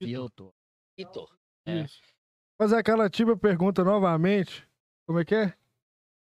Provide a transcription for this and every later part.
Vitor. Vitor. É. Isso. Fazer aquela típica pergunta novamente. Como é que é?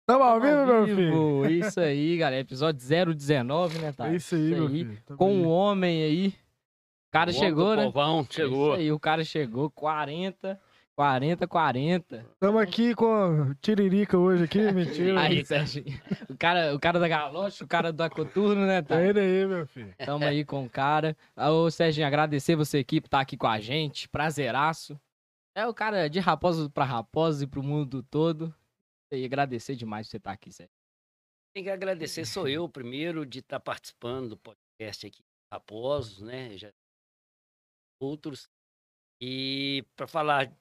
Tamo ao vivo, meu filho? Isso aí, galera. Episódio 019, né, tá? É isso aí, meu filho. Com aí. o homem aí. O cara O chegou, né? povão, chegou. Isso aí, o cara chegou. 40, 40, 40. Tamo aqui com a Tiririca hoje aqui, mentira. Aí, Serginho. O cara, o cara da Galoche, o cara da Coturno, né, tá? É ele aí, meu filho. Tamo aí com o cara. Ah, Ô, Serginho, agradecer você aqui por estar aqui com a gente. Prazeraço. É o cara de Raposa pra Raposa e pro mundo todo. E agradecer demais por você estar aqui, Sérgio. Tem que agradecer, sou eu primeiro de estar participando do podcast aqui, Raposos, né? Já outros. E para falar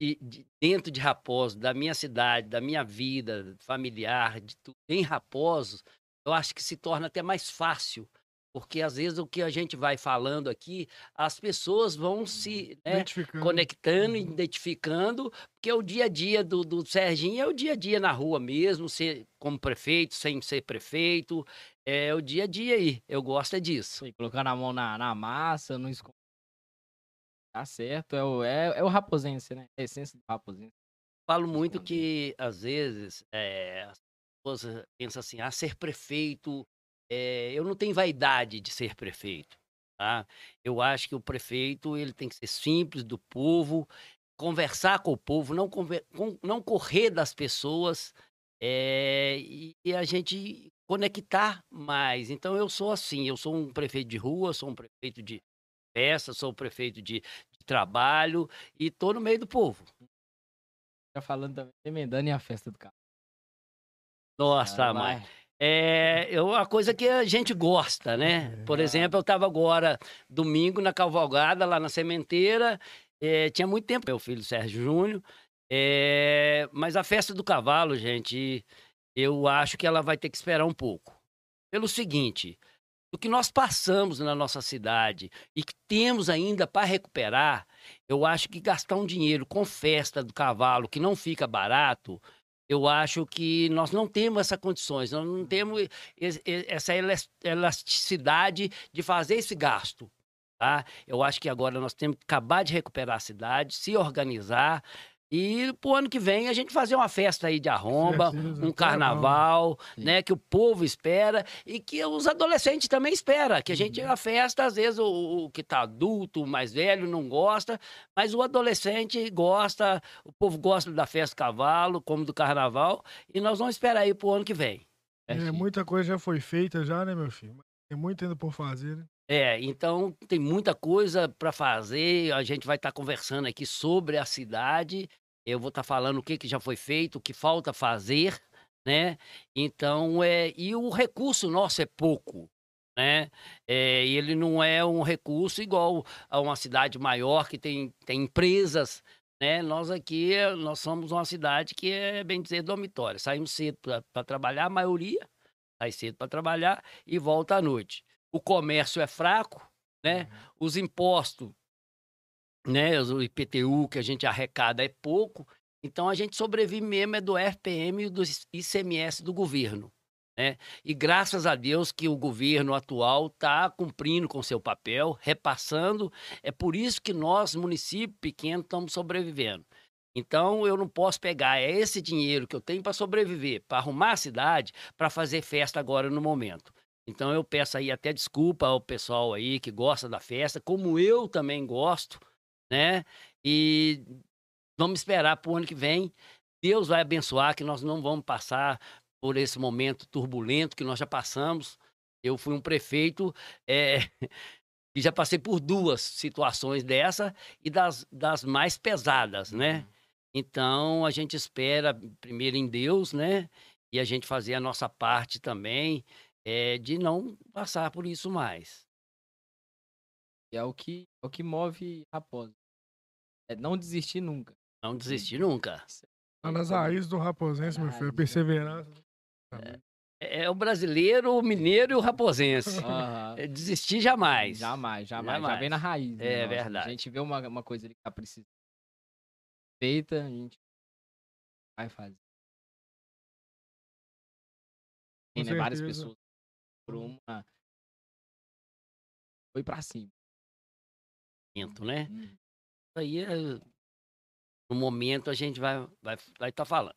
de, de- dentro de Raposo, da minha cidade, da minha vida familiar, de tudo em Raposos, eu acho que se torna até mais fácil. Porque às vezes o que a gente vai falando aqui, as pessoas vão se né, conectando, identificando, porque o dia a dia do, do Serginho é o dia a dia na rua mesmo, ser como prefeito, sem ser prefeito, é o dia a dia aí. Eu gosto é disso. Colocando a mão na, na massa, não esconde. Tá certo. É o, é, é o raposense, né? É a essência do raposense. Falo muito que, às vezes, é, as pessoas pensam assim, ah, ser prefeito, é, eu não tenho vaidade de ser prefeito, tá? Eu acho que o prefeito, ele tem que ser simples, do povo, conversar com o povo, não, conver- com- não correr das pessoas, é, e, e a gente conectar mais. Então, eu sou assim, eu sou um prefeito de rua, sou um prefeito de festa, sou prefeito de, de trabalho, e tô no meio do povo. Já falando também, emendando em a festa do carro. Nossa, mãe. É é uma coisa que a gente gosta, né? Por É. exemplo, eu estava agora, domingo, na Cavalgada, lá na Sementeira. eh, tinha muito tempo, meu filho Sérgio Júnior. eh, mas a festa do cavalo, gente, eu acho que ela vai ter que esperar um pouco. Pelo seguinte, o que nós passamos na nossa cidade e que temos ainda para recuperar, eu acho que gastar um dinheiro com festa do cavalo, que não fica barato, eu acho que nós não temos essas condições, nós não temos es- essa elas- elasticidade de fazer esse gasto. Tá? Eu acho que agora nós temos que acabar de recuperar a cidade, se organizar e pro ano que vem a gente fazer uma festa aí de arromba, Certeza, um tá carnaval, Sim. né, que o povo espera e que os adolescentes também esperam, que a gente a festa às vezes o, o que tá adulto, o mais velho não gosta, mas o adolescente gosta, o povo gosta da festa do cavalo, como do carnaval, e nós vamos esperar aí pro ano que vem. É, muita coisa já foi feita já, né, meu filho? Tem muito ainda por fazer, né? É, então tem muita coisa para fazer. A gente vai estar conversando aqui sobre a cidade. Eu vou estar falando o que, que já foi feito, o que falta fazer, né? Então, é, e o recurso nosso é pouco, né? É, e ele não é um recurso igual a uma cidade maior que tem, tem empresas, né? Nós aqui, nós somos uma cidade que é, bem dizer, dormitório. Saímos cedo para trabalhar, a maioria sai cedo para trabalhar e volta à noite o comércio é fraco, né? Os impostos, né? O IPTU que a gente arrecada é pouco, então a gente sobrevive mesmo é do FPM e do ICMS do governo, né? E graças a Deus que o governo atual está cumprindo com seu papel, repassando. É por isso que nós, município pequeno, estamos sobrevivendo. Então eu não posso pegar esse dinheiro que eu tenho para sobreviver, para arrumar a cidade, para fazer festa agora no momento. Então eu peço aí até desculpa ao pessoal aí que gosta da festa, como eu também gosto, né? E vamos esperar para o ano que vem. Deus vai abençoar que nós não vamos passar por esse momento turbulento que nós já passamos. Eu fui um prefeito eh, e já passei por duas situações dessa e das, das mais pesadas, né? Então a gente espera primeiro em Deus, né? E a gente fazer a nossa parte também é, de não passar por isso mais. E é o que, é o que move Raposa. É não desistir nunca. Não desistir nunca. Tá nas raízes do raposense, meu filho. Raiz, né? Perseverança. É, é o brasileiro, o mineiro e o raposense. É, Desistir jamais. Jamais, jamais, Já Jamais. vem na raiz. né, É nossa. verdade. A gente vê uma, uma coisa ali que tá precisando feita, a gente vai fazer. Tem, né, várias pessoas por uma. Foi pra cima. né? Hum. Isso aí é, no momento a gente vai vai vai estar falando.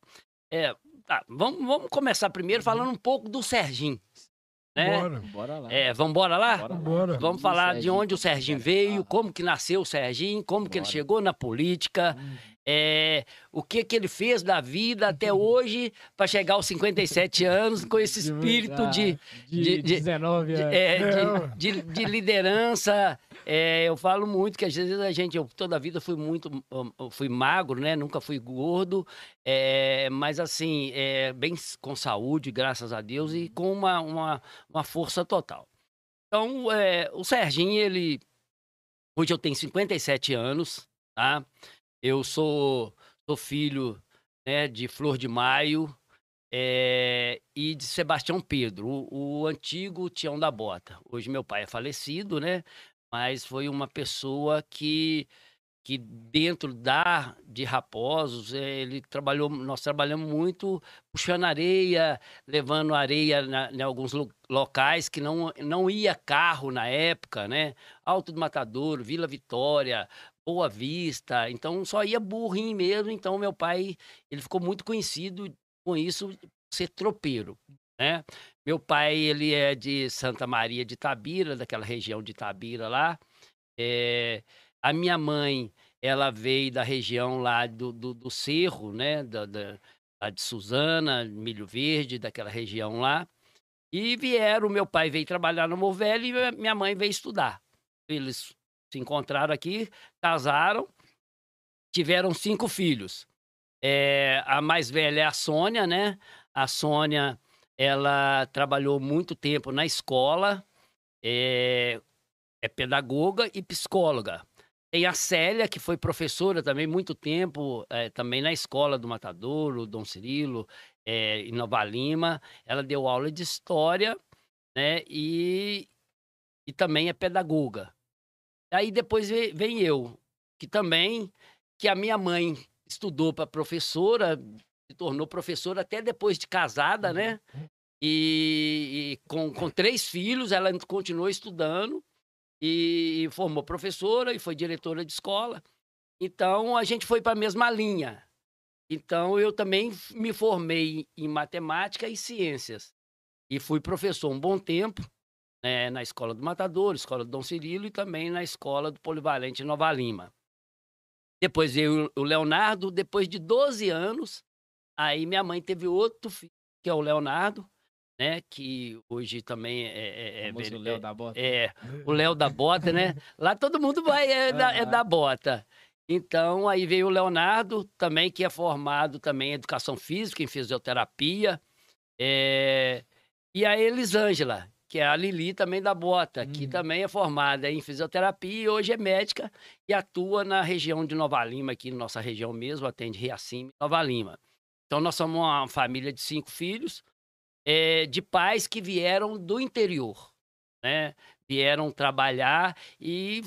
É, tá, vamos, vamos começar primeiro Uhum. falando um pouco do Serginho, né? Bora. Bora lá. É, vamos embora lá? Bora lá. Bora. Vamos falar de onde o Serginho veio, como que nasceu o Serginho, como que ele chegou na política, Hum. É, o que que ele fez da vida até hoje para chegar aos 57 anos com esse espírito de, de, de- de- 19 de, anos. é, de, de- de liderança. É, eu falo muito que às vezes a gente, eu toda a vida fui muito, hum, eu fui magro, né? Nunca fui gordo, é, mas assim, é, bem com saúde, graças a Deus, e com uma, uma, uma força total. Então, é, o Serginho, ele. Hoje eu tenho 57 anos, tá? Eu sou, sou filho né, de Flor de Maio, é, e de Sebastião Pedro, o, o antigo Tião da Bota. Hoje meu pai é falecido, né? Mas foi uma pessoa que, que dentro da de Raposos, eh, ele trabalhou, nós trabalhamos muito puxando areia, levando areia em alguns lo- locais que não, não ia carro na época, né? Alto do Matadouro, Vila Vitória, Boa Vista, então só ia burrinho mesmo, então meu pai, ele ficou muito conhecido com isso, ser tropeiro, né? Meu pai, ele é de Santa Maria de Itabira, daquela região de Itabira lá. É, a minha mãe, ela veio da região lá do, do, do Cerro, né? Da, da- de Suzana, Milho Verde, daquela região lá. E vieram, meu pai veio trabalhar no Movelli e minha mãe veio estudar. Eles se encontraram aqui, casaram, tiveram cinco filhos. É, a mais velha é a Sônia, né? A Sônia, ela trabalhou muito tempo na escola, é, é pedagoga e psicóloga. Tem a Célia, que foi professora também muito tempo, é, também na escola do Matadouro, Dom Cirilo, é, em Nova Lima. Ela deu aula de história, né? E, e também é pedagoga. Aí depois ve- vem eu, que também, que a minha mãe estudou para professora, se tornou professora até depois de casada, né? E, e com, com três filhos, ela continuou estudando e formou professora e foi diretora de escola. Então a gente foi para a mesma linha. Então eu também me formei em matemática e ciências e fui professor um bom tempo né, na escola do Matador, escola do Dom Cirilo e também na escola do Polivalente em Nova Lima. Depois veio o Leonardo, depois de 12 anos, aí minha mãe teve outro filho, que é o Leonardo, né, que hoje também é, é, é, é- Léo da Bota. é, o Léo da Bota, né? Lá todo mundo vai, é, da, é da Bota. Então, aí veio o Leonardo, também, que é formado também em Educação Física, em Fisioterapia. é, E a Elisângela, que é a Lili também da Bota, que Uhum. também é formada em Fisioterapia e hoje é médica e atua na região de Nova Lima, aqui na nossa região mesmo, atende Riacima e Nova Lima. Então, nós somos uma família de cinco filhos, é, de pais que vieram do interior, né? Vieram trabalhar e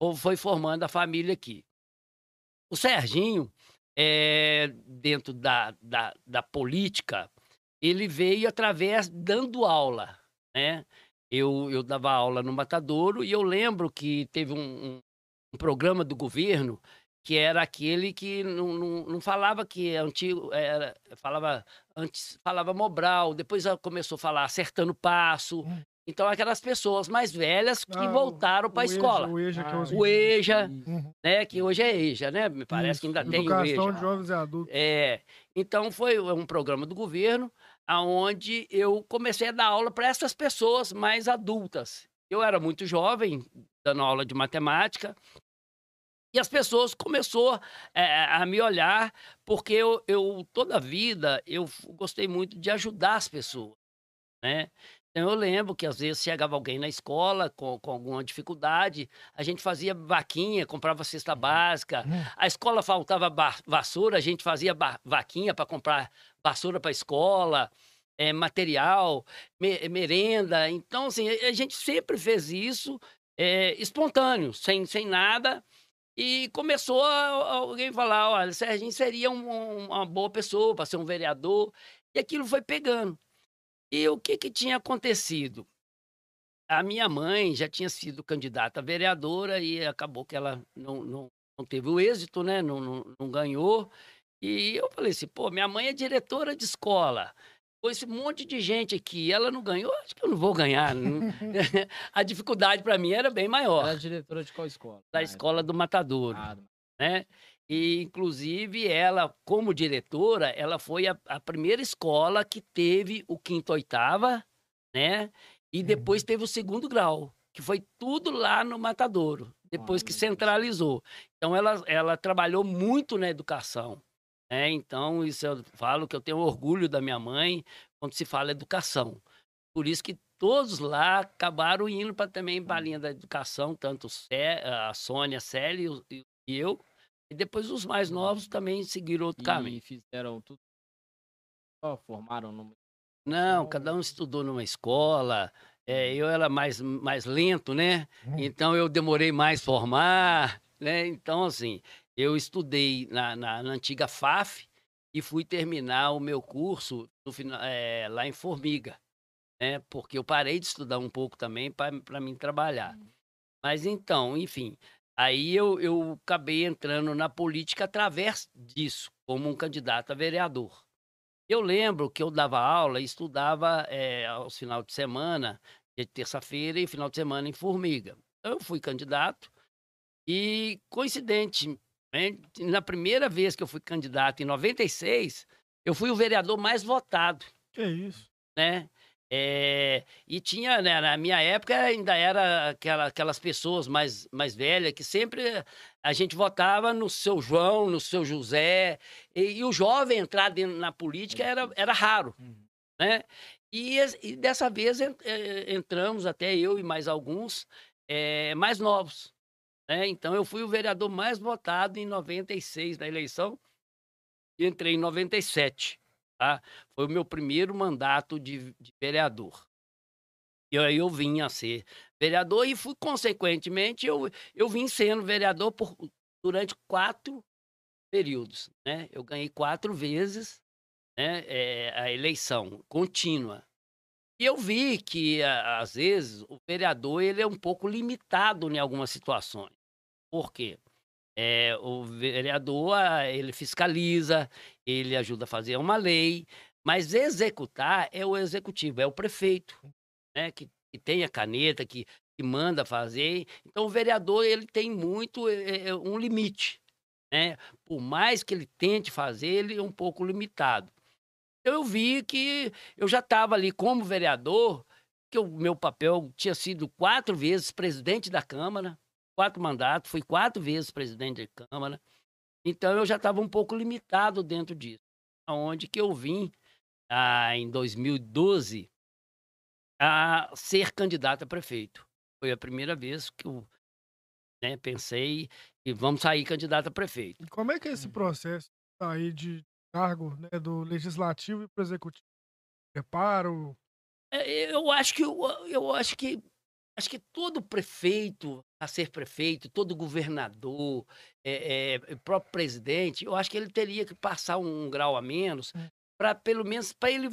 ou foi formando a família aqui. O Serginho, é, dentro da, da, da política, ele veio através dando aula, né? Eu, eu dava aula no Matadouro e eu lembro que teve um, um, um programa do governo que era aquele que não, não, não falava que é antigo, era, falava antes falava Mobral, depois começou a falar acertando passo. Hum. Então aquelas pessoas mais velhas que Ah, voltaram para a escola, O EJA, que é Ah, o EJA, Uhum. né, que hoje é EJA, né? Me parece que Isso, ainda tem o Educação EJA. de jovens e adultos. É, então foi um programa do governo aonde eu comecei a dar aula para essas pessoas mais adultas. Eu era muito jovem, dando aula de matemática, e as pessoas começou eh, a me olhar porque eu, eu toda a vida eu gostei muito de ajudar as pessoas, né? Então eu lembro que às vezes chegava alguém na escola com, com alguma dificuldade, a gente fazia vaquinha, comprava cesta básica, a escola faltava vassoura, a gente fazia vaquinha para comprar vassoura para a escola, eh, material, me- merenda. Então, assim, a gente sempre fez isso eh, espontâneo, sem, sem nada. E começou alguém falar: olha, Serginho seria um- uma boa pessoa para ser um vereador. E aquilo foi pegando. E o que, que tinha acontecido? a minha mãe já tinha sido candidata a vereadora e acabou que ela não, não, não teve o êxito, né? Não, não, não ganhou. E eu falei assim, pô, minha mãe é diretora de escola com esse monte de gente aqui, ela não ganhou, acho que eu não vou ganhar. a dificuldade para mim era bem maior. Ela é diretora de qual escola? Da escola do Matadouro, ah, né? E, inclusive, ela, como diretora, ela foi a, a primeira escola que teve o quinto oitava, né? E depois uhum. teve o segundo grau, que foi tudo lá no Matadouro, depois que centralizou. Então, ela, ela trabalhou muito na educação. Né? Então, isso eu falo que eu tenho orgulho da minha mãe quando se fala educação. Por isso que todos lá acabaram indo para também para a linha da educação, tanto a Sônia, a Célia e eu. E depois os mais novos também seguiram outro e caminho. fizeram tudo. Só formaram numa. Não, cada um estudou numa escola. É, eu era mais, mais lento, né? Hum. Então eu demorei mais formar, né? Então, assim, eu estudei na, na, na antiga FAF e fui terminar o meu curso no, é, lá em Formiga, né? Porque eu parei de estudar um pouco também para mim trabalhar. Mas então, enfim, Aí eu, eu acabei entrando na política através disso, como um candidato a vereador. Eu lembro que eu dava aula e estudava é, aos final de semana, de terça-feira e final de semana em Formiga. Então, eu fui candidato e, coincidente, na primeira vez que eu fui candidato, em 96, eu fui o vereador mais votado. Que isso? Né? É, e tinha, né, na minha época ainda era aquela, aquelas pessoas mais, mais velhas que sempre a gente votava no seu João, no seu José, e, e o jovem entrar dentro, na política era, era raro, uhum. né? E, e dessa vez é, entramos, até eu e mais alguns, é, mais novos. Né? Então eu fui o vereador mais votado em 96 na eleição e entrei em 97. Tá? Foi o meu primeiro mandato de, de vereador. E aí eu vim a ser vereador e fui, consequentemente, eu, eu vim sendo vereador por, durante quatro períodos. Né? Eu ganhei quatro vezes né, é, a eleição contínua. E eu vi que, às vezes, o vereador ele é um pouco limitado em algumas situações. Por quê? É, o vereador, ah, ele fiscaliza, ele ajuda a fazer uma lei, mas executar é o executivo, é o prefeito, né? Que, que tem a caneta, que, que manda fazer. Então, o vereador, ele tem muito é, um limite, né? Por mais que ele tente fazer, ele é um pouco limitado. Então, eu vi que eu já estava ali como vereador, que o meu papel tinha sido quatro vezes presidente da Câmara, quatro mandatos, fui quatro vezes presidente da Câmara. Então eu já estava um pouco limitado dentro disso. Onde que eu vim ah, em 2012 a ser candidato a prefeito. Foi a primeira vez que eu né, pensei e vamos sair candidato a prefeito. E como é que é esse processo aí de cargo né, do legislativo e para o executivo? Preparo? É, eu acho que eu, eu acho que acho que todo prefeito a ser prefeito, todo governador, é, é, próprio presidente, eu acho que ele teria que passar um grau a menos hum. para pelo menos para ele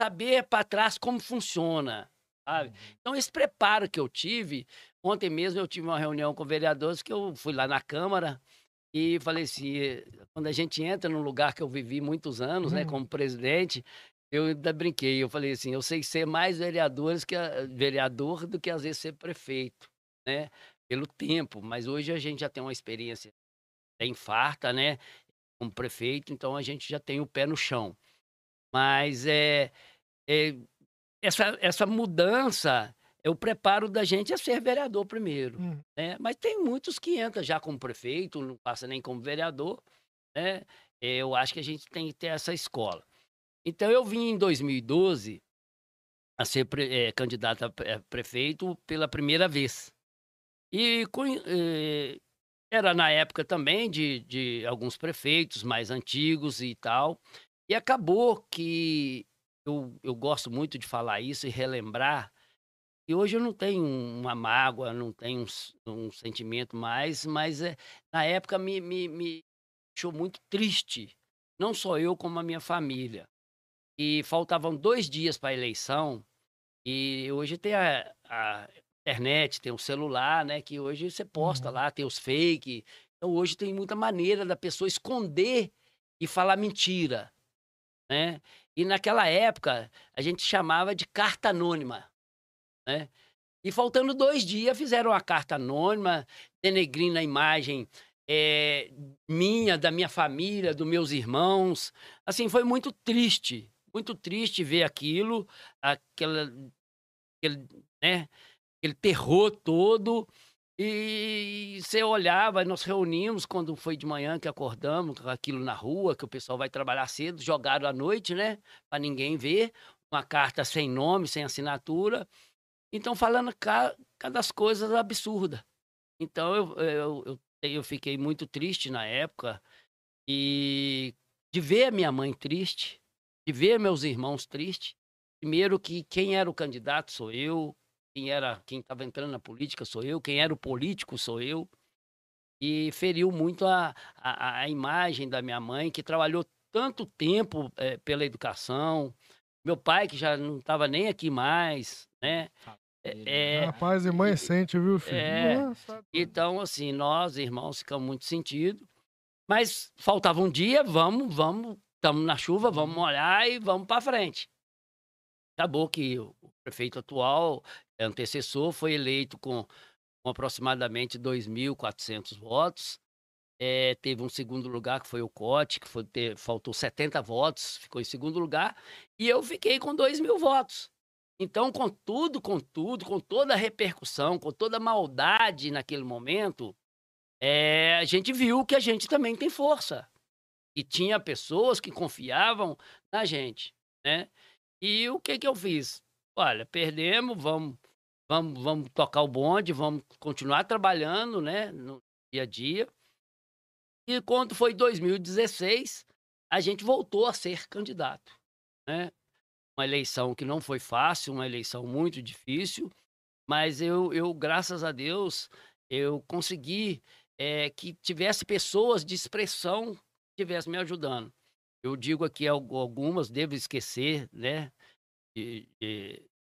saber para trás como funciona. Sabe? Uhum. Então, esse preparo que eu tive, ontem mesmo eu tive uma reunião com vereadores que eu fui lá na Câmara e falei assim: quando a gente entra num lugar que eu vivi muitos anos, né, uhum. como presidente, eu ainda brinquei, eu falei assim, eu sei ser mais vereadores que a, vereador do que às vezes ser prefeito, né? Pelo tempo, mas hoje a gente já tem uma experiência bem farta, né? Como prefeito, então a gente já tem o pé no chão. Mas é, é essa, essa mudança é o preparo da gente a ser vereador primeiro, hum. né? Mas tem muitos que entram já como prefeito, não passa nem como vereador, né? Eu acho que a gente tem que ter essa escola. Então eu vim em 2012 a ser é, candidato a eh, prefeito pela primeira vez. E é, era na época também de, de alguns prefeitos mais antigos e tal. E acabou que eu, eu gosto muito de falar isso e relembrar. E hoje eu não tenho uma mágoa, não tenho um, um sentimento mais, mas é, na época me, me, me deixou muito triste. Não só eu, como a minha família e faltavam dois dias para a eleição. E hoje tem a, a internet, tem o celular, né? Que hoje você posta uhum. lá, tem os fake. Então hoje tem muita maneira da pessoa esconder e falar mentira, né? E naquela época a gente chamava de carta anônima, né? E faltando dois dias fizeram uma carta anônima, denegrindo a imagem é, minha, da minha família, dos meus irmãos. Assim, foi muito triste, muito triste ver aquilo, aquela, aquele, né, aquele terror todo. E você olhava, nós reunimos quando foi de manhã que acordamos, aquilo na rua, que o pessoal vai trabalhar cedo, jogaram à noite, né? Para ninguém ver. Uma carta sem nome, sem assinatura. Então, falando cada das coisas absurdas. Então, eu, eu, eu eu fiquei muito triste na época e de ver a minha mãe triste, de ver meus irmãos tristes. Primeiro que quem era o candidato sou eu, quem era quem estava entrando na política sou eu, quem era o político sou eu. E feriu muito a, a, a imagem da minha mãe, que trabalhou tanto tempo é, pela educação. Meu pai, que já não estava nem aqui mais, né? É, Rapaz, e mãe sente, viu, filho? É, Nossa. então, assim, nós, irmãos, ficamos muito sentidos. Mas faltava um dia, vamos, vamos, estamos na chuva, vamos molhar e vamos para frente. Acabou que o prefeito atual, antecessor, foi eleito com, com aproximadamente 2.400 votos. É, teve um segundo lugar, que foi o Cote, que foi ter, faltou 70 votos, ficou em segundo lugar. E eu fiquei com 2 mil votos. Então, com tudo, com tudo, com toda a repercussão, com toda a maldade naquele momento, é, a gente viu que a gente também tem força. E tinha pessoas que confiavam na gente, né? E o que que eu fiz? Olha, perdemos, vamos, vamos, vamos tocar o bonde, vamos continuar trabalhando, né, no dia a dia. E quando foi 2016, a gente voltou a ser candidato, né? uma eleição que não foi fácil, uma eleição muito difícil, mas eu, eu graças a Deus, eu consegui é, que tivesse pessoas de expressão que estivessem me ajudando. Eu digo aqui algumas, devo esquecer, né,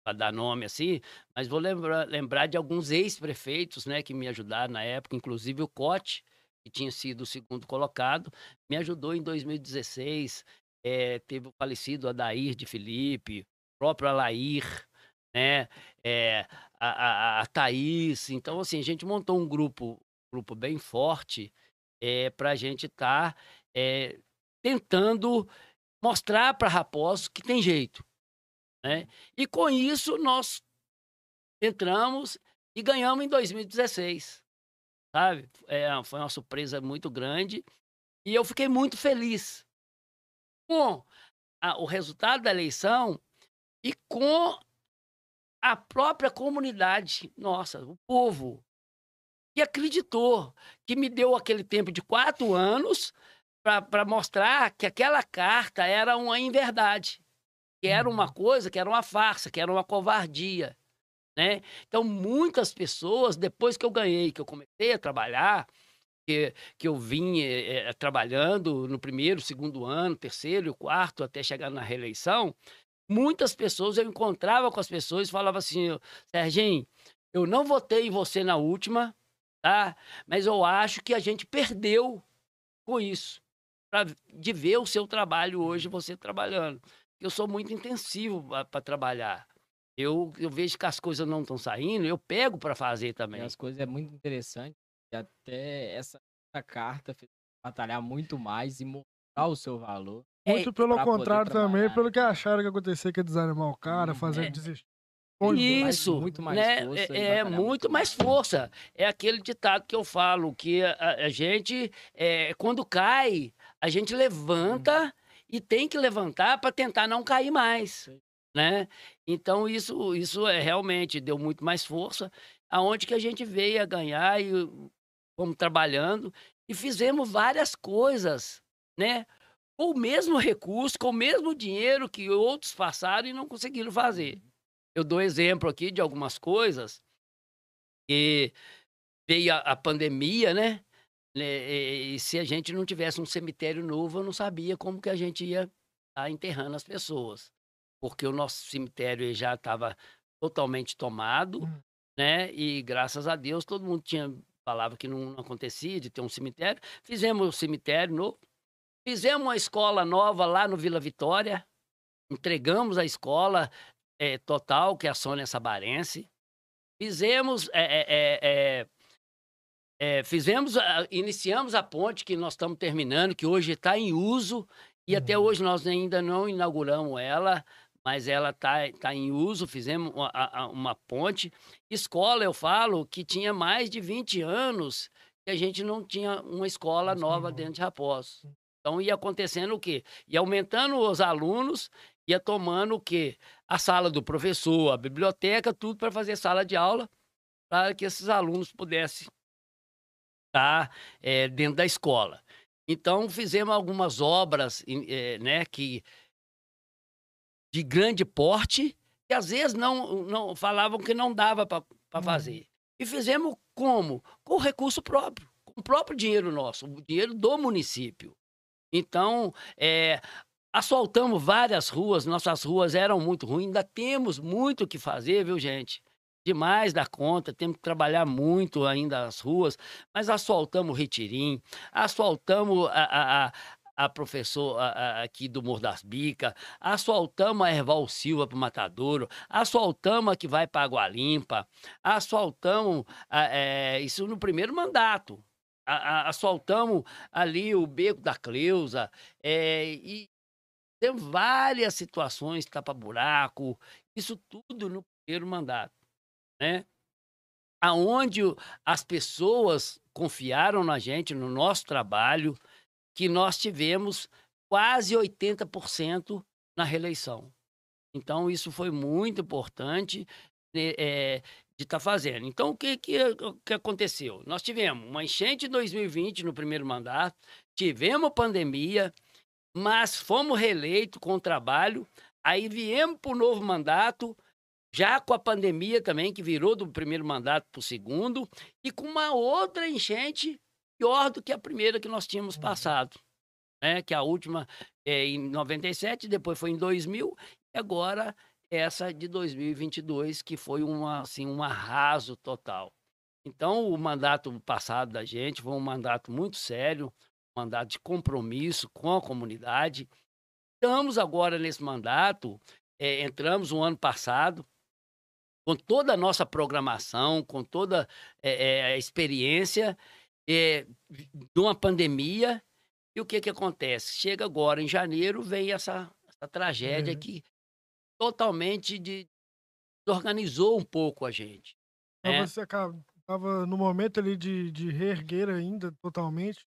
para dar nome assim, mas vou lembrar, lembrar de alguns ex-prefeitos, né, que me ajudaram na época, inclusive o Cote, que tinha sido o segundo colocado, me ajudou em 2016 é, teve o falecido Adair de Felipe, o próprio Alair, né? É, a, a, a Thaís. Então, assim, a gente montou um grupo, grupo bem forte é, para a gente estar tá, é, tentando mostrar para Raposo que tem jeito. Né? E com isso nós entramos e ganhamos em 2016. Sabe? É, foi uma surpresa muito grande e eu fiquei muito feliz com a, o resultado da eleição e com a própria comunidade nossa, o povo, que acreditou, que me deu aquele tempo de quatro anos para mostrar que aquela carta era uma inverdade, que era uma uhum. coisa, que era uma farsa, que era uma covardia. Né? Então, muitas pessoas, depois que eu ganhei, que eu comecei a trabalhar, que, que eu vim é, trabalhando no primeiro, segundo ano, terceiro e quarto, até chegar na reeleição, muitas pessoas, eu encontrava com as pessoas e falava assim, Serginho, eu não votei em você na última, tá? Mas eu acho que a gente perdeu com isso, pra, de ver o seu trabalho hoje, você trabalhando. Eu sou muito intensivo para trabalhar. Eu, eu vejo que as coisas não estão saindo, eu pego para fazer também. E as coisas é muito interessante. E até essa, essa carta fez batalhar muito mais e mostrar o seu valor. Muito é, pelo contrário também, pelo que acharam que acontecer, que é desanimar o cara, fazer é, desistir. Isso, muito mais né? força. É, é muito mais força. É aquele ditado que eu falo, que a, a gente, é, quando cai, a gente levanta e tem que levantar para tentar não cair mais, né? Então isso, isso é realmente deu muito mais força, aonde que a gente veio a ganhar e fomos trabalhando e fizemos várias coisas, né? Com o mesmo recurso, com o mesmo dinheiro que outros passaram e não conseguiram fazer. Eu dou exemplo aqui de algumas coisas que veio a, a pandemia, né? E, e, se a gente não tivesse um cemitério novo, eu não sabia como que a gente ia estar tá enterrando as pessoas. Porque o nosso cemitério já estava totalmente tomado, Hum. né? E graças a Deus todo mundo tinha falava que não acontecia de ter um cemitério. Fizemos o cemitério novo. Fizemos uma escola nova lá no Vila Vitória. Entregamos a escola eh, total, que é a Sônia Sabarense. Fizemos eh, eh, eh, fizemos, a- iniciamos a ponte que nós estamos terminando, que hoje está em uso e até Uhum. hoje nós ainda não inauguramos ela, mas ela está tá em uso. Fizemos uma, a- uma ponte. Escola, eu falo que tinha mais de 20 anos que a gente não tinha uma escola nova nova. dentro de Raposo. Então ia acontecendo o quê? Ia aumentando os alunos, ia tomando o quê? A sala do professor, a biblioteca, tudo para fazer sala de aula, para que esses alunos pudessem estar eh, dentro da escola. Então fizemos algumas obras, eh, né, que de grande porte, que às vezes não, não falavam que não dava para Uhum. fazer. E fizemos como? Com recurso próprio, com o próprio dinheiro nosso, o dinheiro do município. Então, eh, asfaltamos várias ruas, nossas ruas eram muito ruins, ainda temos muito o que fazer, viu, gente? Demais da conta, temos que trabalhar muito ainda as ruas, mas asfaltamos Retirim, asfaltamos a, a, a, aqui do Morro das Bicas, asfaltamos a Erval Silva para o Matadouro, asfaltamos a que vai para Água Limpa, asfaltamos eh, isso no primeiro mandato. A- asfaltamos ali o beco da Cleusa, eh, e tem várias situações, tapa-buraco, isso tudo no primeiro mandato, né? Aonde as pessoas confiaram na gente, no nosso trabalho, que nós tivemos quase 80% na reeleição. Então, isso foi muito importante né, eh, de estar fazendo. Então, o que, que, que aconteceu? Nós tivemos uma enchente em 2020 no primeiro mandato, tivemos pandemia, mas fomos reeleitos com o trabalho, aí viemos para o novo mandato, já com a pandemia também, que virou do primeiro mandato para o segundo, e com uma outra enchente pior do que a primeira que nós tínhamos Uhum. passado. Né? Que a última é em 97, depois foi em 2000, e agora essa de 2022, que foi uma, assim, um arraso total. Então, o mandato passado da gente foi um mandato muito sério, um mandato de compromisso com a comunidade. Estamos agora nesse mandato, eh, entramos o ano passado, com toda a nossa programação, com toda eh, a experiência eh, de uma pandemia. E o que, que acontece? Chega agora, em janeiro, vem essa, essa tragédia Uhum. que totalmente de- desorganizou um pouco a gente. Mas É. você acaba, tava no momento ali de, de reerguer ainda totalmente.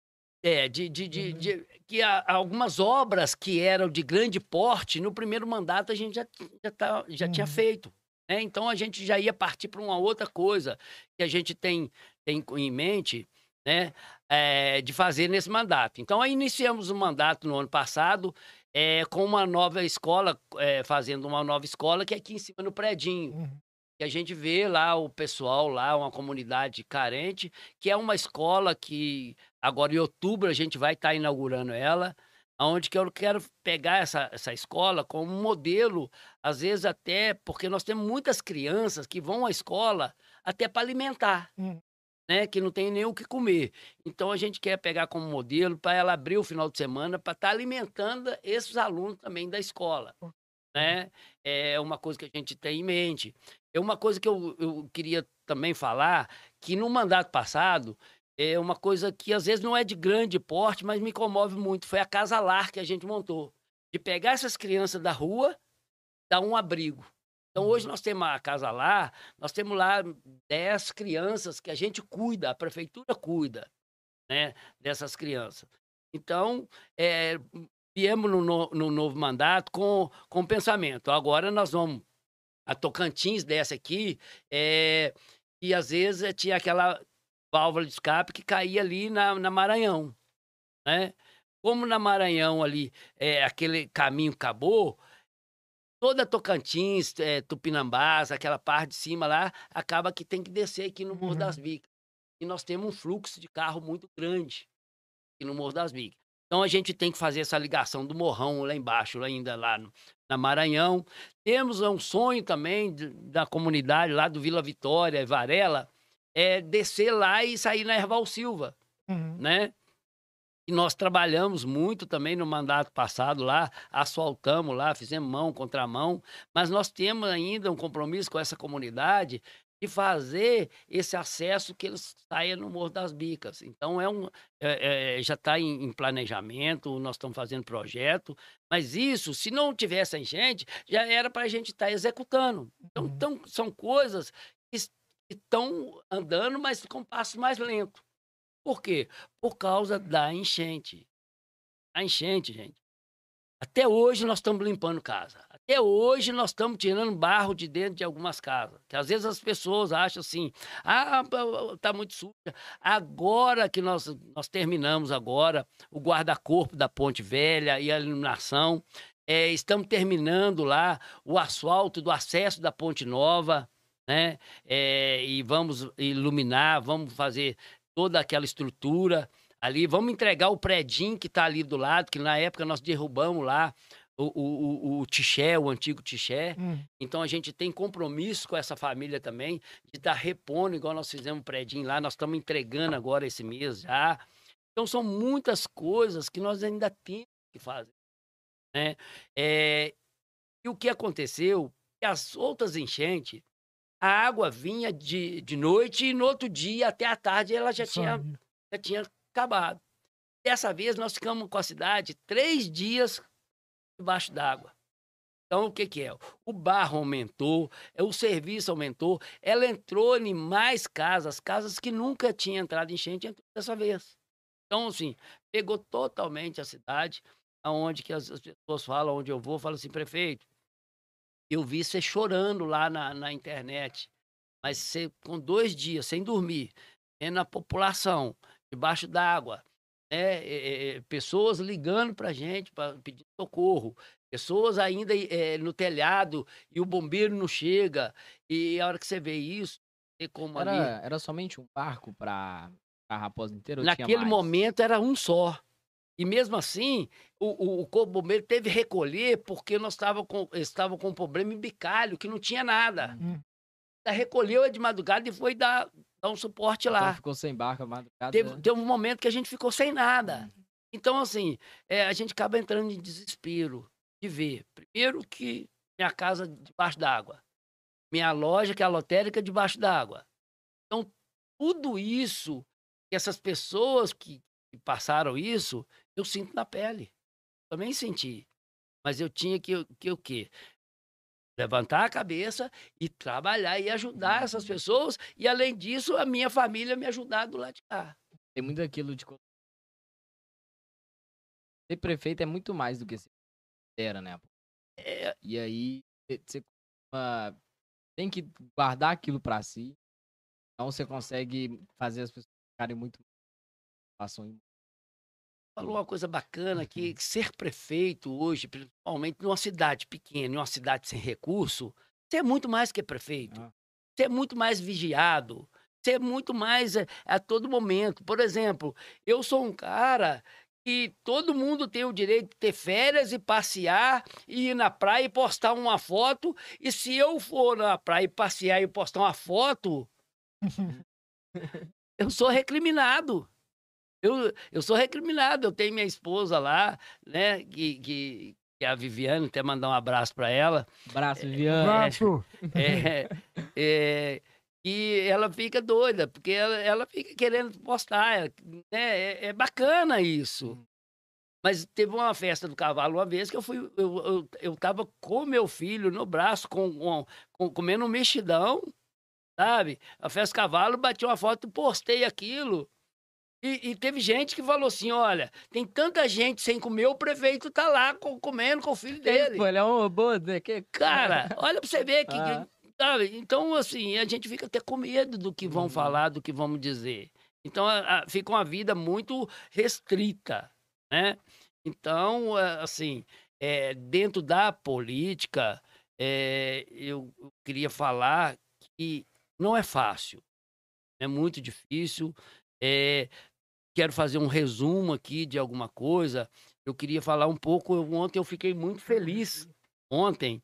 É, de, de, de, Uhum. de- que há algumas obras que eram de grande porte, no primeiro mandato a gente já, já, tá, já tinha Uhum. feito. Né? Então a gente já ia partir para uma outra coisa que a gente tem, tem em mente né? eh, de fazer nesse mandato. Então aí iniciamos o mandato no ano passado eh, com uma nova escola, eh, fazendo uma nova escola que é aqui em cima no Predinho Uhum. que a gente vê lá o pessoal lá, uma comunidade carente, que é uma escola que agora em outubro a gente vai estar inaugurando ela, onde que eu quero pegar essa, essa escola como um modelo, às vezes até porque nós temos muitas crianças que vão à escola até para alimentar. Hum. Né, que não tem nem o que comer. Então a gente quer pegar como modelo para ela abrir o final de semana para estar alimentando esses alunos também da escola. Né? É uma coisa que a gente tem em mente. É uma coisa que eu, eu queria também falar, que no mandato passado, é uma coisa que às vezes não é de grande porte, mas me comove muito. Foi a Casa Lar que a gente montou. De pegar essas crianças da rua, dar um abrigo. Então hoje nós temos a Casa Lar, nós temos lá 10 crianças que a gente cuida, a prefeitura cuida, né, dessas crianças. Então, é, viemos no, no- no novo mandato com, com pensamento. Agora nós vamos. A Tocantins dessa aqui, é, e às vezes eh, tinha aquela válvula de escape que caía ali na, na Maranhão. Né? Como na Maranhão ali é, aquele caminho acabou, toda Tocantins, é, Tupinambás, aquela parte de cima lá, acaba que tem que descer aqui no Morro Uhum. das Bicas. E nós temos um fluxo de carro muito grande aqui no Morro das Bicas. Então a gente tem que fazer essa ligação do morrão lá embaixo, lá ainda lá no, na Maranhão. Temos um sonho também de, da comunidade lá do Vila Vitória, Varela, é descer lá e sair na Erval Silva, Uhum. né? E nós trabalhamos muito também no mandato passado lá, asfaltamos lá, fizemos mão contra mão, mas nós temos ainda um compromisso com essa comunidade de fazer esse acesso que eles saiam no Morro das Bicas. Então é um, é- é, já está em, em planejamento, nós estamos fazendo projeto, mas isso, se não tivesse a enchente, já era para a gente estar executando. Então, então, são coisas que estão andando, mas com passo mais lento. Por quê? Por causa da enchente. A enchente, gente. Até hoje nós estamos limpando casa. Até hoje nós estamos tirando barro de dentro de algumas casas. Que às vezes as pessoas acham assim, ah, tá muito suja. Agora que nós, nós terminamos agora o guarda-corpo da Ponte Velha e a iluminação, é, estamos terminando lá o asfalto do acesso da Ponte Nova, né? É, e vamos iluminar, vamos fazer toda aquela estrutura ali, vamos entregar o predinho que está ali do lado, que na época nós derrubamos lá o, o, o, o Tixé, o antigo Tixé. Hum. Então a gente tem compromisso com essa família também, de estar repondo, igual nós fizemos um predinho lá, nós estamos entregando agora esse mês já. Então são muitas coisas que nós ainda temos que fazer. Né? É, e o que aconteceu? Que as outras enchentes, a água vinha de, de noite e no outro dia, até a tarde, ela já tinha já tinha acabado. Dessa vez nós ficamos com a cidade três dias debaixo d'água. Então, o que, que é? O barro aumentou, é, o serviço aumentou, ela entrou em mais casas, casas que nunca tinha entrado em enchente, entrou dessa vez. Então, assim, pegou totalmente a cidade, aonde que as, as pessoas falam, onde eu vou, falam assim, prefeito, eu vi você chorando lá na, na internet, mas você, com dois dias, sem dormir, vendo a população debaixo d'água, né? é, é, pessoas ligando para gente para pedir socorro, pessoas ainda é, no telhado e o bombeiro não chega. E a hora que você vê isso, como ali. Era, era somente um barco pra, pra Raposa inteira? Naquele momento era um só. E mesmo assim, o, o, o corpo bombeiro teve que recolher porque nós estávamos com, estava com um problema em bicalho, que não tinha nada. Hum. Aí Recolheu de madrugada e foi dar, dar um suporte lá. Então ficou sem barco a madrugada. Teve, teve um momento que a gente ficou sem nada. Então, assim, é, a gente acaba entrando em desespero de ver. Primeiro que minha casa debaixo d'água. Minha loja, que é a lotérica, debaixo d'água. Então, tudo isso, que essas pessoas que passaram isso, eu sinto na pele. Também senti. Mas eu tinha que, que o quê? Levantar a cabeça e trabalhar e ajudar essas pessoas. E, além disso, a minha família me ajudar do lado de cá. Tem muito aquilo de. Ser prefeito é muito mais do que ser era, né? É, E aí, cê- você tem que guardar aquilo pra si. Então você consegue fazer as pessoas ficarem muito. Passam falou uma coisa bacana Uhum. que ser prefeito hoje, principalmente numa cidade pequena, numa cidade sem recurso, você é muito mais que prefeito. Ah. Você é muito mais vigiado. Você é muito mais é, a todo momento. Por exemplo, eu sou um cara que todo mundo tem o direito de ter férias e passear e ir na praia e postar uma foto. E se eu for na praia e passear e postar uma foto, eu sou recriminado. Eu, eu sou recriminado. Eu tenho minha esposa lá, né? Que, que, que é a Viviane, até mandar um abraço para ela. Braço, Viviane. Braço. É, é, e ela fica doida, porque ela, ela fica querendo postar. é, né? É, é bacana isso. Mas teve uma festa do cavalo uma vez que eu fui. Eu, eu, eu tava com meu filho no braço, com, com, com- comendo um mexidão, sabe? A festa do cavalo, bati uma foto e postei aquilo. E, e teve gente que falou assim: olha, tem tanta gente sem comer, o prefeito tá lá co- comendo com o filho dele. Pô, ele é um robô, né? Que... Cara, olha pra você ver que. Ah. sabe? Então, assim, a gente fica até com medo do que vão Uhum. falar, do que vão dizer. Então, a- a- fica uma vida muito restrita, né? Então, assim, é, dentro da política, é, eu, eu queria falar que não é fácil, é muito difícil. É, quero fazer um resumo aqui de alguma coisa. Eu queria falar um pouco. eu- ontem eu fiquei muito feliz ontem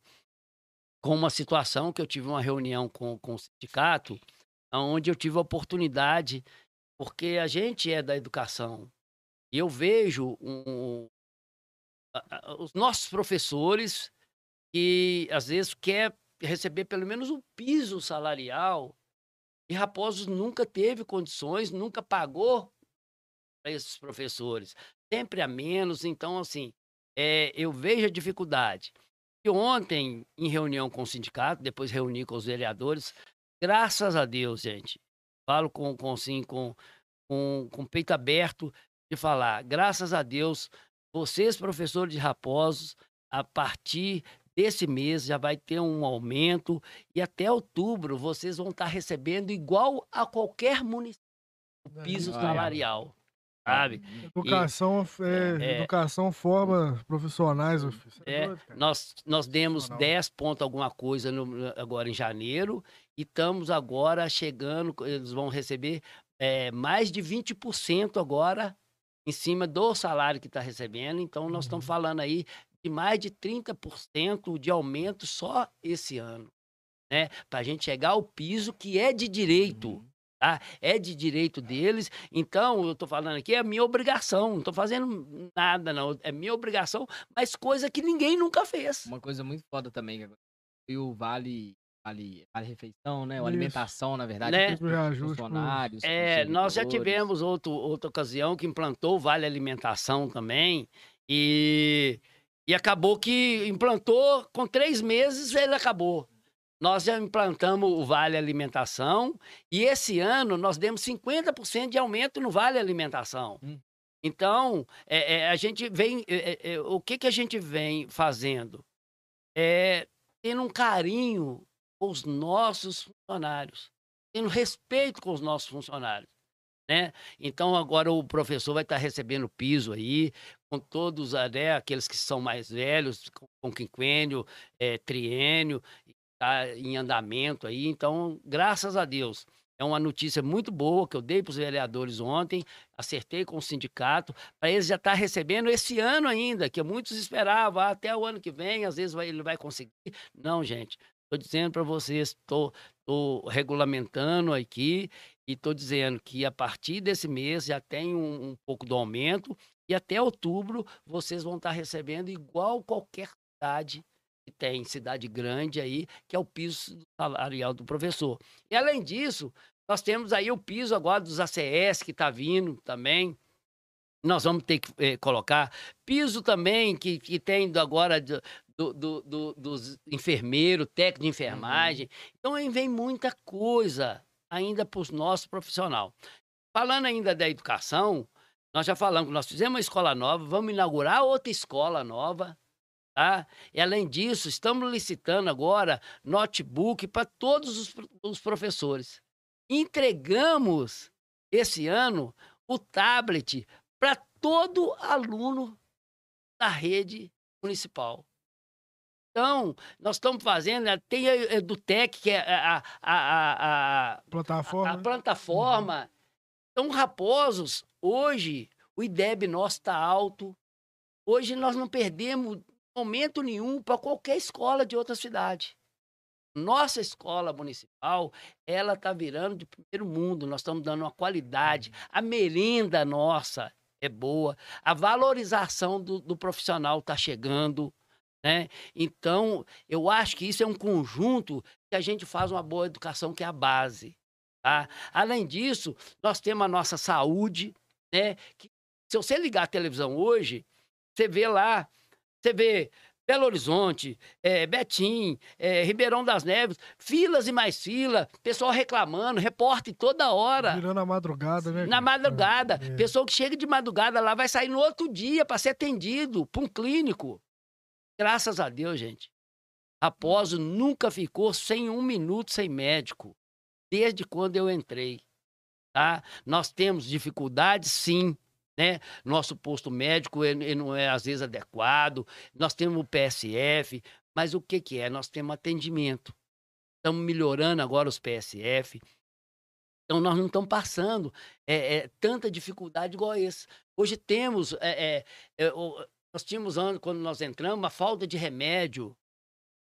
com uma situação que eu tive uma reunião com, com o sindicato, onde eu tive a oportunidade, porque a gente é da educação, e eu vejo um, os nossos professores que às vezes quer receber pelo menos um piso salarial e Raposos nunca teve condições, nunca pagou para esses professores, sempre a menos. Então, assim, é, eu vejo a dificuldade. E ontem, em reunião com o sindicato, depois reuni com os vereadores, graças a Deus, gente, falo com, com, assim, com, com, com peito aberto de falar, graças a Deus, vocês, professores de Raposos, a partir desse mês já vai ter um aumento e até outubro vocês vão estar recebendo igual a qualquer município o piso salarial. Sabe? Educação, e, é, é, educação forma profissionais. É, é nós, nós demos 10 pontos alguma coisa no, agora em janeiro e estamos agora chegando, eles vão receber é, mais de 20% agora em cima do salário que está recebendo. Então, nós estamos uhum. falando aí de mais de 30% de aumento só esse ano, né? Para a gente chegar ao piso que é de direito. Uhum. Tá? É de direito deles, então eu estou falando aqui, é minha obrigação, não estou fazendo nada, não. É minha obrigação, mas coisa que ninguém nunca fez. Uma coisa muito foda também, e o Vale Vale, vale refeição, né? Ou alimentação, na verdade, né? funcionários. É, nós já tivemos outro, outra ocasião que implantou o Vale Alimentação também. E, e acabou que implantou, com três meses ele acabou. Nós já implantamos o Vale Alimentação e esse ano nós demos 50% de aumento no Vale Alimentação. Hum. Então, é, é, a gente vem. É, é o que, que a gente vem fazendo? É tendo um carinho com os nossos funcionários, tendo respeito com os nossos funcionários. Né? Então agora o professor vai estar recebendo piso aí, com todos né, aqueles que são mais velhos, com, com quinquênio, é, triênio, está em andamento aí. Então, graças a Deus, é uma notícia muito boa que eu dei para os vereadores ontem, acertei com o sindicato, para eles já estar tá recebendo esse ano ainda, que muitos esperavam, ah, até o ano que vem, às vezes vai, ele vai conseguir. Não, gente, Estou dizendo para vocês, estou regulamentando aqui e estou dizendo que a partir desse mês já tem um, um, pouco do aumento e até outubro vocês vão estar tá recebendo igual qualquer cidade que tem, cidade grande aí, que é o piso salarial do professor. E além disso, nós temos aí o piso agora dos ACS que está vindo também. Nós vamos ter que eh, colocar piso também que, que tem agora do, do, do, dos enfermeiros, técnico de enfermagem. Uhum. Então aí vem muita coisa ainda para os nossos profissionais. Falando ainda da educação, nós já falamos que nós fizemos uma escola nova, vamos inaugurar outra escola nova. Tá? E além disso, estamos licitando agora notebook para todos os, os professores. Entregamos esse ano o tablet para todo aluno da rede municipal. Então, nós estamos fazendo, né, tem a EduTech, que é a, a, a, a plataforma. A, plataforma. Uhum. Então, Raposos, hoje, o IDEB nosso está alto. Hoje nós não perdemos momento nenhum para qualquer escola de outra cidade. Nossa escola municipal, ela está virando de primeiro mundo. Nós estamos dando uma qualidade. Uhum. A merenda nossa é boa. A valorização do, do profissional está chegando. Né? Então, eu acho que isso é um conjunto que a gente faz uma boa educação, que é a base. Tá? Além disso, nós temos a nossa saúde, né? Que, se você ligar a televisão hoje, você vê lá, você vê Belo Horizonte, é, Betim, é, Ribeirão das Neves, filas e mais filas, pessoal reclamando, repórter toda hora. Virando a madrugada, né? Na madrugada. É. Pessoa que chega de madrugada lá vai sair no outro dia para ser atendido por um clínico. Graças a Deus, gente. Raposo nunca ficou sem um minuto sem médico, desde quando eu entrei. Tá? Nós temos dificuldades, sim. Né? Nosso posto médico ele não é, às vezes, adequado. Nós temos o PSF, mas o que, que é? Nós temos atendimento. Estamos melhorando agora os PSF. Então, nós não estamos passando é, é, tanta dificuldade igual esse. Hoje temos é, é, é nós tínhamos, quando nós entramos, uma falta de remédio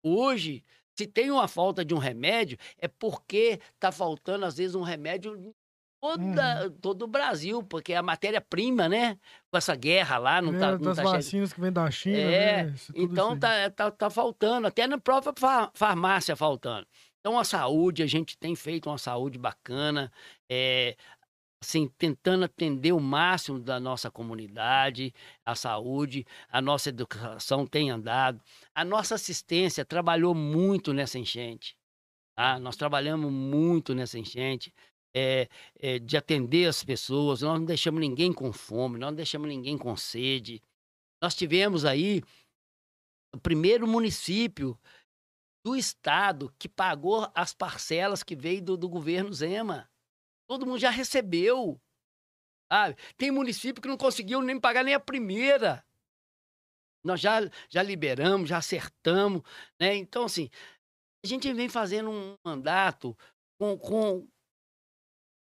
Hoje, se tem uma falta de um remédio, é porque está faltando, às vezes, um remédio toda, todo o Brasil, porque a matéria-prima, né? Com essa guerra lá, não É, tá, não das tá vacinas que vem da China, É, né? Então tá, tá, tá faltando, até na própria fa- farmácia faltando. Então a saúde, a gente tem feito uma saúde bacana, é, assim, tentando atender o máximo da nossa comunidade, a saúde, a nossa educação tem andado. A nossa assistência trabalhou muito nessa enchente. Tá? Nós trabalhamos muito nessa enchente. É, é, de atender as pessoas, nós não deixamos ninguém com fome, nós não deixamos ninguém com sede. Nós tivemos aí o primeiro município do estado que pagou as parcelas que veio do, do governo Zema. Todo mundo já recebeu. sabe? Tem município que não conseguiu nem pagar nem a primeira. Nós já, já liberamos, já acertamos. Né? Então, assim, a gente vem fazendo um mandato com, com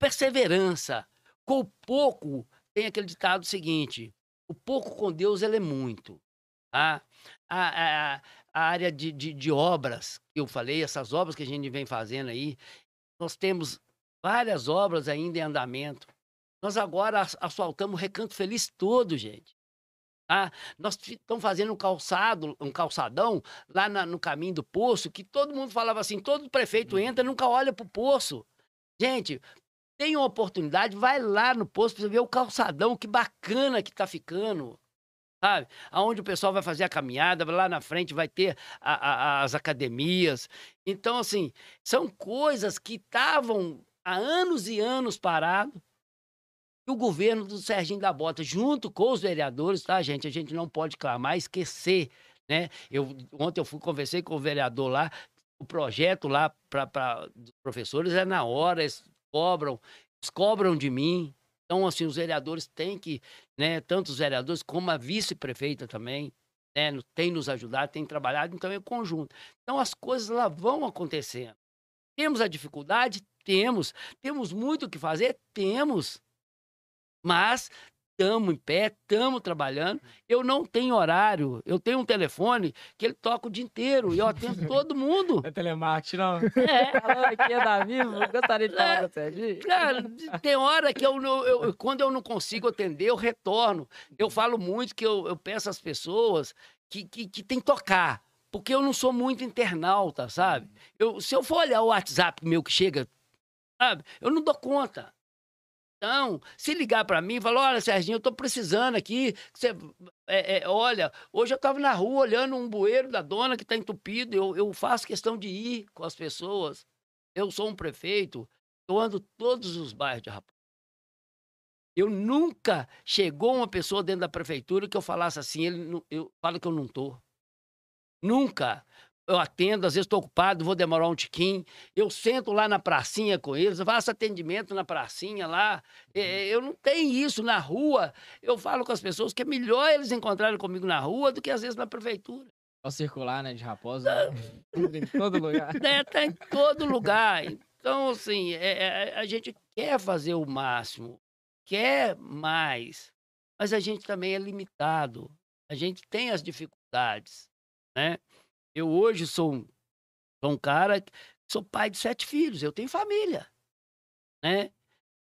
perseverança. Com o pouco, tem aquele ditado seguinte: o pouco com Deus ele é muito. Tá? A, a, a área de, de, de obras que eu falei, essas obras que a gente vem fazendo aí, nós temos várias obras ainda em andamento. Nós agora as- asfaltamos o Recanto Feliz todo, gente. Tá? Nós estamos fazendo um calçado, um calçadão lá na- no caminho do poço, que todo mundo falava assim, todo prefeito entra nunca olha pro poço. Gente, tem uma oportunidade, vai lá no poço para ver o calçadão, que bacana que tá ficando. Sabe? Aonde o pessoal vai fazer a caminhada, lá na frente vai ter a- a- as academias. Então, assim, são coisas que estavam há anos e anos parados. E o governo do Serginho da Bota, junto com os vereadores, tá, gente? A gente não pode clamar, esquecer, né? Eu, ontem eu fui, conversei com o vereador lá, o projeto lá para os professores é na hora, cobram, cobram de mim. Então, assim, os vereadores têm que, né, tanto os vereadores como a vice-prefeita também, né, tem nos ajudado, tem trabalhado, então é conjunto. Então, as coisas lá vão acontecendo. Temos a dificuldade? Temos. Temos muito o que fazer? Temos. Mas estamos em pé, estamos trabalhando. Eu não tenho horário. Eu tenho um telefone que ele toca o dia inteiro e eu atendo todo mundo. É telemarketing, não. É. Alô, aqui é Davi, eu gostaria de falar com o Serginho. Cara, tem hora que eu, não- eu- eu- quando eu não consigo atender, eu retorno. Eu falo muito que eu, eu peço às pessoas que, que, que tem que tocar. Porque eu não sou muito internauta, sabe? Eu, se eu for olhar o WhatsApp meu que chega, sabe? Eu não dou conta. Então, se ligar para mim e falar, olha, Serginho, eu tô precisando aqui. Você, é, é, olha, hoje eu tava na rua olhando um bueiro da dona que tá entupido. Eu, eu faço questão de ir com as pessoas. Eu sou um prefeito. Eu ando todos os bairros de Raposa. Eu nunca chegou uma pessoa dentro da prefeitura que eu falasse assim, ele, eu falo que eu não tô. Nunca. Eu atendo, às vezes estou ocupado, vou demorar um tiquinho. Eu sento lá na pracinha com eles, faço atendimento na pracinha lá. É, eu não tenho isso na rua. Eu falo com as pessoas que é melhor eles encontrarem comigo na rua do que às vezes na prefeitura. Ao circular, né, de Raposa. em todo lugar. né, tá em todo lugar. Então, assim, é- é- a gente quer fazer o máximo, quer mais, mas a gente também é limitado. A gente tem as dificuldades, né? Eu hoje sou um, sou um cara, que- sou pai de sete filhos, eu tenho família, né?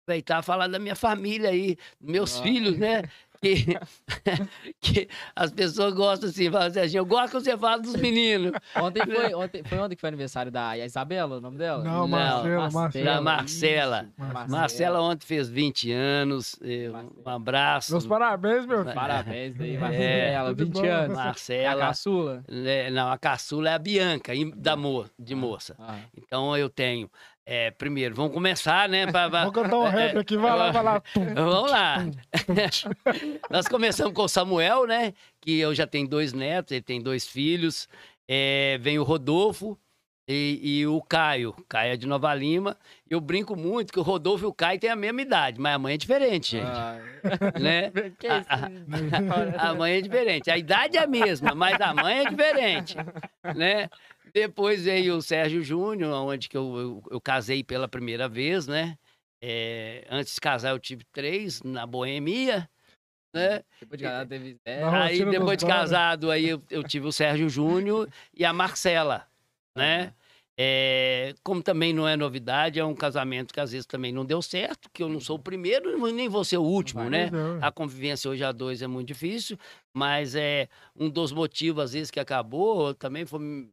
Aproveitar falar da minha família aí, dos meus Ah. filhos, né? Que, que as pessoas gostam assim, falam, Serginho, eu gosto que você fala dos meninos. Ontem foi, ontem, foi ontem que foi aniversário da Isabela, o nome dela? Não, Não, Marcela, Da Marcela. Marcela. Marcela. Marcela ontem fez 20 anos. Marcela. Um abraço. Meus parabéns, meu filho. Parabéns daí, É, Marcela, tudo 20 bom. anos. É a Marcela. caçula? né, Não, a caçula é a Bianca, da mo de moça. Ah, Então eu tenho. Eh, primeiro, vamos começar, né? pra- pra- Vou cantar um rap aqui, vai lá, vai lá. Vamos lá. Nós começamos com o Samuel, né? Que eu já tenho dois netos, ele tem dois filhos. É, vem o Rodolfo e, e o Caio. Caio é de Nova Lima. Eu brinco muito que o Rodolfo e o Caio têm a mesma idade, mas a mãe é diferente, gente. ah, Né? que isso? A mãe é diferente. A idade é a mesma, mas a mãe é diferente, né? Depois veio o Sérgio Júnior, onde que eu, eu, eu casei pela primeira vez, né? É, antes de casar eu tive três na Boemia, né? Depois de casado teve Zé. Na Aí, depois de donos. casado, aí eu, eu tive o Sérgio Júnior e a Marcela, né? É, como também não é novidade, é um casamento que às vezes também não deu certo, que eu não sou o primeiro, nem vou ser o último, vai, né? Pois é. A convivência hoje a dois é muito difícil, mas é um dos motivos, às vezes, que acabou também foi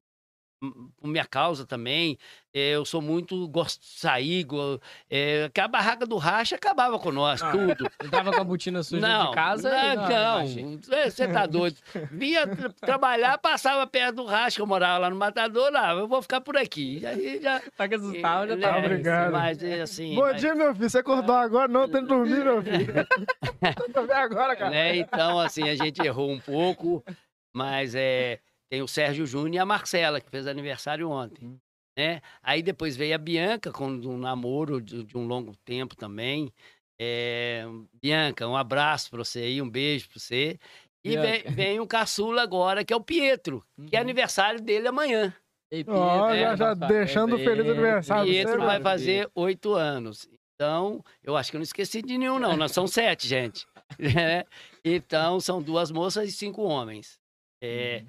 por minha causa também. É, Eu sou muito, gosto de sair, go- é, que a barraca do racha acabava com nós, Ah, tudo. Entrava com a botina suja Não, de casa não, não, não, você tá doido. Vinha tra- trabalhar, passava perto do racha, que eu morava lá no Matador, lá, eu vou ficar por aqui. Aí já... Tá que assustava, já É, tava. Obrigado. Mas, é, assim... Bom mas- dia, meu filho. Você acordou agora? Não, tem que dormir, meu filho. Tô bem agora, cara. né? Então, assim, a gente errou um pouco, mas é, tem o Sérgio Júnior e a Marcela, que fez aniversário ontem. Né? Aí depois veio a Bianca, com um namoro de, de um longo tempo também. É, Bianca, um abraço para você aí, um beijo para você. E vem, vem o caçula agora, que é o Pietro, que é Uhum. aniversário dele amanhã. Ei, Ó, Pedro, já, é, já nossa, deixando o é, feliz é, aniversário. Pietro vai fazer oito anos. Então, eu acho que eu não esqueci de nenhum, não. Nós somos sete, gente. né? Então, são duas moças e cinco homens. É, Uhum.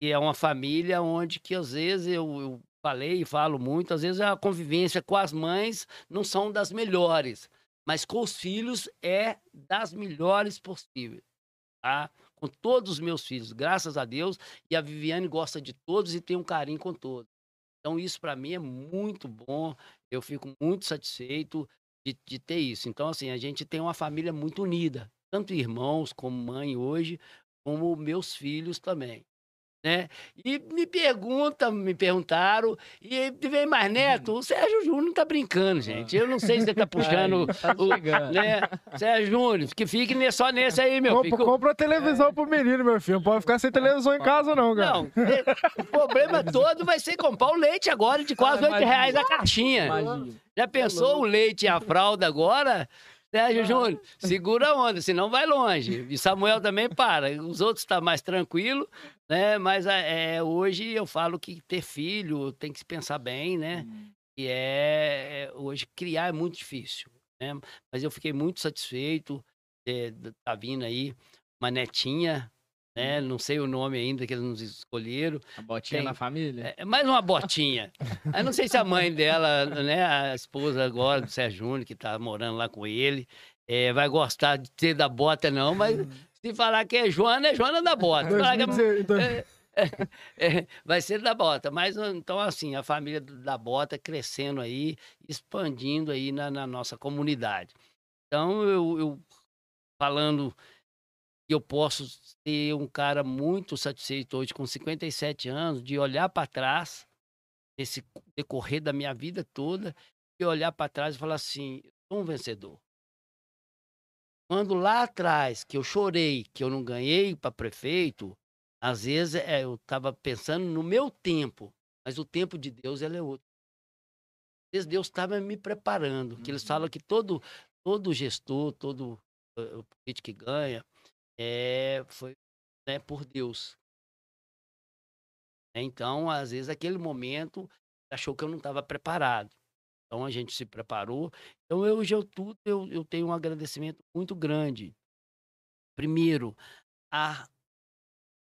E é uma família onde que às vezes eu, eu falei e falo muito, às vezes a convivência com as mães não são das melhores, mas com os filhos é das melhores possíveis. Tá? Com todos os meus filhos, graças a Deus, e a Viviane gosta de todos e tem um carinho com todos. Então, isso para mim é muito bom, eu fico muito satisfeito de, de ter isso. Então, assim, a gente tem uma família muito unida, tanto irmãos como mãe hoje, como meus filhos também. Né? E me perguntam, me perguntaram, e vem mais neto, o Sérgio Júnior tá brincando, gente. Eu não sei se ele tá puxando, Aí, tá o- né? Sérgio Júnior, que fique só nesse aí, meu Compra, filho. compra televisão pro menino, meu filho. Não pode ficar sem televisão em casa, não, cara. Não, e- o problema todo vai ser comprar o leite agora de quase Ah, 8 reais a caixinha. Imagina. Já pensou o leite e a fralda agora? Sérgio Júnior, segura a onda, senão vai longe. E Samuel também para. Os outros estão mais tranquilo, né? Mas é, hoje eu falo que ter filho tem que se pensar bem, né? E é, é- hoje criar é muito difícil, né? Mas eu fiquei muito satisfeito. É, tá vindo aí uma netinha, né? Não sei o nome ainda que eles nos escolheram. A botinha Tem. na família? É mais uma botinha. Eu não sei se a mãe dela, né, a esposa agora do Sérgio Júnior, que tá morando lá com ele, eh, vai gostar de ter da bota, não, mas se falar que é Joana, é Joana da bota. Que é- 2016, então, é, vai ser da bota. Mas então, assim, a família da bota crescendo aí, expandindo aí na, na nossa comunidade. Então, eu, eu falando eu posso ser um cara muito satisfeito hoje, com 57 anos, de olhar para trás, esse decorrer da minha vida toda, e olhar para trás e falar assim: sou um vencedor. Quando lá atrás, que eu chorei, que eu não ganhei para prefeito, às vezes é, eu estava pensando no meu tempo, mas o tempo de Deus ele é outro. Às vezes Deus estava me preparando, que eles Uhum. falam que todo, todo gestor, todo eh, o político que ganha, é, foi né, por Deus. Então, às vezes, aquele momento, achou que eu não estava preparado. Então, a gente se preparou. Então, hoje, eu, tudo, eu, eu tenho um agradecimento muito grande. Primeiro, a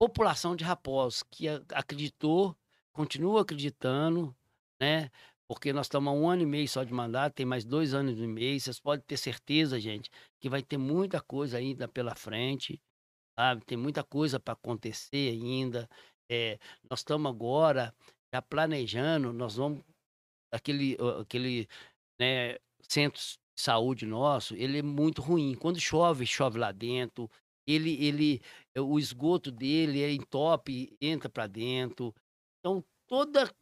população de Raposo, que acreditou, continua acreditando, né? Porque nós estamos há um ano e meio só de mandato, tem mais dois anos e meio. Vocês podem ter certeza, gente, que vai ter muita coisa ainda pela frente, sabe? Tem muita coisa para acontecer ainda. É, nós estamos agora já planejando, nós vamos aquele aquele né, centro de saúde nosso, ele é muito ruim. Quando chove, chove lá dentro. Ele ele o esgoto dele é entope, entra para dentro. Então toda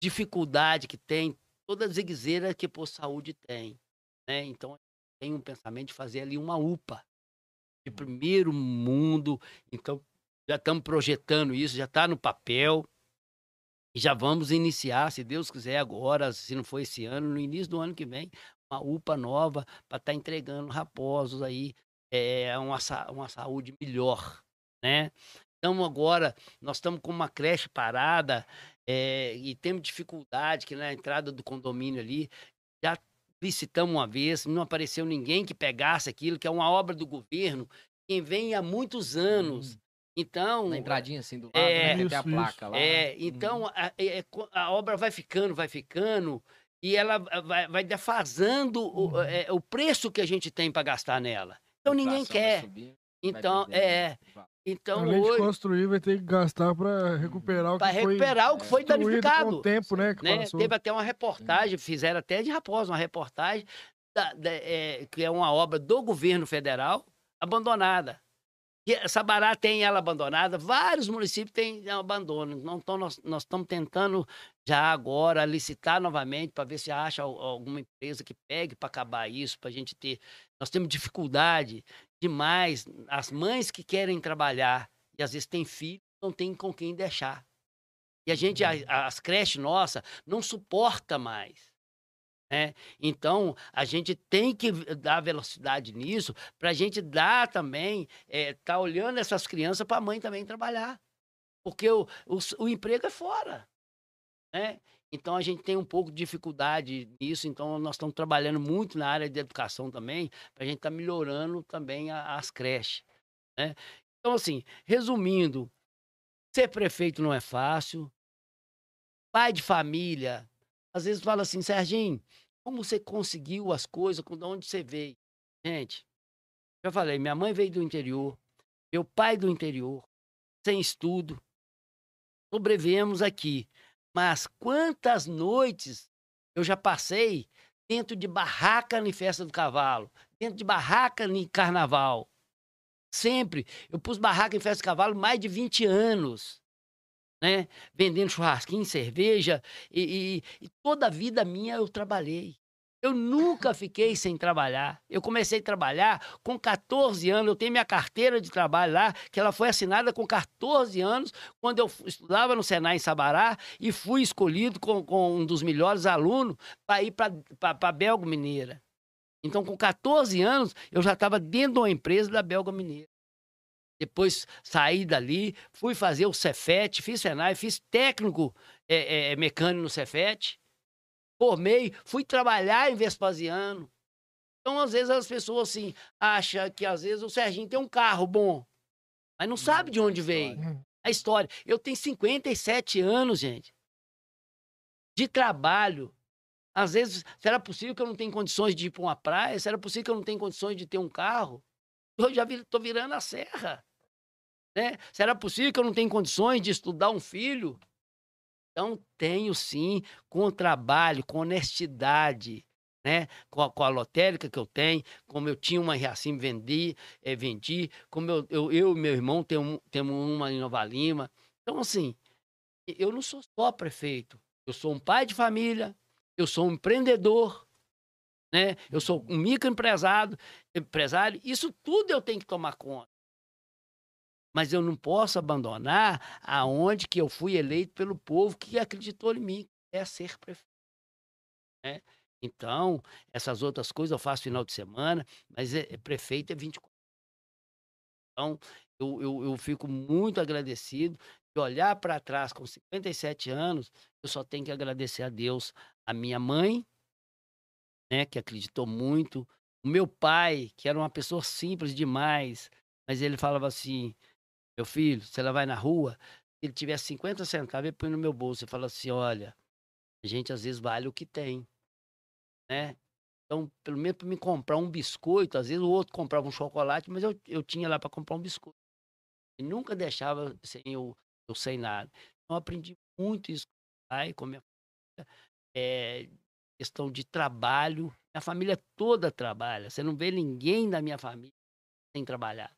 dificuldade que tem, toda ziguezeira que por saúde tem, né? Então tem um pensamento de fazer ali uma UPA de primeiro mundo. Então já estamos projetando isso, já está no papel. E já vamos iniciar, se Deus quiser, agora, se não for esse ano, no início do ano que vem, uma UPA nova para estar entregando raposos aí, é, uma, uma saúde melhor, né? Então agora, nós estamos com uma creche parada é, e temos dificuldade que na entrada do condomínio ali, licitamos uma vez, não apareceu ninguém que pegasse aquilo, que é uma obra do governo, quem vem há muitos anos. Hum. Então, Na entradinha assim do lado, É, né? que tem a isso, placa lá. é, então a, é- a obra vai ficando, vai ficando, e ela vai, vai defasando o, Uhum. é, o preço que a gente tem para gastar nela. Então A ninguém quer. vai Então, é. Então, Além de hoje, construir, vai ter que gastar pra recuperar o que para foi recuperar o que foi destruído com danificado. o tempo, né? Que né? passou. Teve até uma reportagem, fizeram até de Raposa, uma reportagem, da- da- é, que é uma obra do governo federal, abandonada. E Sabará tem ela abandonada, vários municípios têm abandono. Nós, nós estamos tentando já agora licitar novamente para ver se acha al- alguma empresa que pegue para acabar isso, para a gente ter. Nós temos dificuldade demais. As mães que querem trabalhar e às vezes têm filhos, não tem com quem deixar. E a gente, a- as creches nossas, não suporta mais. Né? Então, a gente tem que dar velocidade nisso para a gente dar também, eh, tá olhando essas crianças para a mãe também trabalhar. Porque o, o, o emprego é fora. Né? Então, a gente tem um pouco de dificuldade nisso. Então, nós estamos trabalhando muito na área de educação também, para a gente estar melhorando também a- as creches. Né? Então, assim, resumindo, ser prefeito não é fácil. Pai de família, às vezes fala assim, Serginho, como você conseguiu as coisas, de onde você veio? Gente, já falei, minha mãe veio do interior, meu pai do interior, sem estudo. Sobrevivemos aqui. Mas quantas noites eu já passei dentro de barraca em festa do cavalo, dentro de barraca em carnaval. Sempre. Eu pus barraca em festa do cavalo mais de 20 anos. Né? Vendendo churrasquinho, cerveja. E, e- e toda a vida minha eu trabalhei. Eu nunca fiquei sem trabalhar. Eu comecei a trabalhar com 14 anos. Eu tenho minha carteira de trabalho lá, que ela foi assinada com 14 anos, quando eu estudava no Senai em Sabará e fui escolhido com, com um dos melhores alunos para ir para a Belga Mineira. Então, com 14 anos, eu já estava dentro de uma empresa da Belga Mineira. Depois saí dali, fui fazer o Cefet, fiz Senai, fiz técnico eh, eh, mecânico no Cefet formei, fui trabalhar em Vespasiano. Então, às vezes, as pessoas assim, acham que às vezes o Serginho tem um carro bom, mas não sabe de onde veio. A história. Eu tenho 57 anos, gente, de trabalho. Às vezes, será possível que eu não tenha condições de ir para uma praia? Será possível que eu não tenha condições de ter um carro? Eu já estou virando a serra. Né? Será possível que eu não tenha condições de estudar um filho? Então, tenho sim, com trabalho, com honestidade, né? Com a, com a lotérica que eu tenho, como eu tinha uma Reacim, vendi, eh, vendi, como eu, eu, eu e meu irmão temos, temos uma em Nova Lima. Então, assim, eu não sou só prefeito, eu sou um pai de família, eu sou um empreendedor, né? Eu sou um microempresário, empresário, isso tudo eu tenho que tomar conta mas eu não posso abandonar aonde que eu fui eleito pelo povo que acreditou em mim, que é ser prefeito. né? Então, essas outras coisas eu faço final de semana, mas é, é prefeito é 24. Então, eu, eu, eu fico muito agradecido de olhar para trás com 57 anos, eu só tenho que agradecer a Deus, a minha mãe, né, que acreditou muito, o meu pai, que era uma pessoa simples demais, mas ele falava assim, meu filho, se ela vai na rua, se ele tiver 50 centavos, ele põe no meu bolso e fala assim: olha, a gente às vezes vale o que tem. Né? Então, pelo menos para me comprar um biscoito, às vezes o outro comprava um chocolate, mas eu, eu tinha lá para comprar um biscoito. E nunca deixava sem eu, eu sem nada. Então, aprendi muito isso com meu pai, com minha família. É, questão de trabalho. Minha família toda trabalha. Você não vê ninguém da minha família sem trabalhar.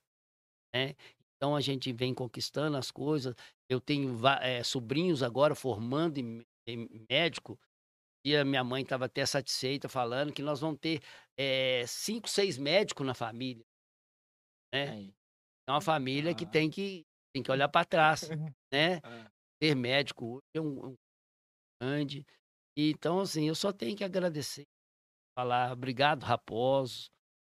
Né? Então a gente vem conquistando as coisas. Eu tenho eh, sobrinhos agora formando em, em médico. E a minha mãe estava até satisfeita falando que nós vamos ter eh, cinco, seis médicos na família. Né? É uma família que Ah. tem que, tem que olhar para trás. né? Ah. Ser médico hoje é um, um grande. Então, assim, eu só tenho que agradecer. Falar obrigado, Raposo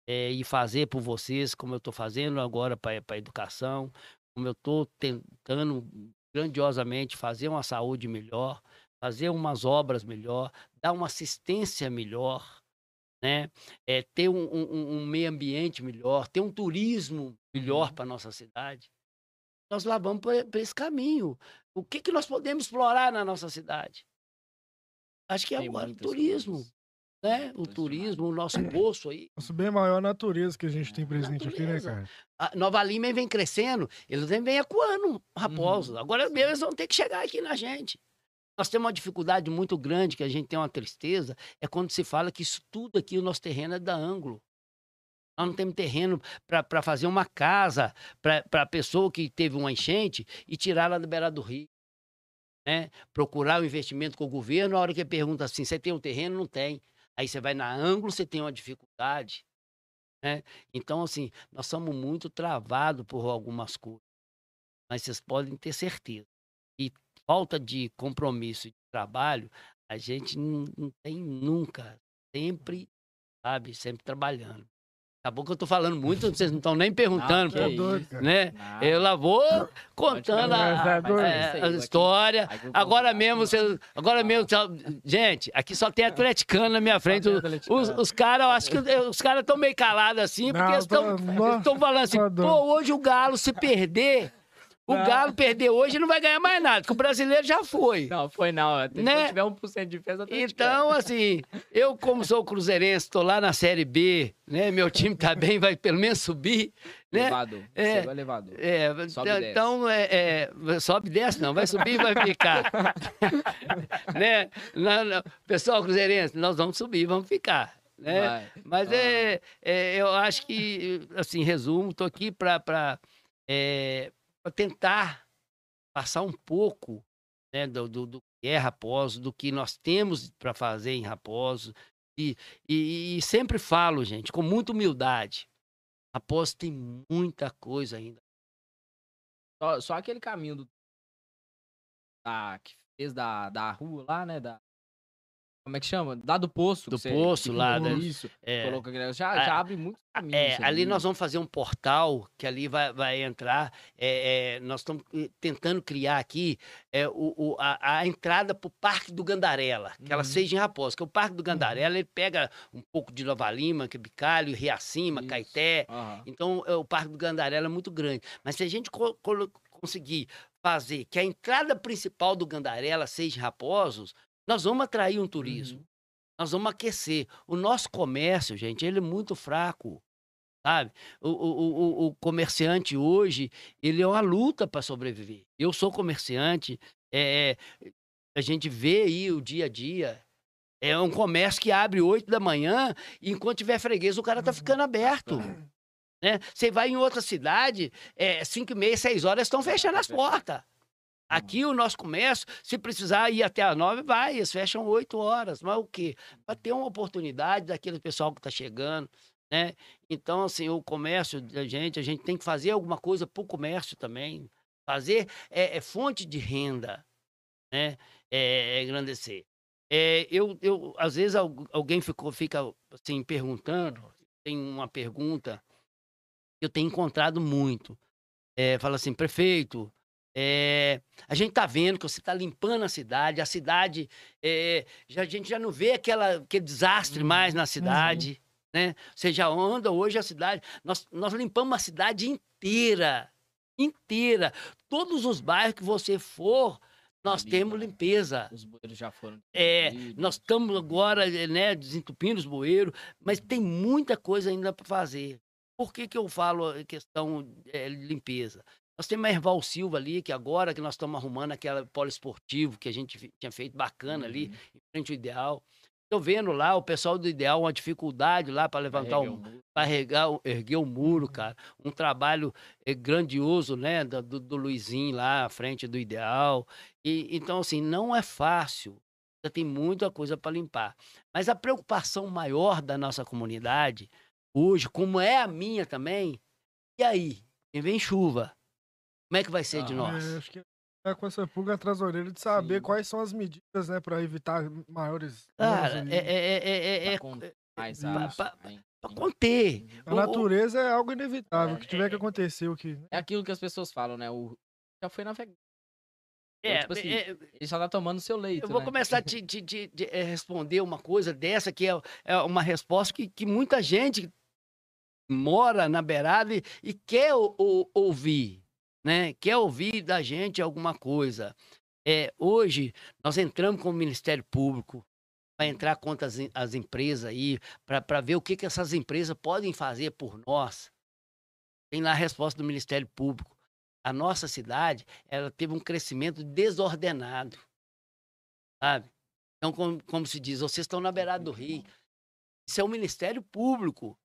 eh, e fazer por vocês, como eu estou fazendo agora para a educação, como eu estou tentando grandiosamente fazer uma saúde melhor, fazer umas obras melhor, dar uma assistência melhor, né? É, ter um, um, um meio ambiente melhor, ter um turismo melhor Uhum. para nossa cidade. Nós lá vamos para esse caminho. O que, que nós podemos explorar na nossa cidade? Acho que é agora turismo, coisas. Né? O Impressionante. turismo, o nosso poço aí. Nosso bem maior natureza que a gente tem presente aqui, né, cara? A Nova Lima vem crescendo, eles vêm vem acuando raposos. Uhum. Agora mesmo eles vão ter que chegar aqui na gente. Nós temos uma dificuldade muito grande, que a gente tem uma tristeza, é quando se fala que isso tudo aqui, o nosso terreno é da ângulo. Nós não temos terreno para fazer uma casa para a pessoa que teve uma enchente e tirá-la da beira do rio. Né? Procurar o investimento com o governo, a hora que pergunta assim, você tem um terreno? Não tem. Aí você vai na ângulo, você tem uma dificuldade. Né? Então, assim, nós somos muito travados por algumas coisas. Mas vocês podem ter certeza. E falta de compromisso e de trabalho, a gente não, não tem nunca. Sempre, sabe, sempre trabalhando. Acabou que eu tô falando muito, vocês não estão nem perguntando, que pô, Tá cara. né? Nada. Eu lá vou contando a, a- a- história. Agora mesmo, vocês, agora mesmo, gente, aqui só tem atleticano na minha frente. Os, os, caras, eu acho que os caras estão meio calados assim, porque Não, eles estão falando assim, pô, hoje o Galo se perder, o. Galo perder hoje não vai ganhar mais nada, porque o brasileiro já foi. Não, foi não. Se Né? tiver 1% de defesa, tá Então, assim, eu como sou cruzeirense, tô lá na Série B, né? Meu time tá bem, vai pelo menos subir, né? Elevador. É. É. elevador. É, Sobe e então, é, é, sobe e desce, não, vai subir e vai ficar. né? Não, não. Pessoal cruzeirense, nós vamos subir, vamos ficar. Né? Vai. Mas Ah. é, é, eu acho que, assim, resumo, tô aqui para tentar passar um pouco né, do, do, do que é Raposo, do que nós temos para fazer em Raposo. E, e, e sempre falo, gente, com muita humildade. Raposo tem muita coisa ainda. Só, só aquele caminho do. Da, que fez da, da rua lá, né? Da, como é que chama? Da do poço. Do poço lá, né? Isso. É, Coloca, já, já abre muitos caminhos. É, ali nós vamos fazer um portal que ali vai, vai entrar. é, é, nós estamos eh, tentando criar aqui é, o, o- a, a entrada para o Parque do Gandarela, que ela Uhum. seja em Raposa. Que o Parque do Gandarela ele pega um pouco de Nova Lima, que é Bicalho, Riacima, Isso. Caeté. Aham. Então é, o Parque do Gandarela é muito grande. Mas se a gente co- conseguir fazer que a entrada principal do Gandarela seja em Raposos, nós vamos atrair um turismo Uhum. nós vamos aquecer. O nosso comércio, gente, ele é muito fraco, sabe? O, o, o, o comerciante hoje, ele é uma luta para sobreviver. Eu sou comerciante, é, a gente vê aí o dia a dia. É um comércio que abre 8 da manhã e enquanto tiver freguês, o cara tá ficando aberto. Né? Você vai em outra cidade, é, 5 e meia, 6 horas, estão fechando as portas. Aqui o nosso comércio, se precisar ir até as nove, vai, eles fecham oito horas. Mas o quê? Para ter uma oportunidade daquele pessoal que está chegando, né? Então, assim, o comércio da gente, a gente tem que fazer alguma coisa para o comércio também. Fazer é, é fonte de renda, né? É, é engrandecer. É, eu, eu, às vezes al- alguém ficou, fica assim, perguntando, tem uma pergunta que eu tenho encontrado muito. É, fala assim, prefeito, é, a gente tá vendo que você tá limpando a cidade, a cidade, é, já, a gente já não vê aquela, aquele desastre Uhum, mais na cidade, né? Você já anda hoje a cidade, nós, nós limpamos a cidade inteira, inteira. Todos os bairros que você for, nós Limpa, temos né? limpeza. Os bueiros já foram. É, nós estamos agora, eh, né, desentupindo os bueiros, mas tem muita coisa ainda para fazer. Por que, que eu falo questão eh, limpeza? Nós temos a Erval Silva ali, que agora que nós estamos arrumando aquela poliesportivo que a gente tinha feito bacana ali, Uhum. em frente ao Ideal. Estou vendo lá o pessoal do Ideal, uma dificuldade lá para levantar um, o muro. para erguer, o- muro, cara. Um trabalho eh, grandioso, né, do, do, do Luizinho lá à frente do Ideal. E, então, assim, não é fácil. Ainda tem muita coisa para limpar. Mas a preocupação maior da nossa comunidade, hoje, como é a minha também, e aí? E vem chuva. Como é que vai ser de Ah, nós? É, acho que tá com essa pulga atrás da orelha de saber Sim. quais são as medidas, né, pra evitar maiores. Cara, é, é, é, é, é, mais né? pra conter. A natureza é algo inevitável. O que tiver que é- acontecer, o que. É aquilo que as pessoas falam, né? O... Já foi navegado. É, tipo assim, é, ele só tá tomando seu leite. Eu vou né? começar a te, te, te, te, eh, responder uma coisa dessa, que é, é uma resposta que, que muita gente mora na beirada e, e quer o, o, ouvir, né? Quer ouvir da gente alguma coisa. É, hoje, nós entramos com o Ministério Público para entrar contra as, as empresas aí, para ver o que, que essas empresas podem fazer por nós. Tem lá a resposta do Ministério Público a nossa cidade ela teve um crescimento desordenado, sabe? Então, como, como se diz, vocês estão na beirada do rio. Isso é o Ministério Público.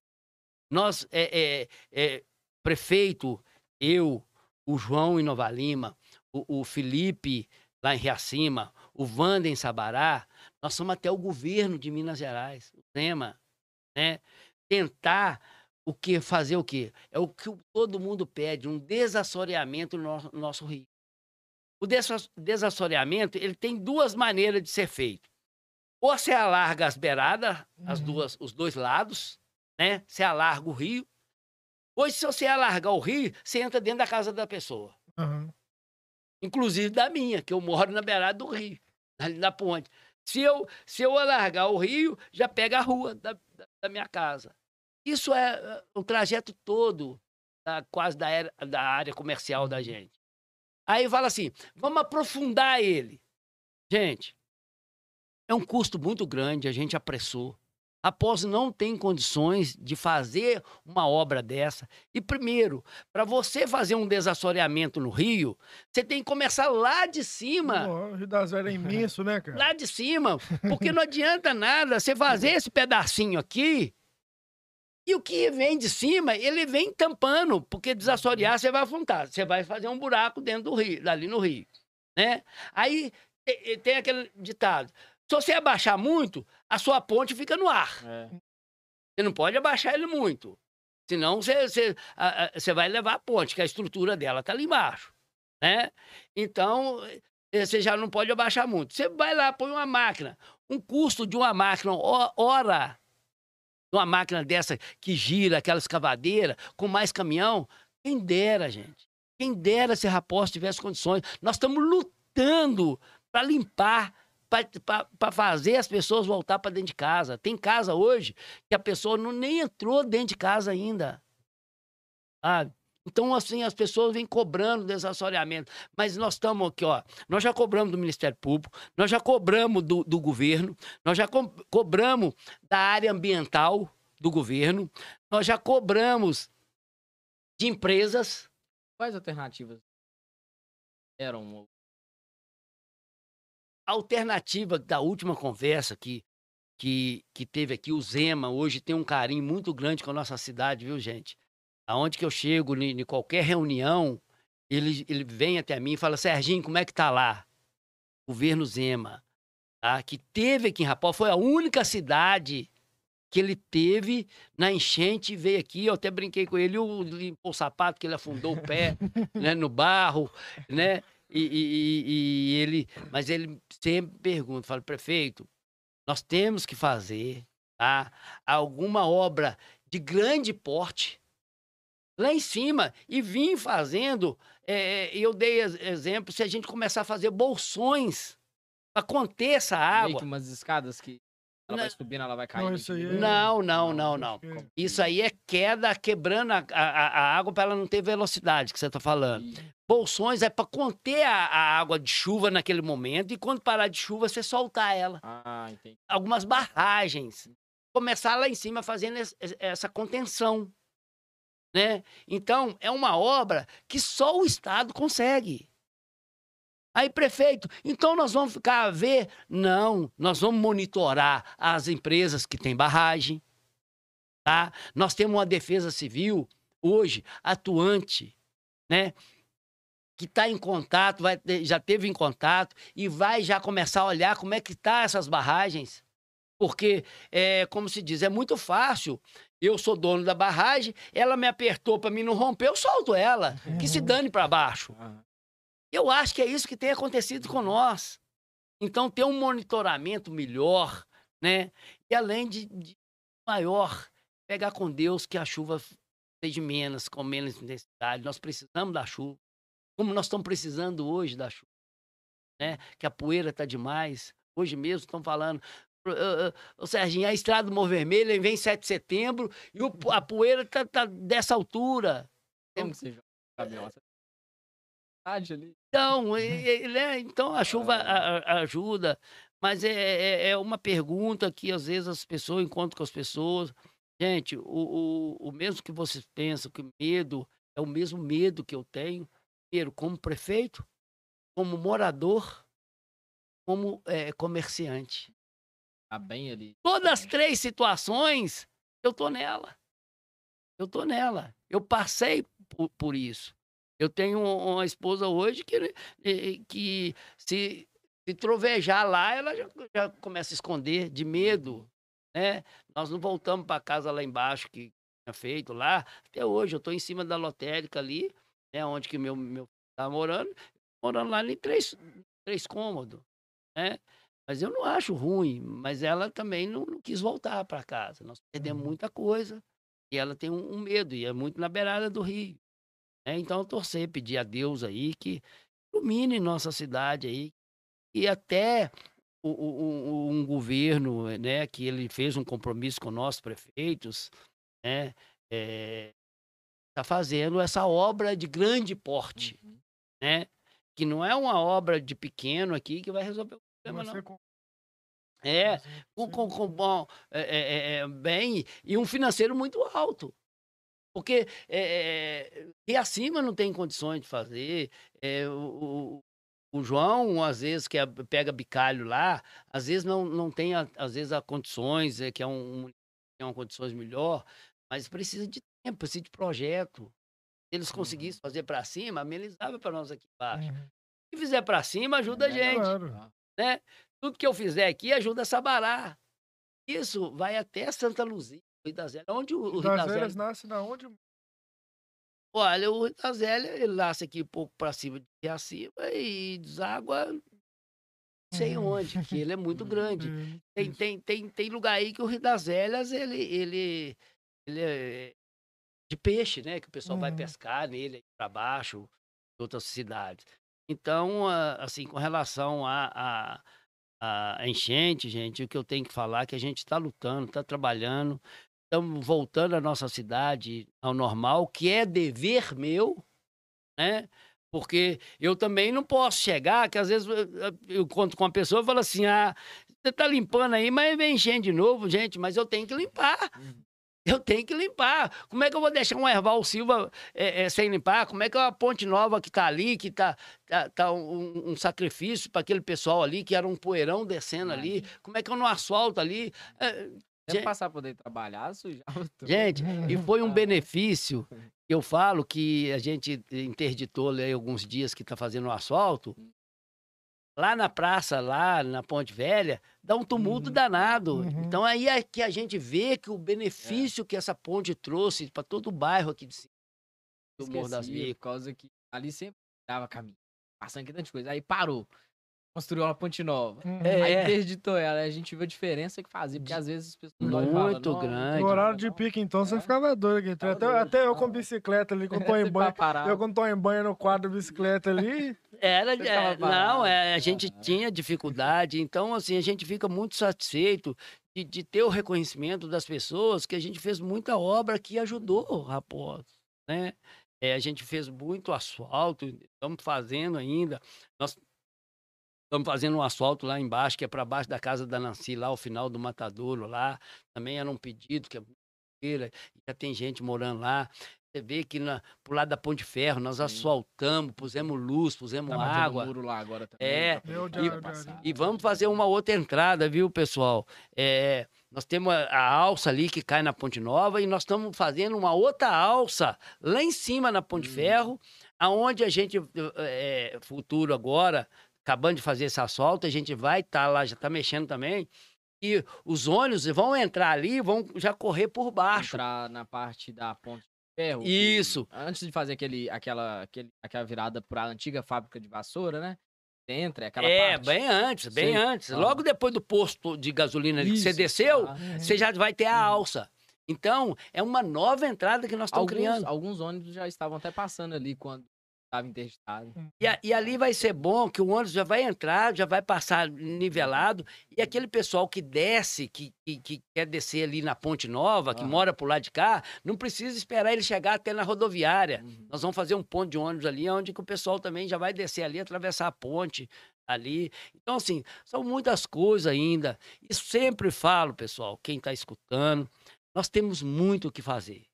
Nós, é, é, é prefeito, eu, o João em Nova Lima, o, o Felipe lá em Riacima, o Wanda em Sabará, nós somos até o governo de Minas Gerais, o tema, né? Tentar o que fazer o quê? É o que todo mundo pede, um desassoreamento no nosso, no nosso rio. O desassoreamento, ele tem duas maneiras de ser feito. Ou você alarga as beiradas, as uhum. duas, os dois lados, né? Você alarga o rio. Ou se você alargar o rio, você entra dentro da casa da pessoa. Uhum. Inclusive da minha, que eu moro na beirada do rio, ali na ponte. Se eu, se eu alargar o rio, já pega a rua da, da, da minha casa. Isso é o trajeto todo, da, quase da, era, da área comercial da gente. Aí fala assim: vamos aprofundar ele. Gente, é um custo muito grande, a gente apressou. Após não tem condições de fazer uma obra dessa. E primeiro, para você fazer um desassoreamento no rio, você tem que começar lá de cima. O Rio das Velhas é imenso, né, cara? Lá de cima. Porque não adianta nada você fazer esse pedacinho aqui e o que vem de cima, ele vem tampando, porque desassorear você vai afundar, você vai fazer um buraco dentro do rio, ali no rio, né? Aí tem aquele ditado, se você abaixar muito, a sua ponte fica no ar. É. Você não pode abaixar ele muito, senão você, você, você vai levar a ponte, que a estrutura dela está ali embaixo, né? Então, eh, você já não pode abaixar muito. Você vai lá, põe uma máquina, um custo de uma máquina, hora uma máquina dessa que gira, aquela escavadeira, com mais caminhão, quem dera, gente. Quem dera se Raposo tivesse condições. Nós estamos lutando para limpar, para fazer as pessoas voltar para dentro de casa. Tem casa hoje que a pessoa não, nem entrou dentro de casa ainda. Sabe? Então, assim, as pessoas vêm cobrando desassoreamento. Mas nós estamos aqui, ó. Nós já cobramos do Ministério Público, nós já cobramos do, do governo, nós já co cobramos da área ambiental do governo, nós já cobramos de empresas. Quais alternativas eram? Alternativa da última conversa que, que, que teve aqui, o Zema, hoje tem um carinho muito grande com a nossa cidade, viu, gente? aonde que eu chego, em qualquer reunião, ele, ele vem até mim e fala, Serginho, como é que tá lá? Governo Zema, tá? que teve aqui em Rapó, foi a única cidade que ele teve na enchente e veio aqui, eu até brinquei com ele, limpou o sapato, que ele afundou o pé né, no barro, né? E, e, e, ele, mas ele sempre pergunta, fala, prefeito, nós temos que fazer tá, alguma obra de grande porte, lá em cima e vim fazendo. É, eu dei exemplo, se a gente começar a fazer bolsões para conter essa água. Meio que umas escadas que ela vai subindo, ela vai cair. Não, isso aí é... não, não, não, não. Isso aí é queda quebrando a, a, a água para ela não ter velocidade que você está falando. Bolsões é para conter a, a, água de chuva naquele momento e quando parar de chuva você soltar ela. Ah, entendi. Algumas barragens. Começar lá em cima fazendo essa contenção né? Então, é uma obra que só o Estado consegue. Aí, prefeito, então nós vamos ficar a ver? Não, nós vamos monitorar as empresas que têm barragem, tá? Nós temos uma defesa civil hoje atuante, né? Que está em contato, vai, já teve em contato e vai já começar a olhar como é que tá essas barragens. Porque, é, como se diz, é muito fácil eu sou dono da barragem, ela me apertou para mim não romper, eu solto ela, que se dane para baixo. Eu acho que é isso que tem acontecido com nós. Então, ter um monitoramento melhor, né? E além de, de maior, pegar com Deus que a chuva seja menos, com menos intensidade. Nós precisamos da chuva, como nós estamos precisando hoje da chuva. né? Que a poeira tá demais. Hoje mesmo estão falando. Ô, Serginho, a estrada do Morro Vermelho vem 7 de setembro e o, a poeira tá, tá dessa altura. Como que você joga o? Ali. Então, né? então a chuva a, a, ajuda, mas é, é, é, uma pergunta que às vezes as pessoas encontram com as pessoas. Gente, o, o, o mesmo que vocês pensam que medo é o mesmo medo que eu tenho, primeiro, como prefeito, como morador, como é, comerciante. Tá bem ali. Todas as três situações, eu tô nela. Eu tô nela. Eu passei por, por isso. Eu tenho uma esposa hoje que, que se, se trovejar lá, ela já, já começa a esconder de medo. Né? Nós não voltamos para casa lá embaixo que tinha feito lá. Até hoje, eu estou em cima da lotérica ali, né? onde que meu, meu tá morando, morando lá em três, três cômodos. Né? Mas eu não acho ruim, mas ela também não, não quis voltar para casa. Nós perdemos uhum. muita coisa. E ela tem um, um medo, e é muito na beirada do rio. Né? Então, torcer, pedir a Deus aí que ilumine nossa cidade aí. E até o, o, um governo, né, que ele fez um compromisso com nossos prefeitos, né, é, tá fazendo essa obra de grande porte, uhum. né, que não é uma obra de pequeno aqui que vai resolver o problema, não. Com... É, com, com, com bom, é, é, é, bem, e um financeiro muito alto. Porque é, e acima não tem condições de fazer. É, o, o, João, às vezes, que é, pega bicalho lá, às vezes não, não tem, às vezes, as condições, é, que é um, tem uma condições melhor, mas precisa de tempo, precisa de projeto. Se eles conseguissem fazer para cima, amenizava para nós aqui embaixo. Uhum. Se fizer para cima, ajuda a gente. Claro. Né? Tudo que eu fizer aqui ajuda a Sabará. Isso vai até Santa Luzia. Rui da Zélia. Onde o, Rui das Zélias nasce na onde? Olha, o Rui da Zélia, ele nasce aqui um pouco para cima de acima e deságua sei hum. onde, que ele é muito grande. Hum, tem, tem, tem, tem lugar aí que o Rio das Zélias, ele, ele, ele é de peixe, né? Que o pessoal vai uhum. pescar nele para baixo, em outras cidades. Então, assim, com relação a, a, a enchente, gente, o que eu tenho que falar é que a gente está lutando, está trabalhando, estamos voltando a nossa cidade ao normal, que é dever meu, né? Porque eu também não posso chegar, que às vezes eu conto com uma pessoa e falo assim: ah, você tá limpando aí, mas vem enchendo de novo, gente, mas eu tenho que limpar. Uhum. Eu tenho que limpar. Como é que eu vou deixar um Erval Silva é, é, sem limpar? Como é que é uma ponte nova que tá ali, que tá, tá, tá um, um, sacrifício para aquele pessoal ali, que era um poeirão descendo ali? Como é que eu não asfalto ali? É, Gente, passar poder trabalhar, sujar. Gente, e foi um benefício. Eu falo que a gente interditou ali alguns dias que está fazendo o asfalto. Lá na praça, lá na Ponte Velha, dá um tumulto uhum. danado. Uhum. Então aí é que a gente vê que o benefício é. que essa ponte trouxe para todo o bairro aqui de cima. Do Morro das Por causa que ali sempre dava caminho. Passando aqui tanta coisa. Aí parou construiu uma ponte nova. É. Aí interditou ela, a gente viu a diferença que fazia, porque às vezes as pessoas Muito falam, grande. No horário de pique, então, é. você ficava doido. Aqui. Até, até eu com bicicleta ali, quando tô em banho. Eu quando tô em banho no quadro bicicleta ali. Era, é, não, é, a gente tinha dificuldade, então assim, a gente fica muito satisfeito de, de ter o reconhecimento das pessoas que a gente fez muita obra que ajudou Raposo, né? É, a gente fez muito asfalto, estamos fazendo ainda. Nós Estamos fazendo um asfalto lá embaixo, que é para baixo da casa da Nancy, lá ao final do Matadouro, lá. Também era um pedido, que é já tem gente morando lá. Você vê que na, pro lado da Ponte Ferro nós Sim. asfaltamos, pusemos luz, pusemos tá água. muro lá agora também. É, e, e, vamos fazer uma outra entrada, viu, pessoal? É, nós temos a, a, alça ali que cai na Ponte Nova e nós estamos fazendo uma outra alça lá em cima na Ponte hum. Ferro, aonde a gente, é, futuro agora, acabando de fazer esse asfalto, a gente vai estar tá lá, já está mexendo também. E os ônibus vão entrar ali, vão já correr por baixo. Entrar na parte da ponte de ferro. Isso. Que, antes de fazer aquele, aquela, aquele, aquela virada para a antiga fábrica de vassoura, né? Entra, aquela é, parte. bem antes, bem Sim. antes. Ah. Logo depois do posto de gasolina ali que você desceu, ah. você já vai ter a alça. Então, é uma nova entrada que nós estamos criando. Alguns ônibus já estavam até passando ali quando estava interditado. E, e, ali vai ser bom que o ônibus já vai entrar, já vai passar nivelado, e aquele pessoal que desce, que, que, que quer descer ali na Ponte Nova, que mora por lá de cá, não precisa esperar ele chegar até na rodoviária. Uhum. Nós vamos fazer um ponto de ônibus ali, onde que o pessoal também já vai descer ali, atravessar a ponte ali. Então, assim, são muitas coisas ainda. E sempre falo, pessoal, quem está escutando, nós temos muito o que fazer.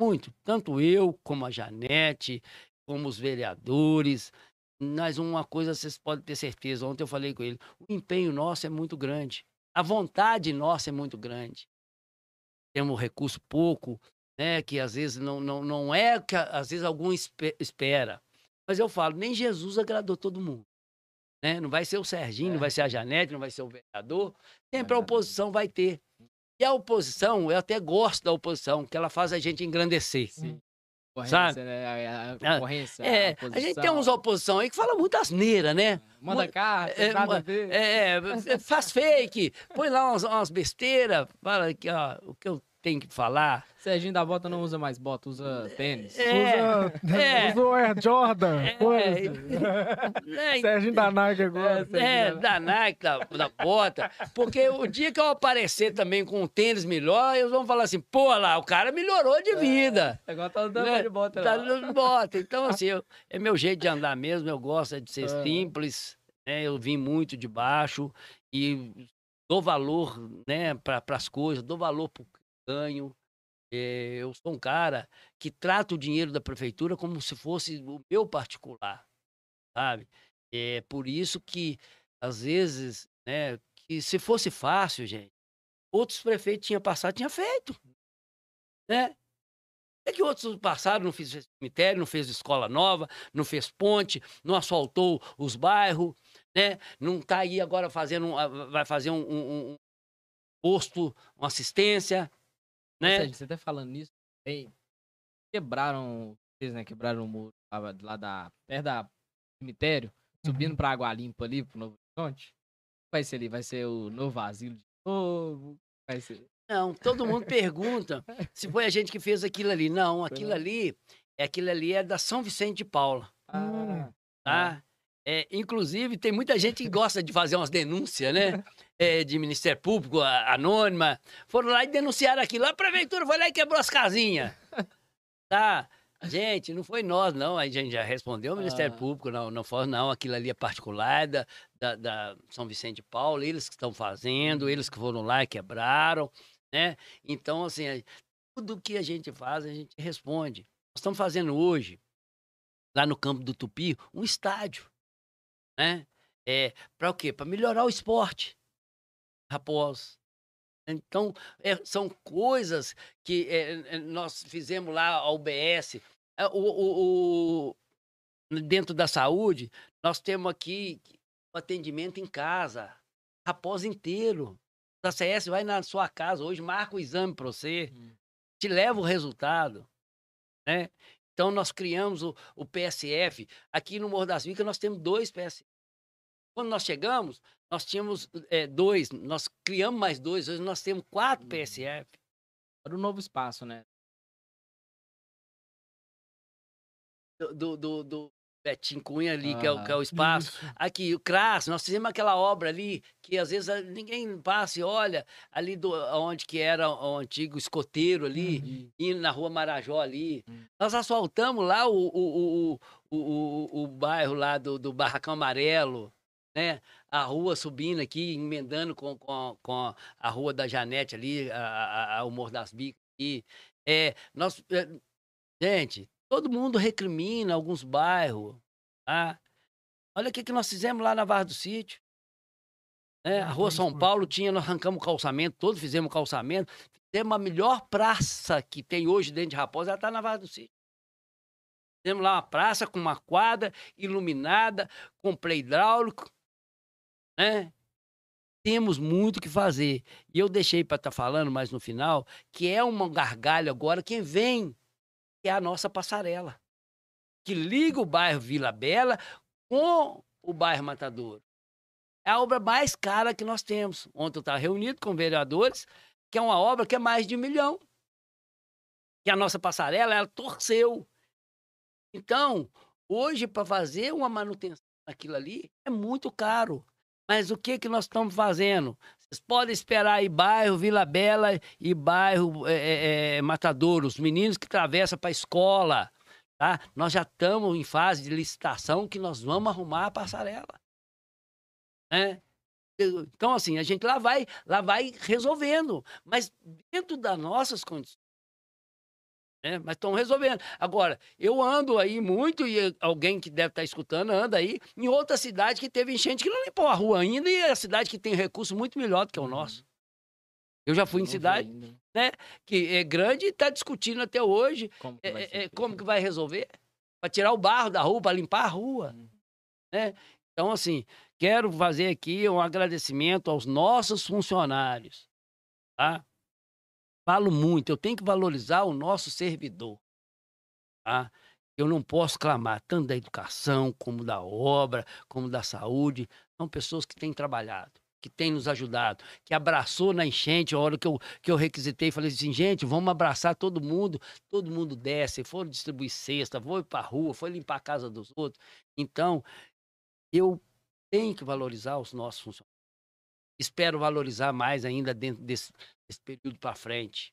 Muito. Tanto eu, como a Janete, como os vereadores. Mas uma coisa vocês podem ter certeza, ontem eu falei com ele, o empenho nosso é muito grande. A vontade nossa é muito grande. Temos recurso pouco, né, que às vezes não, não, não é que às vezes algum espera. Mas eu falo, nem Jesus agradou todo mundo. Né? Não vai ser o Serginho, é. não vai ser a Janete, não vai ser o vereador. Sempre a oposição vai ter. E a oposição, eu até gosto da oposição, que ela faz a gente engrandecer. Sim. Sabe? Né? A, a concorrência. É, a, a, gente tem uns oposição aí que fala muita asneira, né? Manda carta, é, nada a ver. É, é, faz fake, põe lá umas, umas besteiras, fala aqui, ó, o que eu tem que falar. Serginho da Bota não usa mais bota, usa tênis. É, usa, é, usa o Air Jordan. É, é, Serginho da Nike agora. É, é da Nike, da, da bota. Porque o dia que eu aparecer também com um tênis melhor, eles vão falar assim, pô lá, o cara melhorou de vida. É, agora tá andando né? de bota. Tá andando de bota. Então, assim, eu, é meu jeito de andar mesmo, eu gosto de ser é. simples. Né? Eu vim muito de baixo e dou valor né, para as coisas, dou valor para ganho. Eh, eu sou um cara que trata o dinheiro da prefeitura como se fosse o meu particular, sabe? É por isso que, às vezes, né, que se fosse fácil, gente, outros prefeitos tinham passado, tinha feito, né? É que outros passaram, não fez cemitério, não fez escola nova, não fez ponte, não asfaltou os bairros, né? Não está aí agora fazendo, vai fazer um, um, um posto, uma assistência, né? Seja, você tá falando nisso, bem, quebraram, eles, né, quebraram o muro lá, lá da, perto da cemitério, subindo uhum. pra Água Limpa ali, pro Novo Horizonte. Vai ser ali, vai ser o novo asilo de novo, vai ser... Não, todo mundo pergunta se foi a gente que fez aquilo ali. Não, aquilo ali, é aquilo ali é da São Vicente de Paula. Ah, tá? É, inclusive, tem muita gente que gosta de fazer umas denúncias, né? É, de Ministério Público, anônima. Foram lá e denunciaram aquilo. A prefeitura foi lá e quebrou as casinhas. Tá? Gente, não foi nós, não. A gente já respondeu o Ministério ah. Público, não, não foi, não. Aquilo ali é particular da, da, da, São Vicente de Paulo, eles que estão fazendo, eles que foram lá e quebraram, né? Então, assim, tudo que a gente faz, a gente responde. Nós estamos fazendo hoje, lá no campo do Tupi, um estádio né? É, para o quê? Para melhorar o esporte. Raposo. Então, é, são coisas que é, nós fizemos lá a UBS. É, o, o, o, dentro da saúde, nós temos aqui o atendimento em casa, Raposo inteiro. A CS vai na sua casa hoje, marca o exame para você, hum. te leva o resultado. Né? Então, nós criamos o, o PSF. Aqui no Morro das Vicas, nós temos dois PSF. Quando nós chegamos, nós tínhamos é, dois, nós criamos mais dois, hoje nós temos quatro uhum. PSF. Para o novo espaço, né? Do, do, do Betinho Cunha ali, ah, que, é o, que é o espaço. Isso. Aqui, o CRAS, nós fizemos aquela obra ali, que às vezes ninguém passa e olha, ali do, onde que era o antigo escoteiro ali, uhum. indo na rua Marajó ali. Uhum. Nós asfaltamos lá o, o, o, o, o, bairro lá do, do Barracão Amarelo né? A rua subindo aqui, emendando com, com, com a rua da Janete ali, a, a, o Morro das Bicas aqui. É, nós, é, gente, todo mundo recrimina alguns bairros, tá? Olha o que, que nós fizemos lá na Barra do Sítio. Né? A Rua São Paulo tinha, nós arrancamos o calçamento, todos fizemos o calçamento. Fizemos a melhor praça que tem hoje dentro de Raposa, ela está na Barra do Sítio. Temos lá uma praça com uma quadra iluminada, com play hidráulico, né? Temos muito que fazer. E eu deixei para estar tá falando mais no final que é um gargalho agora quem vem, que é a nossa passarela, que liga o bairro Vila Bela com o bairro Matador. É a obra mais cara que nós temos. Ontem eu estava reunido com vereadores, que é uma obra que é mais de um milhão. Que a nossa passarela, ela torceu. Então, Hoje, para fazer uma manutenção naquilo ali, é muito caro. Mas o que, que nós estamos fazendo? Vocês podem esperar aí bairro Vila Bela e bairro é, é, Matadouro, os meninos que atravessam para a escola. Tá? Nós já estamos em fase de licitação que nós vamos arrumar a passarela. Né? Então, assim, a gente lá vai, lá vai resolvendo, mas dentro das nossas condições. Né? Mas estão resolvendo. Agora, eu ando aí muito, e alguém que deve estar tá escutando anda aí, em outra cidade que teve enchente que não limpou a rua ainda, e é a cidade que tem recurso muito melhor do que o uhum. nosso. Eu já fui em cidade, né? Que é grande e está discutindo até hoje como que, é, é, como que vai resolver. Para tirar o barro da rua, para limpar a rua. Hum. Né? Então, assim, quero fazer aqui um agradecimento aos nossos funcionários. Tá? Falo muito, eu tenho que valorizar o nosso servidor. Tá? Eu não posso clamar tanto da educação, como da obra, como da saúde. São pessoas que têm trabalhado, que têm nos ajudado, que abraçou na enchente, a hora que eu, que eu requisitei, falei assim, gente, vamos abraçar todo mundo. Todo mundo desce, foram distribuir cesta, foi para a rua, foi limpar a casa dos outros. Então, eu tem que valorizar os nossos funcionários. Espero valorizar mais ainda dentro desse, desse período para frente.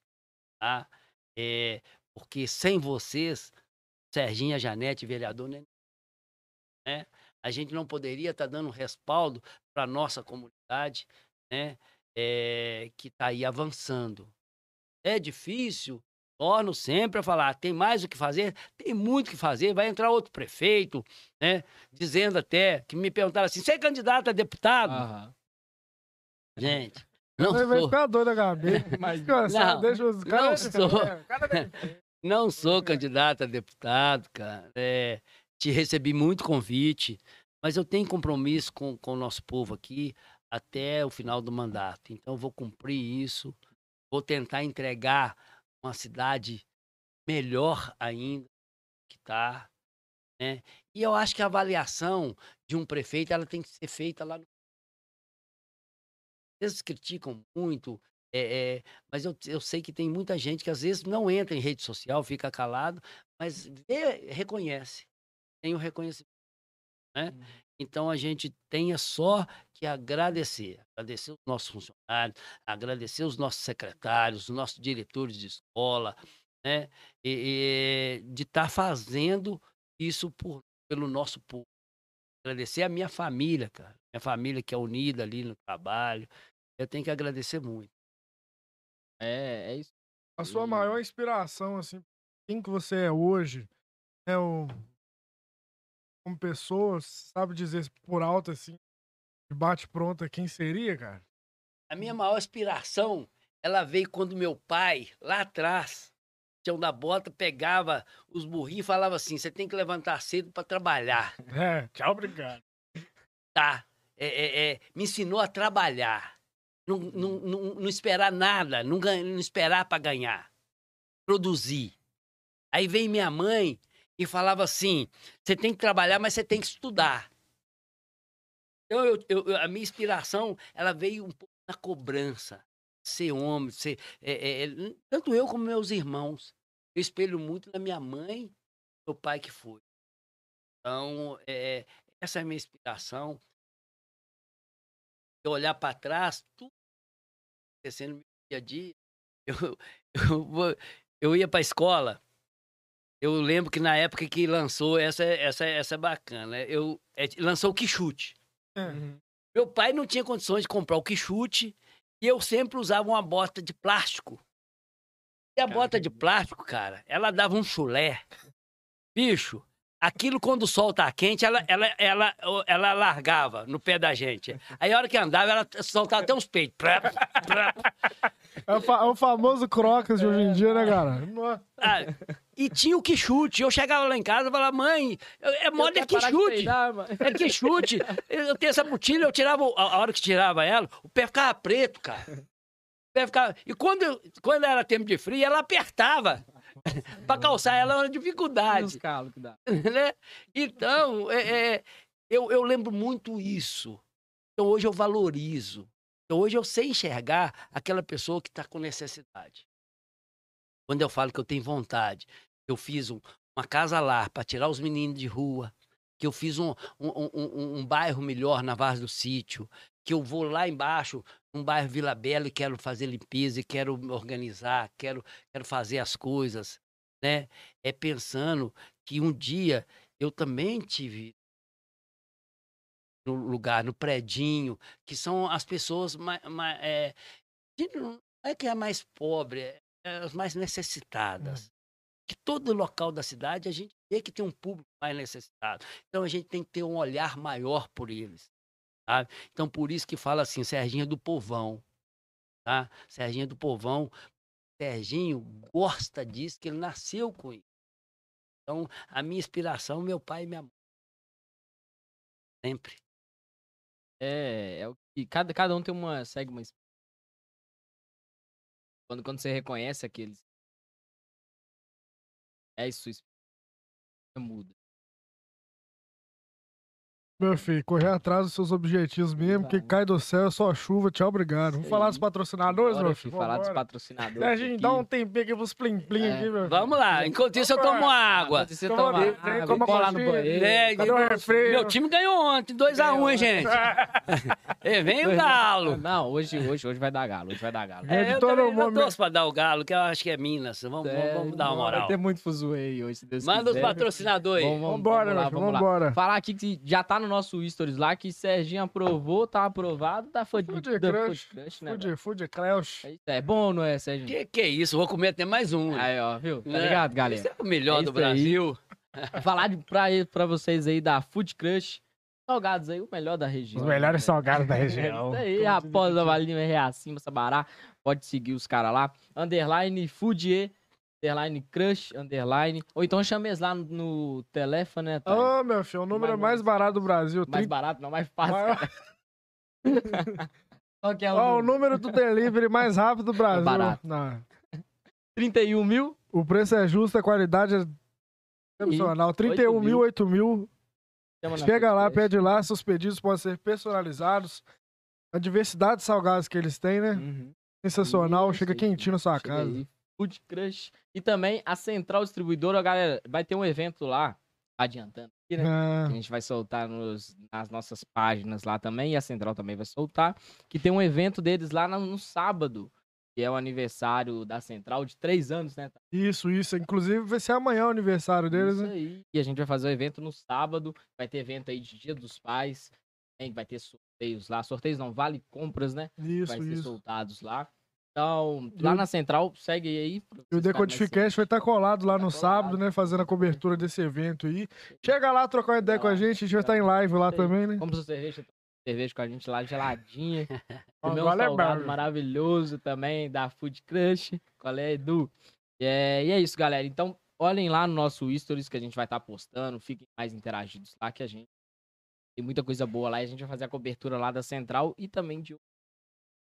Tá? É, porque sem vocês, Serginho, a Janete, vereador, né? né? A gente não poderia estar tá dando respaldo para a nossa comunidade, né? É, que está aí avançando. É difícil, torno sempre a falar, tem mais o que fazer? Tem muito o que fazer, vai entrar outro prefeito, né? Dizendo até, que me perguntaram assim, você é candidato a deputado? Aham. Gente, não sou. Vai ficar doido, HB. Mas, não, deixa os caras... Não sou. não sou candidato a deputado, cara. É, te recebi muito convite, mas eu tenho compromisso com, com o nosso povo aqui até o final do mandato. Então, eu vou cumprir isso, vou tentar entregar uma cidade melhor ainda que está. Né? E eu acho que a avaliação de um prefeito ela tem que ser feita lá no. Eles criticam muito, é, é, mas eu, eu sei que tem muita gente que às vezes não entra em rede social, fica calado, mas vê, reconhece, tem o reconhecimento. Né? Uhum. Então a gente tenha só que agradecer, agradecer os nossos funcionários, agradecer os nossos secretários, os nossos diretores de escola, né? E, e de estar tá fazendo isso por, pelo nosso povo. Agradecer a minha família, cara. Minha família que é unida ali no trabalho. Eu tenho que agradecer muito. É, é isso. A sua maior inspiração, assim, quem que você é hoje, é o como pessoa, sabe dizer por alto assim, de bate pronta quem seria, cara? A minha maior inspiração, ela veio quando meu pai, lá atrás, Tião da Bota, pegava os burrinhos e falava assim: você tem que levantar cedo para trabalhar. É, tchau, obrigado. Tá. É, é, é, me ensinou a trabalhar. Não, não, não, não esperar nada, não, não esperar para ganhar. Produzir. Aí vem minha mãe e falava assim: você tem que trabalhar, mas você tem que estudar. Então, eu, eu, a minha inspiração, ela veio um pouco na cobrança. Ser homem, ser. É, é, tanto eu como meus irmãos. Eu espelho muito na minha mãe meu pai que foi. Então, é, essa é a minha inspiração. Eu olhar para trás, tudo acontecendo no meu dia a dia. Eu, eu, eu ia para a escola, eu lembro que na época que lançou, essa, essa, essa é bacana, né? eu, é, lançou o Quixute. Uhum. Meu pai não tinha condições de comprar o Quixute e eu sempre usava uma bota de plástico. E a bota de plástico, cara, ela dava um chulé. Bicho, aquilo quando o sol tá quente, ela, ela, ela, ela largava no pé da gente. Aí a hora que andava, ela soltava até uns peitos. É o, fa é o famoso Crocas de hoje em dia, né, cara? Ah, e tinha o que chute. Eu chegava lá em casa e falava, mãe, é moda é que chute. É que chute. Eu tenho essa botilha, eu tirava, a hora que tirava ela, o pé ficava preto, cara. O pé ficava... E quando, quando era tempo de frio, ela apertava. pra calçar ela era uma dificuldade. que dá. né? Então, é, é, eu, eu lembro muito isso. Então hoje eu valorizo. Então hoje eu sei enxergar aquela pessoa que está com necessidade. Quando eu falo que eu tenho vontade, eu fiz um, uma casa lá para tirar os meninos de rua, que eu fiz um, um, um, um bairro melhor na Vaz do Sítio, que eu vou lá embaixo, um bairro Vila Bela, e quero fazer limpeza, e quero me organizar, quero, quero fazer as coisas, né? É pensando que um dia eu também tive no lugar, no predinho, que são as pessoas mais, mais é, não é que é a mais pobre, é, as mais necessitadas. Hum. Que todo local da cidade a gente vê que tem um público mais necessitado. Então a gente tem que ter um olhar maior por eles. Então por isso que fala assim, Serginho é do povão. Tá? Serginho é do povão. Serginho gosta disso, que ele nasceu com isso. Então, a minha inspiração, meu pai e minha mãe. Sempre. É, é o que cada, cada um tem uma segue uma quando quando você reconhece aqueles é isso, isso muda. Meu filho, correr atrás dos seus objetivos mesmo, que cai do céu é só chuva, tchau, obrigado. Vamos falar dos patrocinadores, Bora, meu filho? falar dos patrocinadores. Serginho, dá um tempinho aqui pros plim-plim É, aqui, meu filho. Vamos lá, enquanto isso eu tomo água. Enquanto Toma toma ali, água, toma vou lá no banheiro. É, meu time ganhou ontem, 2x1, hein, gente? É, vem o Galo. Não, hoje, hoje, hoje vai dar galo, hoje vai dar galo. É, É, eu todo também não mundo- torço pra dar o Galo, que eu acho que é Minas. Vamos, vamos, vamos dar uma Vai moral. ter muito fuzuê hoje, se Deus Manda os quiser. patrocinadores aí. Vamos, vamos, Vambora, vamos meu filho, vamos vambora. Falar aqui que já tá no nosso stories lá, que Serginho aprovou, tá aprovado, tá food, Food da Crush, Food Crush, né? Food, food Crash. É. É bom não é, Serginho? Que que é isso? Vou comer até mais um. Aí, ó, viu? Tá Né? ligado, galera? Isso é o melhor É do. Brasil. Falar de, pra, pra vocês aí da Food Crush. Salgados aí, o melhor da região. Os melhores né? salgados da É região. isso aí, rapaz, da Valinha Reacima, Sabará. Pode seguir os caras lá. Underline Foodier, underline Crush, underline. Ou então chame eles lá no, no telefone, né? Ô, meu filho, o número Mais- mais barato do Brasil. mais 30... barato, não, mais fácil. Maior- Qual que é o Ó, o número? número do delivery mais rápido do Brasil. barato. Não. 31 mil? O preço é justo, a qualidade é excepcional. 31 mil, 8 mil. Chega lá, pede lá, seus pedidos podem ser personalizados. A diversidade de salgados que eles têm, né? Uhum. Sensacional, chega quentinho na sua Chega casa. Food Crush. E também a Central Distribuidora, galera, vai ter um evento lá, adiantando aqui, né? Ah, que a gente vai soltar nos- nas nossas páginas lá também, e a Central também vai soltar, que tem um evento deles lá no, no sábado, que é o aniversário da Central de três anos, né? isso, isso. Inclusive, vai ser amanhã o aniversário deles, Isso né? aí. E a gente vai fazer o evento no sábado, vai ter evento aí de Dia dos Pais, hein, vai ter sorteios lá, sorteios não, vale compras, né? Isso, vai ser isso. soltados lá. Então, lá o- na Central, segue aí. E o Decodificast vai estar colado lá Tá no sábado, colado. né? Fazendo a cobertura desse evento aí. Chega lá, trocar uma ideia Tá com a gente. A gente vai tá estar em live lá também, né? Sua cerveja, toma cerveja com a gente lá, geladinha. Comer um é salgado maravilhoso também, da Food Crush. Qual é, Edu? É, e é isso, galera. Então, olhem lá no nosso Stories que a gente vai estar postando. Fiquem mais interagidos lá que a gente tem muita coisa boa lá. E a gente vai fazer a cobertura lá da Central e também de...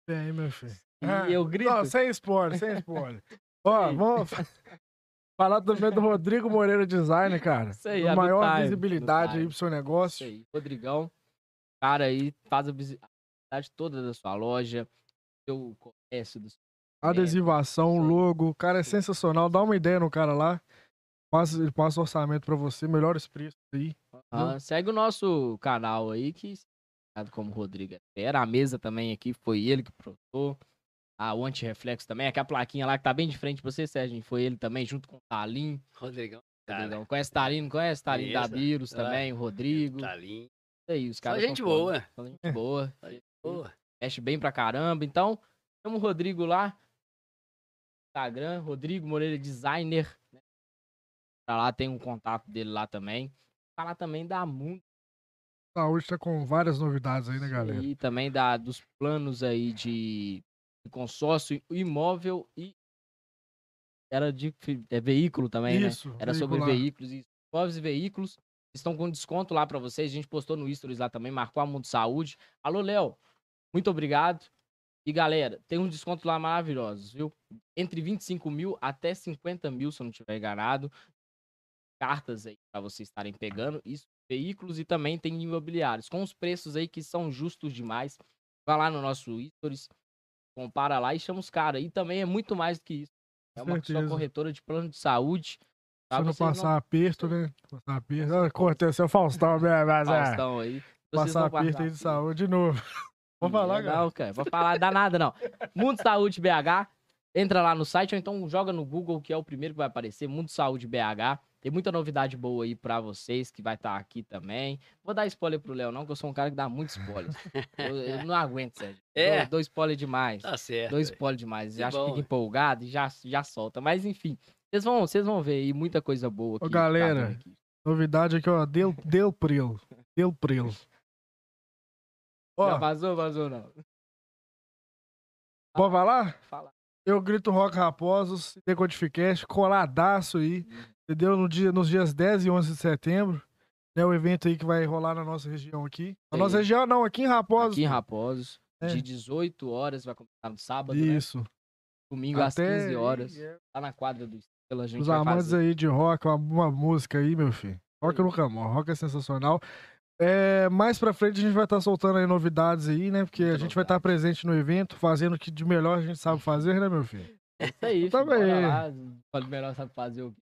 Bem, meu filho. E eu grito. Não, sem spoiler, sem spoiler. Ó, vamos falar também do Rodrigo Moreira Design, cara. Isso aí, a maior Time, visibilidade aí pro seu Isso negócio. aí, Rodrigão. Cara aí, faz a visibilidade toda da sua loja, seu comércio, do seu Adesivação, Isso logo. O cara é sensacional. Dá uma ideia no cara lá. Passa, ele passa o orçamento pra você. Melhores preços aí. Ah, segue o nosso canal aí, que como Rodrigo era. A mesa também aqui, foi ele que produziu. Ah, o anti-reflexo também, aquela plaquinha lá que tá bem de frente pra você, Sérgio. Foi ele também, junto com o Talim. Rodrigão. Cara, Rodrigão. Conhece o Talim, não conhece? Talim da. Biros Ah, também, o Rodrigo. tá ali. Isso aí, os Só caras. gente são foda. boa. Só gente boa. Boa. Mexe bem pra caramba. Então, chama o Rodrigo lá. Instagram, Rodrigo Moreira Designer. Né? Pra lá tem um contato dele lá também. Falar também da Mundo. Saúde tá com várias novidades aí, né, galera? E também da, dos planos aí de, de consórcio imóvel e era de é, veículo também, né? Isso. Era sobre veicular. veículos e imóveis e veículos. Estão com desconto lá pra vocês. A gente postou no Stories lá também, marcou a Mundo Saúde. Alô, Léo, muito obrigado. E galera, tem uns descontos lá maravilhosos, viu? Entre 25 mil até 50 mil, se eu não estiver enganado. Cartas aí pra vocês estarem pegando. Isso, veículos e também tem imobiliários. Com os preços aí que são justos demais. Vai lá no nosso Stories, compara lá e chama os caras. E também é muito mais do que isso. É uma só corretora de plano de saúde. Pra Se não vocês não- passar aperto, né? Passar aperto. Ah, Cortei seu Faustão, né? Mas, é, Faustão aí. Vocês Passar aperto aí de saúde de novo. Vou falar, cara. Não, cara. Vou falar, dá nada, não. Mundo Saúde BH. Entra lá no site ou então joga no Google, que é o primeiro que vai aparecer. Mundo Saúde BH. Tem muita novidade boa aí pra vocês, que vai estar aqui também. Vou dar spoiler pro Léo, não, que eu sou um cara que dá muito spoiler. eu, eu não aguento, Sérgio. É? Dou, dou spoiler demais. Tá certo. Dou spoiler demais. Que acho que fica é. empolgado e já, já solta. Mas enfim, vocês vão, vocês vão ver aí muita coisa boa aqui. que tá galera, aqui. Novidade aqui, ó. Del, del Prilo. Del Prilo. Ó, Já vazou, vazou não. pode falar? Fala. Eu grito Rock Raposos, Decodificast, coladaço aí, entendeu? No dia, nos dias 10 e 11 de setembro, né? O evento aí que vai rolar na nossa região aqui. Na Sim. nossa região não, aqui em Raposos. Aqui em Raposos, É. de 18 horas, vai começar no sábado, né? Isso. Domingo às Até 15 horas. é, Lá na quadra do Estrela, a gente Os amantes fazer. aí de rock, uma, uma música aí, meu filho. Rock nunca morre, rock é sensacional. É, mais pra frente a gente vai estar soltando aí novidades aí, né? Porque a Muita gente vai estar presente no evento, fazendo o que de melhor a gente sabe fazer, né, meu filho? É isso aí, filho, Também. Pode melhor sabe fazer o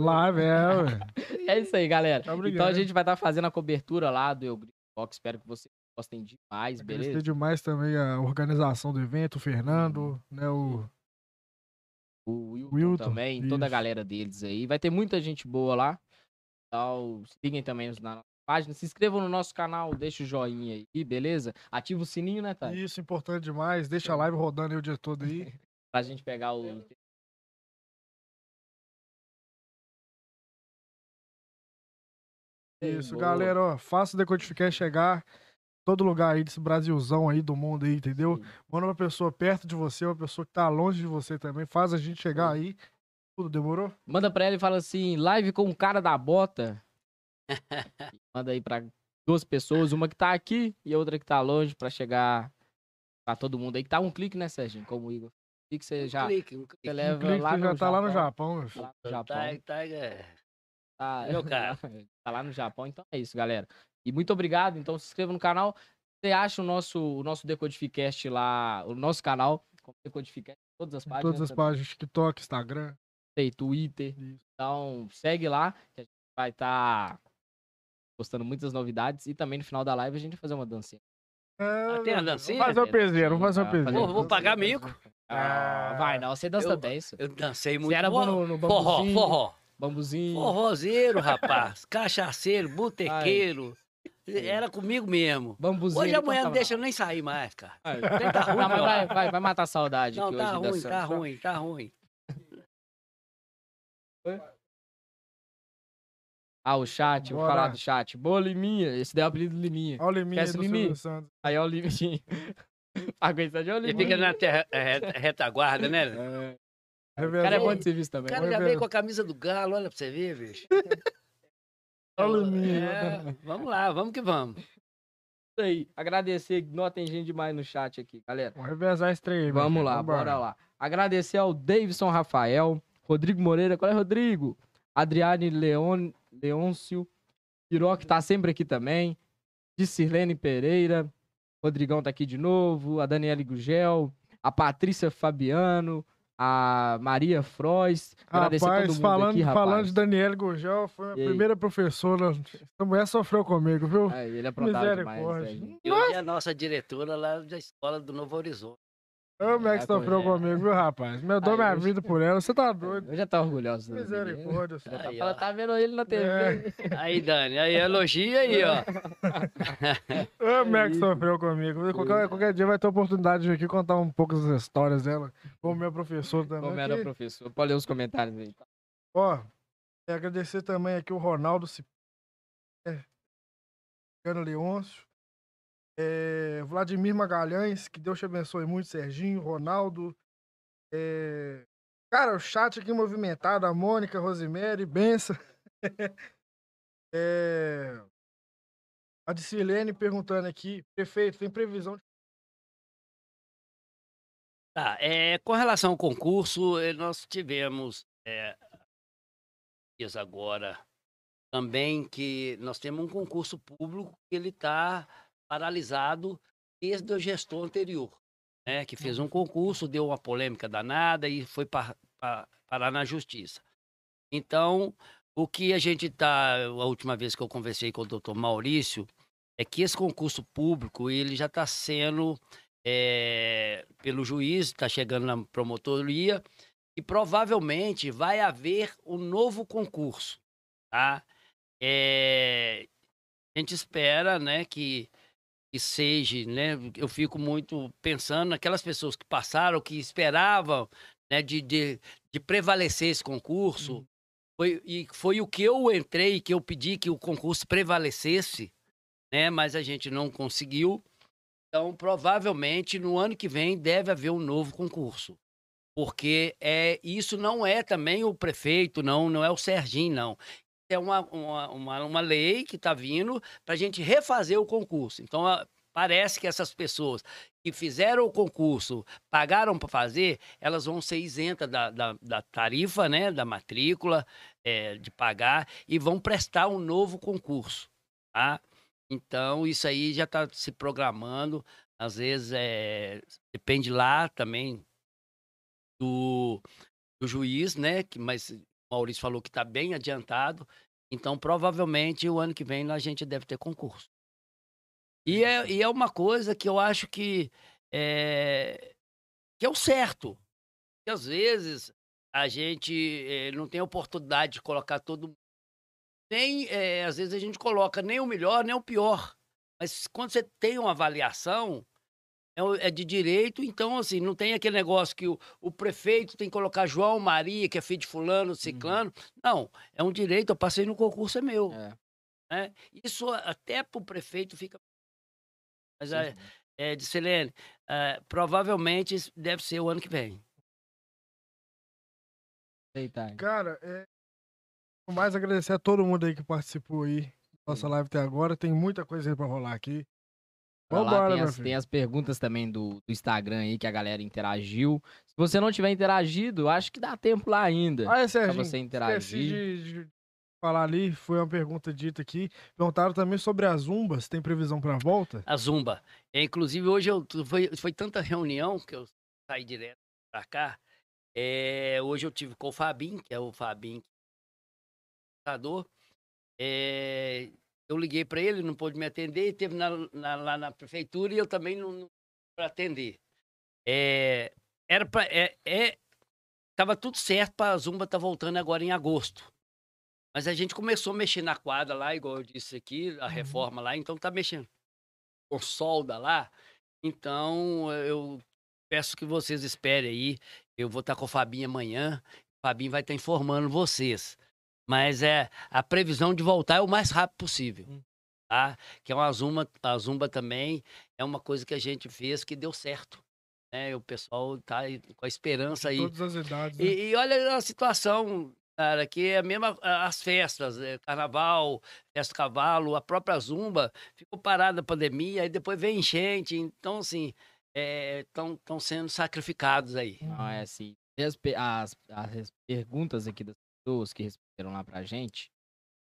quê? Live, é, isso aí, galera. Tá então a gente vai estar fazendo a cobertura lá do Eu Grito. Espero que vocês gostem demais, Gostei beleza? demais também a organização do evento, o Fernando, né? O O Wilton, Wilton, também, toda a isso. galera deles aí. Vai ter muita gente boa lá. Então, sigam também na nossa página. Se inscrevam no nosso canal, deixa o joinha aí, beleza? Ativa o sininho, né, Thay? Isso, importante demais. Deixa a live rodando aí o dia todo aí. Pra gente pegar o. Isso, Boa. galera, ó, faça o Decodificar chegar todo lugar aí desse Brasilzão aí do mundo aí, entendeu? Sim. Manda uma pessoa perto de você, uma pessoa que tá longe de você também. Faz a gente chegar aí. Tudo demorou? Manda pra ela e fala assim: live com o cara da bota. Manda aí pra duas pessoas, uma que tá aqui e a outra que tá longe, pra chegar pra todo mundo aí. Que tá um clique, né, Serginho? Como o Igor. Um clique você já Clique, um você clique. leva Clique, lá você já tá lá no Japão. Japão, meu filho. Lá no Japão. Tá, tá, é. Tá, Meu caro. tá lá no Japão, então é isso, galera. E muito obrigado. Então se inscreva no canal. Você acha o nosso, o nosso Decodificast lá, o nosso canal, como Decodificast, em todas as páginas. todas as também. páginas, TikTok, Instagram. Tem Twitter. Isso. Então segue lá, que a gente vai estar postando muitas novidades. E também no final da live a gente vai fazer uma dancinha. É, tem a vamos dancinha? fazer uma pezinha, vamos fazer uma Ah, pezinha. Vou- vou pagar mico. Ah, vai não, você dança Eu- bem, isso. Eu dancei muito. Você era bom no, no Forró, forró. Bambuzinho. Forrozeiro, rapaz. Cachaceiro, botequeiro. Era comigo mesmo. Bambuzinho. Hoje ele a mulher não deixa eu nem sair mais, cara. Tá ruim, Não, mas vai, vai, vai matar a saudade Não, aqui tá hoje ruim, dançando. tá ruim, tá ruim. Ah, o chat, vou Bora. falar do chat. Boa Liminha, esse daí é o apelido do Liminha. Olha o Liminha Esquece do Liminha. Santos. Aí é o Liminha. Aguenta de Ele fica na terra- é, retaguarda, né? É. O Revezou. cara é bom de serviço O também. cara Vai já veio com a camisa do galo, olha pra você ver, bicho. O. É, vamos lá, vamos que vamos. Isso aí. Agradecer, não tem gente demais no chat aqui, galera. Vamos revezar esse trem Vamos lá, Vambora. bora lá. Agradecer ao Davidson Rafael, Rodrigo Moreira, qual é, Rodrigo? Adriane Leon, Leôncio, Piró, que tá sempre aqui também, Dicirlene Pereira, Rodrigão tá aqui de novo, a Daniela Gugel, a Patrícia Fabiano, a Maria Frois. Agradecer Rapaz, todo mundo falando, aqui, rapaz. falando de Daniela Gurgel, foi a primeira professora. Essa mulher sofreu comigo, viu? Ai, ele aprontava demais, Misericórdia. Serginho. E é a nossa diretora lá da escola do Novo Horizonte. Ô, que É, sofreu comigo, viu, rapaz? Me dou minha vida por ela, você tá doido. Eu já tô orgulhoso. Misericórdia. Tá, Aí, fala, ó. tá vendo ele na TV. É. Aí, Dani, aí elogia aí, ó. Ô, como é sofreu comigo. Qualquer, qualquer dia vai ter oportunidade de vir aqui contar um pouco das histórias dela. Como meu professor também. Como era, que- professor? Pode ler os comentários aí. Ó, e agradecer também aqui o Ronaldo Cip... é, Ana Leôncio, é, Vladimir Magalhães, que Deus te abençoe muito, Serginho, Ronaldo. é, Cara, o chat aqui movimentado, a Mônica, Rosemary, Benção. é, a Dicilene perguntando aqui, prefeito, tem previsão de Tá, é, com relação ao concurso, nós tivemos é, dias agora também que nós temos um concurso público que ele está paralisado desde o gestor anterior, né, que fez um concurso, deu uma polêmica danada e foi pa- pa- parar na justiça. Então, o que a gente está, a última vez que eu conversei com o doutor Maurício, é que esse concurso público ele já está sendo é, pelo juiz, está chegando na promotoria e provavelmente vai haver um novo concurso, tá? É, a gente espera, né, que, que seja, né? Eu fico muito pensando naquelas pessoas que passaram, que esperavam, né, de, de, de prevalecer esse concurso. Uhum. Foi, e foi o que eu entrei, que eu pedi que o concurso prevalecesse, né? Mas a gente não conseguiu. Então, provavelmente, no ano que vem deve haver um novo concurso. Porque é, isso não é também o prefeito, não, não é o Serginho, não. É uma, uma, uma, uma lei que está vindo para a gente refazer o concurso. Então, a, parece que essas pessoas que fizeram o concurso, pagaram para fazer, elas vão ser isentas da, da, da tarifa, né, da matrícula, é, de pagar, e vão prestar um novo concurso. Tá? Então, isso aí já está se programando. Às vezes, é, depende lá também do, do juiz, né? Que, mas Maurício falou que está bem adiantado. Então, provavelmente, o ano que vem a gente deve ter concurso. E é, e é uma coisa que eu acho que é, que é o certo. Que às vezes a gente é, não tem oportunidade de colocar todo nem é, às vezes a gente coloca nem o melhor nem o pior. Mas quando você tem uma avaliação é, é de direito, então assim não tem aquele negócio que o, o, prefeito tem que colocar João Maria que é filho de fulano, uhum. ciclano. Uhum. Não, é um direito. Eu passei no concurso é meu. É. Né? Isso até para o prefeito fica. Mas é, é, de Selene, é, provavelmente deve ser o ano que vem. Cara, é, mais agradecer a todo mundo aí que participou aí nossa live até agora. Tem muita coisa aí pra rolar aqui. Lá, tem, as, tem as perguntas também do, do, Instagram aí que a galera interagiu. Se você não tiver interagido, acho que dá tempo lá ainda. Ah, é, Serginho, pra você interagir. De, de, falar ali, foi uma pergunta dita aqui. Perguntaram também sobre as Zumbas. Tem previsão pra volta? A Zumba. É, inclusive, hoje eu, foi, foi tanta reunião que eu saí direto pra cá. É, hoje eu tive com o Fabim, que é o Fabim é, eu liguei para ele, não pôde me atender, e teve na, na, lá na prefeitura e eu também não, não para atender. É, era para é, é, tava tudo certo para a Zumba estar tá voltando agora em agosto. Mas a gente começou a mexer na quadra lá, igual eu disse aqui, a uhum. reforma lá, então tá mexendo com solda lá. Então eu peço que vocês esperem aí. Eu vou estar tá com o Fabinho amanhã. O Fabinho vai estar tá informando vocês. Mas é a previsão de voltar é o mais rápido possível. Tá? Que é uma zumba, a zumba também é uma coisa que a gente fez que deu certo. Né? O pessoal tá com a esperança aí. Todas as idades. Né? E, e, olha a situação, cara, que é mesmo as festas, é, carnaval, festa cavalo, a própria zumba ficou parada a pandemia, aí depois vem enchente. Então, assim, estão é, sendo sacrificados aí. Não, é assim. As, as, as perguntas aqui das pessoas que responderam lá pra gente.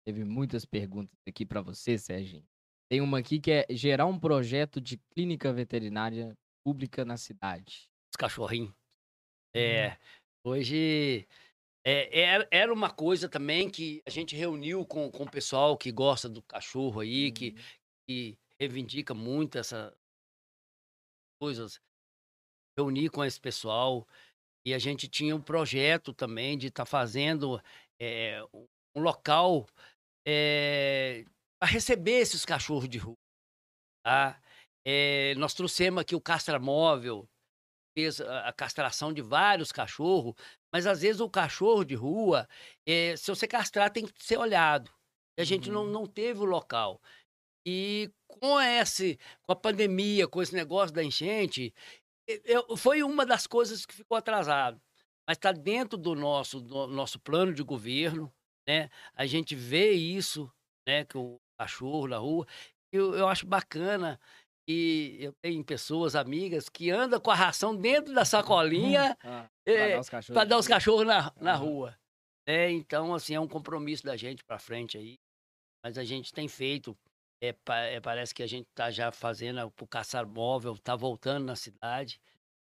Teve muitas perguntas aqui para você, Sérgio. Tem uma aqui que é gerar um projeto de clínica veterinária pública na cidade. Os cachorrinhos. É, uhum. hoje é, é, era uma coisa também que a gente reuniu com, com o pessoal que gosta do cachorro aí, uhum. que, que reivindica muito essas coisas. Reunir com esse pessoal. E a gente tinha um projeto também de estar tá fazendo é, um local é, para receber esses cachorros de rua. Tá? É, nós trouxemos aqui o castramóvel, fez a castração de vários cachorros, mas às vezes o cachorro de rua, é, se você castrar, tem que ser olhado. E a gente uhum. não, não teve o local. E com esse, com a pandemia, com esse negócio da enchente, eu, foi uma das coisas que ficou atrasado. Mas está dentro do nosso, do nosso plano de governo, né? A gente vê isso, né? Que o cachorro na rua. Eu, eu acho bacana e eu tenho pessoas, amigas, que andam com a ração dentro da sacolinha ah, para é, dar os cachorros, dar os cachorros na, na rua. É, então, assim, é um compromisso da gente para frente aí. Mas a gente tem feito é, é, parece que a gente está já fazendo o caçar móvel, está voltando na cidade.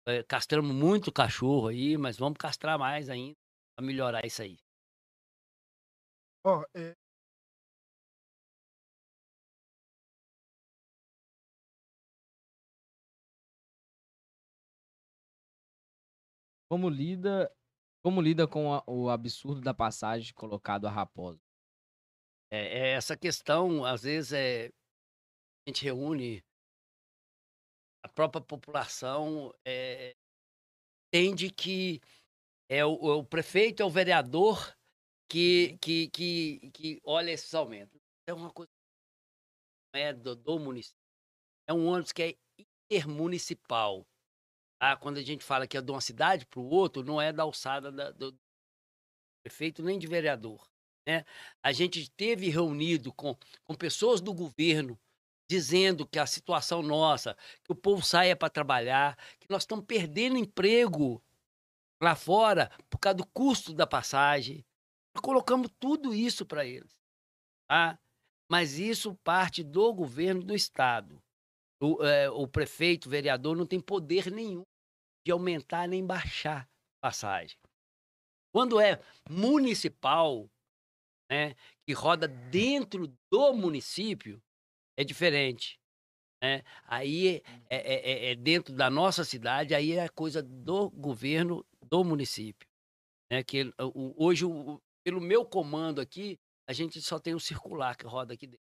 É, castramos muito cachorro aí, mas vamos castrar mais ainda para melhorar isso aí. Ó, é, Como lida, como lida com a- o absurdo da passagem colocado a Raposa? É, é essa questão, às vezes, é, a gente reúne a própria população, é, entende que é o, o prefeito, é o vereador que, que, que, que olha esses aumentos. É uma coisa que não é do, do município. É um ônibus que é intermunicipal. Tá? Quando a gente fala que é de uma cidade para o outro, não é da alçada da- do prefeito nem de vereador. Né? A gente teve reunido com, com pessoas do governo dizendo que a situação nossa, que o povo saia para trabalhar, que nós estamos perdendo emprego lá fora por causa do custo da passagem. Nós colocamos tudo isso para eles. Tá? Mas isso parte do governo do Estado. O, é, o prefeito, o vereador, não tem poder nenhum de aumentar nem baixar passagem. Quando é municipal, né, que roda dentro do município, é diferente. Né? Aí é, é- é- é dentro da nossa cidade, aí é coisa do governo do município. Né? Que o- hoje, o- pelo meu comando aqui, a gente só tem o circular que roda aqui dentro.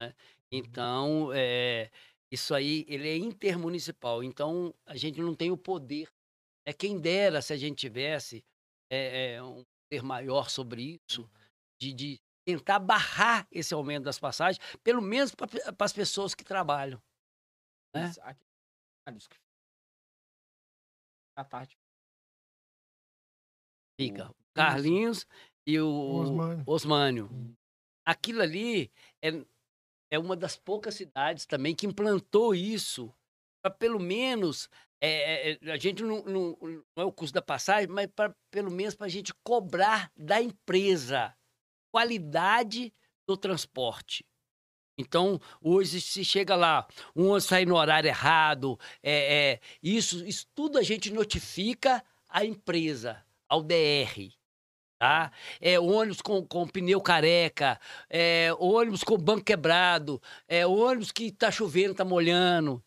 né? Então, é, isso aí, ele é intermunicipal. Então, a gente não tem o poder. É quem dera se a gente tivesse é, é, um poder maior sobre isso, de, de tentar barrar esse aumento das passagens, pelo menos para as pessoas que trabalham. É. Aqui- ah, à tarde. Fica o Carlinhos e o Osmânio. Osmânio. Aquilo ali é, é uma das poucas cidades também que implantou isso. Para pelo menos. é, é, a gente não, não, não é o custo da passagem, mas pra, pelo menos para a gente cobrar da empresa qualidade do transporte. Então, hoje se chega lá, um ônibus sai no horário errado, é, é, isso, isso tudo a gente notifica à empresa, ao DR. Tá? É ônibus com, com pneu careca, é ônibus com banco quebrado, é ônibus que tá chovendo, tá molhando.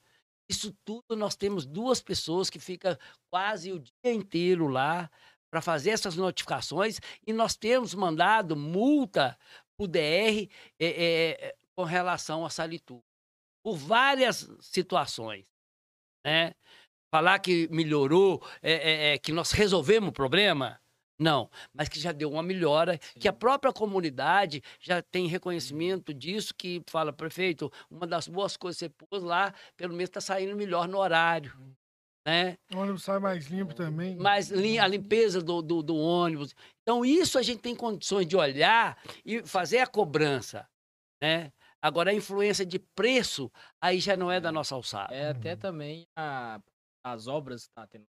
Isso tudo nós temos duas pessoas que ficam quase o dia inteiro lá para fazer essas notificações e nós temos mandado multa para o DR é, é, com relação a Salitu. Por várias situações. Né? Falar que melhorou, é, que nós resolvemos o problema, não. Mas que já deu uma melhora, que a própria comunidade já tem reconhecimento disso, que fala, prefeito, uma das boas coisas que você pôs lá, pelo menos está saindo melhor no horário. Né? O ônibus sai mais limpo também. mas lim- a limpeza do, do, do ônibus. Então, isso a gente tem condições de olhar e fazer a cobrança, né? Agora, a influência de preço, aí já não é da nossa alçada. É até Uhum. também a- as obras que tá tendo.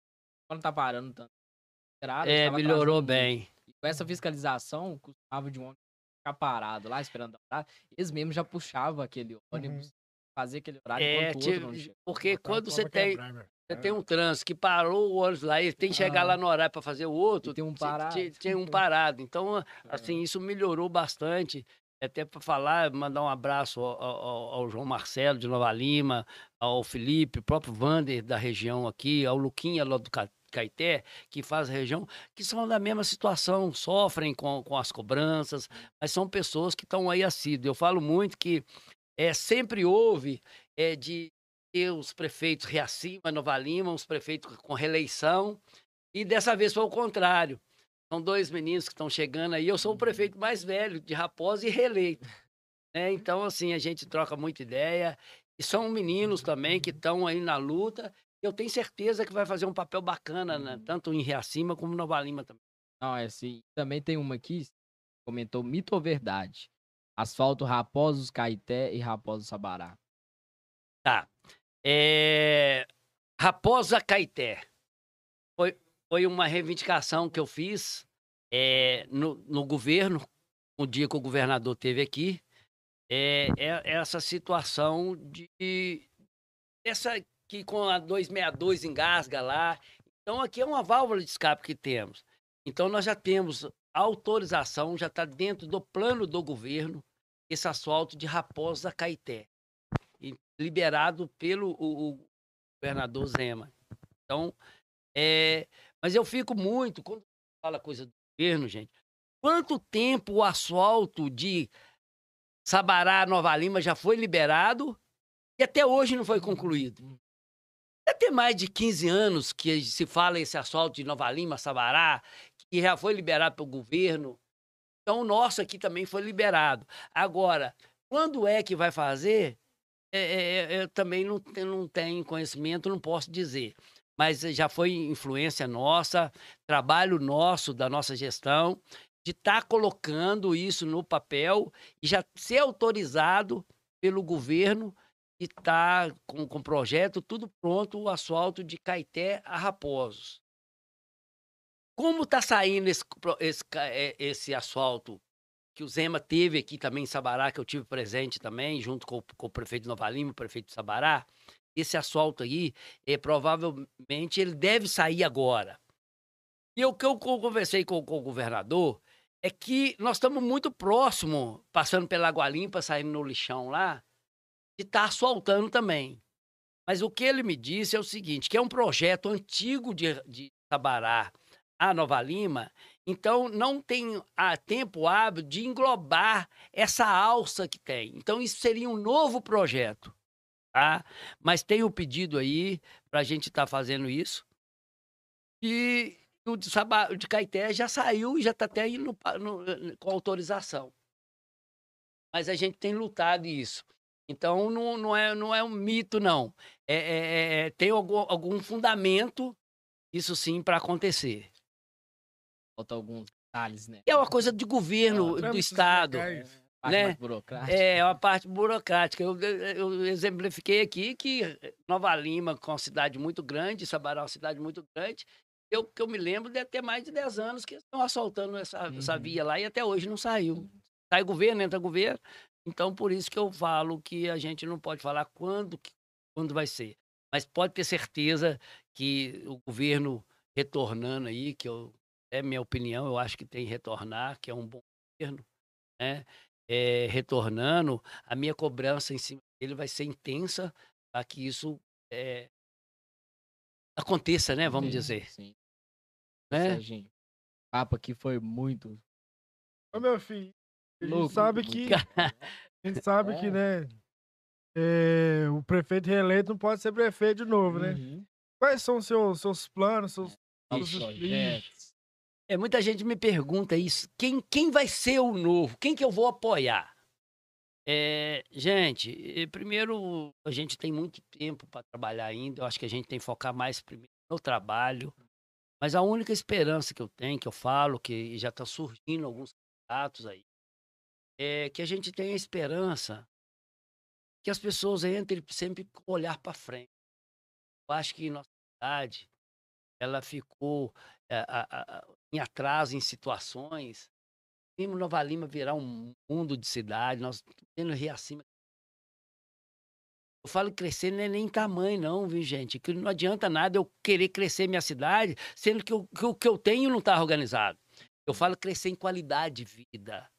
Quando tá parando tanto. esperado, É, melhorou bem. E com essa fiscalização, custava de um ônibus ficar parado lá, esperando a hora. Eles mesmos já puxavam aquele ônibus, fazer aquele horário É, enquanto o outro não chega. porque quando você tem, quebrar, você tem um trânsito que parou o ônibus lá e tem que chegar Ah. lá no horário para fazer o outro, E tem um parado. ti- tinha um parado. Então, assim, isso melhorou bastante. Até para falar, mandar um abraço ao, ao- ao João Marcelo de Nova Lima, ao Felipe, o próprio Vander da região aqui, ao Luquinha lá do Ca- Caeté, que faz a região, que são da mesma situação, sofrem com, com as cobranças, mas são pessoas que estão aí assíduas. Eu falo muito que é, sempre houve é, de os prefeitos Reacima, Nova Lima, os prefeitos com reeleição, e dessa vez foi o contrário. São dois meninos que estão chegando aí. Eu sou o prefeito mais velho de Raposa e reeleito. né? Então, assim, a gente troca muita ideia. E são meninos também que estão aí na luta. Eu tenho certeza que vai fazer um papel bacana, né? tanto em Reacima como em Nova Lima também. Não, é assim. Também tem uma aqui, comentou mito ou verdade? Asfalto Raposos Caeté e Raposo Sabará. Tá. É... Raposa Caeté. Foi, foi uma reivindicação que eu fiz é, no, no governo, o dia que o governador teve aqui. É, é essa situação de. Essa que com a 262 engasga lá. Então, aqui é uma válvula de escape que temos. Então, nós já temos autorização já está dentro do plano do governo, esse asfalto de Raposa Caeté, liberado pelo o, o governador Zema. Então, é, mas eu fico muito, quando fala coisa do governo, gente, quanto tempo o asfalto de Sabará, Nova Lima já foi liberado e até hoje não foi concluído? Deve ter mais de 15 anos que se fala esse asfalto de Nova Lima, Sabará, que já foi liberado pelo governo. Então, o nosso aqui também foi liberado. Agora, quando é que vai fazer? É, é, é eu também não, não tenho conhecimento, não posso dizer. Mas já foi influência nossa, trabalho nosso, da nossa gestão, de estar tá colocando isso no papel e já ser autorizado pelo governo e estar tá com, com projeto tudo pronto, o asfalto de Caeté a Raposos. Como está saindo esse, esse, é, esse asfalto que o Zema teve aqui também em Sabará, que eu tive presente também, junto com, com o prefeito de Nova Lima, o prefeito de Sabará, esse asfalto aí, é, provavelmente ele deve sair agora. E o que eu conversei com, com, o governador é que nós estamos muito próximo, passando pela Água Limpa, saindo no lixão lá, de estar tá asfaltando também. Mas o que ele me disse é o seguinte, que é um projeto antigo de, de Sabará, a Nova Lima, então não tem a tempo hábil de englobar essa alça que tem. Então isso seria um novo projeto, tá? Mas tem o pedido aí para a gente estar tá fazendo isso. E o de, Sabá, de Caeté já saiu e já está até indo no, com autorização. Mas a gente tem lutado isso. Então não, não, é, não é um mito, não. É, é, é tem algum, algum fundamento, isso sim, para acontecer falta alguns detalhes, né? É uma coisa de governo ah, do Estado. É, né? É, é uma parte burocrática. Eu, eu, exemplifiquei aqui que Nova Lima, com uma cidade muito grande, Sabará é uma cidade muito grande, eu que eu me lembro deve ter mais de 10 anos que estão assaltando essa, uhum. essa via lá e até hoje não saiu. Sai governo, entra governo. Então, por isso que eu falo que a gente não pode falar quando, quando vai ser. Mas pode ter certeza que o governo retornando aí, que eu é minha opinião, eu acho que tem que retornar, que é um bom governo, né? É, retornando, a minha cobrança em cima dele vai ser intensa para que isso é, aconteça, né? Vamos sim, dizer. Sim. Né? Serginho, o papo aqui foi muito. Ô, meu filho, a gente Louco, sabe que. A gente sabe é. que, né? É, o prefeito reeleito não pode ser prefeito de novo, né? Uhum. Quais são os seus, seus planos, seus, seus projetos? É, muita gente me pergunta isso. Quem, quem vai ser o novo? Quem que eu vou apoiar? É, gente, primeiro, a gente tem muito tempo para trabalhar ainda. Eu acho que a gente tem que focar mais primeiro no trabalho. Mas a única esperança que eu tenho, que eu falo, que já está surgindo alguns candidatos aí, é que a gente tenha esperança que as pessoas entrem sempre com olhar para frente. Eu acho que nossa cidade, ela ficou é, a, a, em atraso em situações. Vimos Nova Lima virar um mundo de cidade, nós tendo reacima. Eu falo crescer não é nem tamanho, não, viu, gente? Que não adianta nada eu querer crescer minha cidade, sendo que, que o que eu tenho não está organizado. Eu falo crescer em qualidade de vida,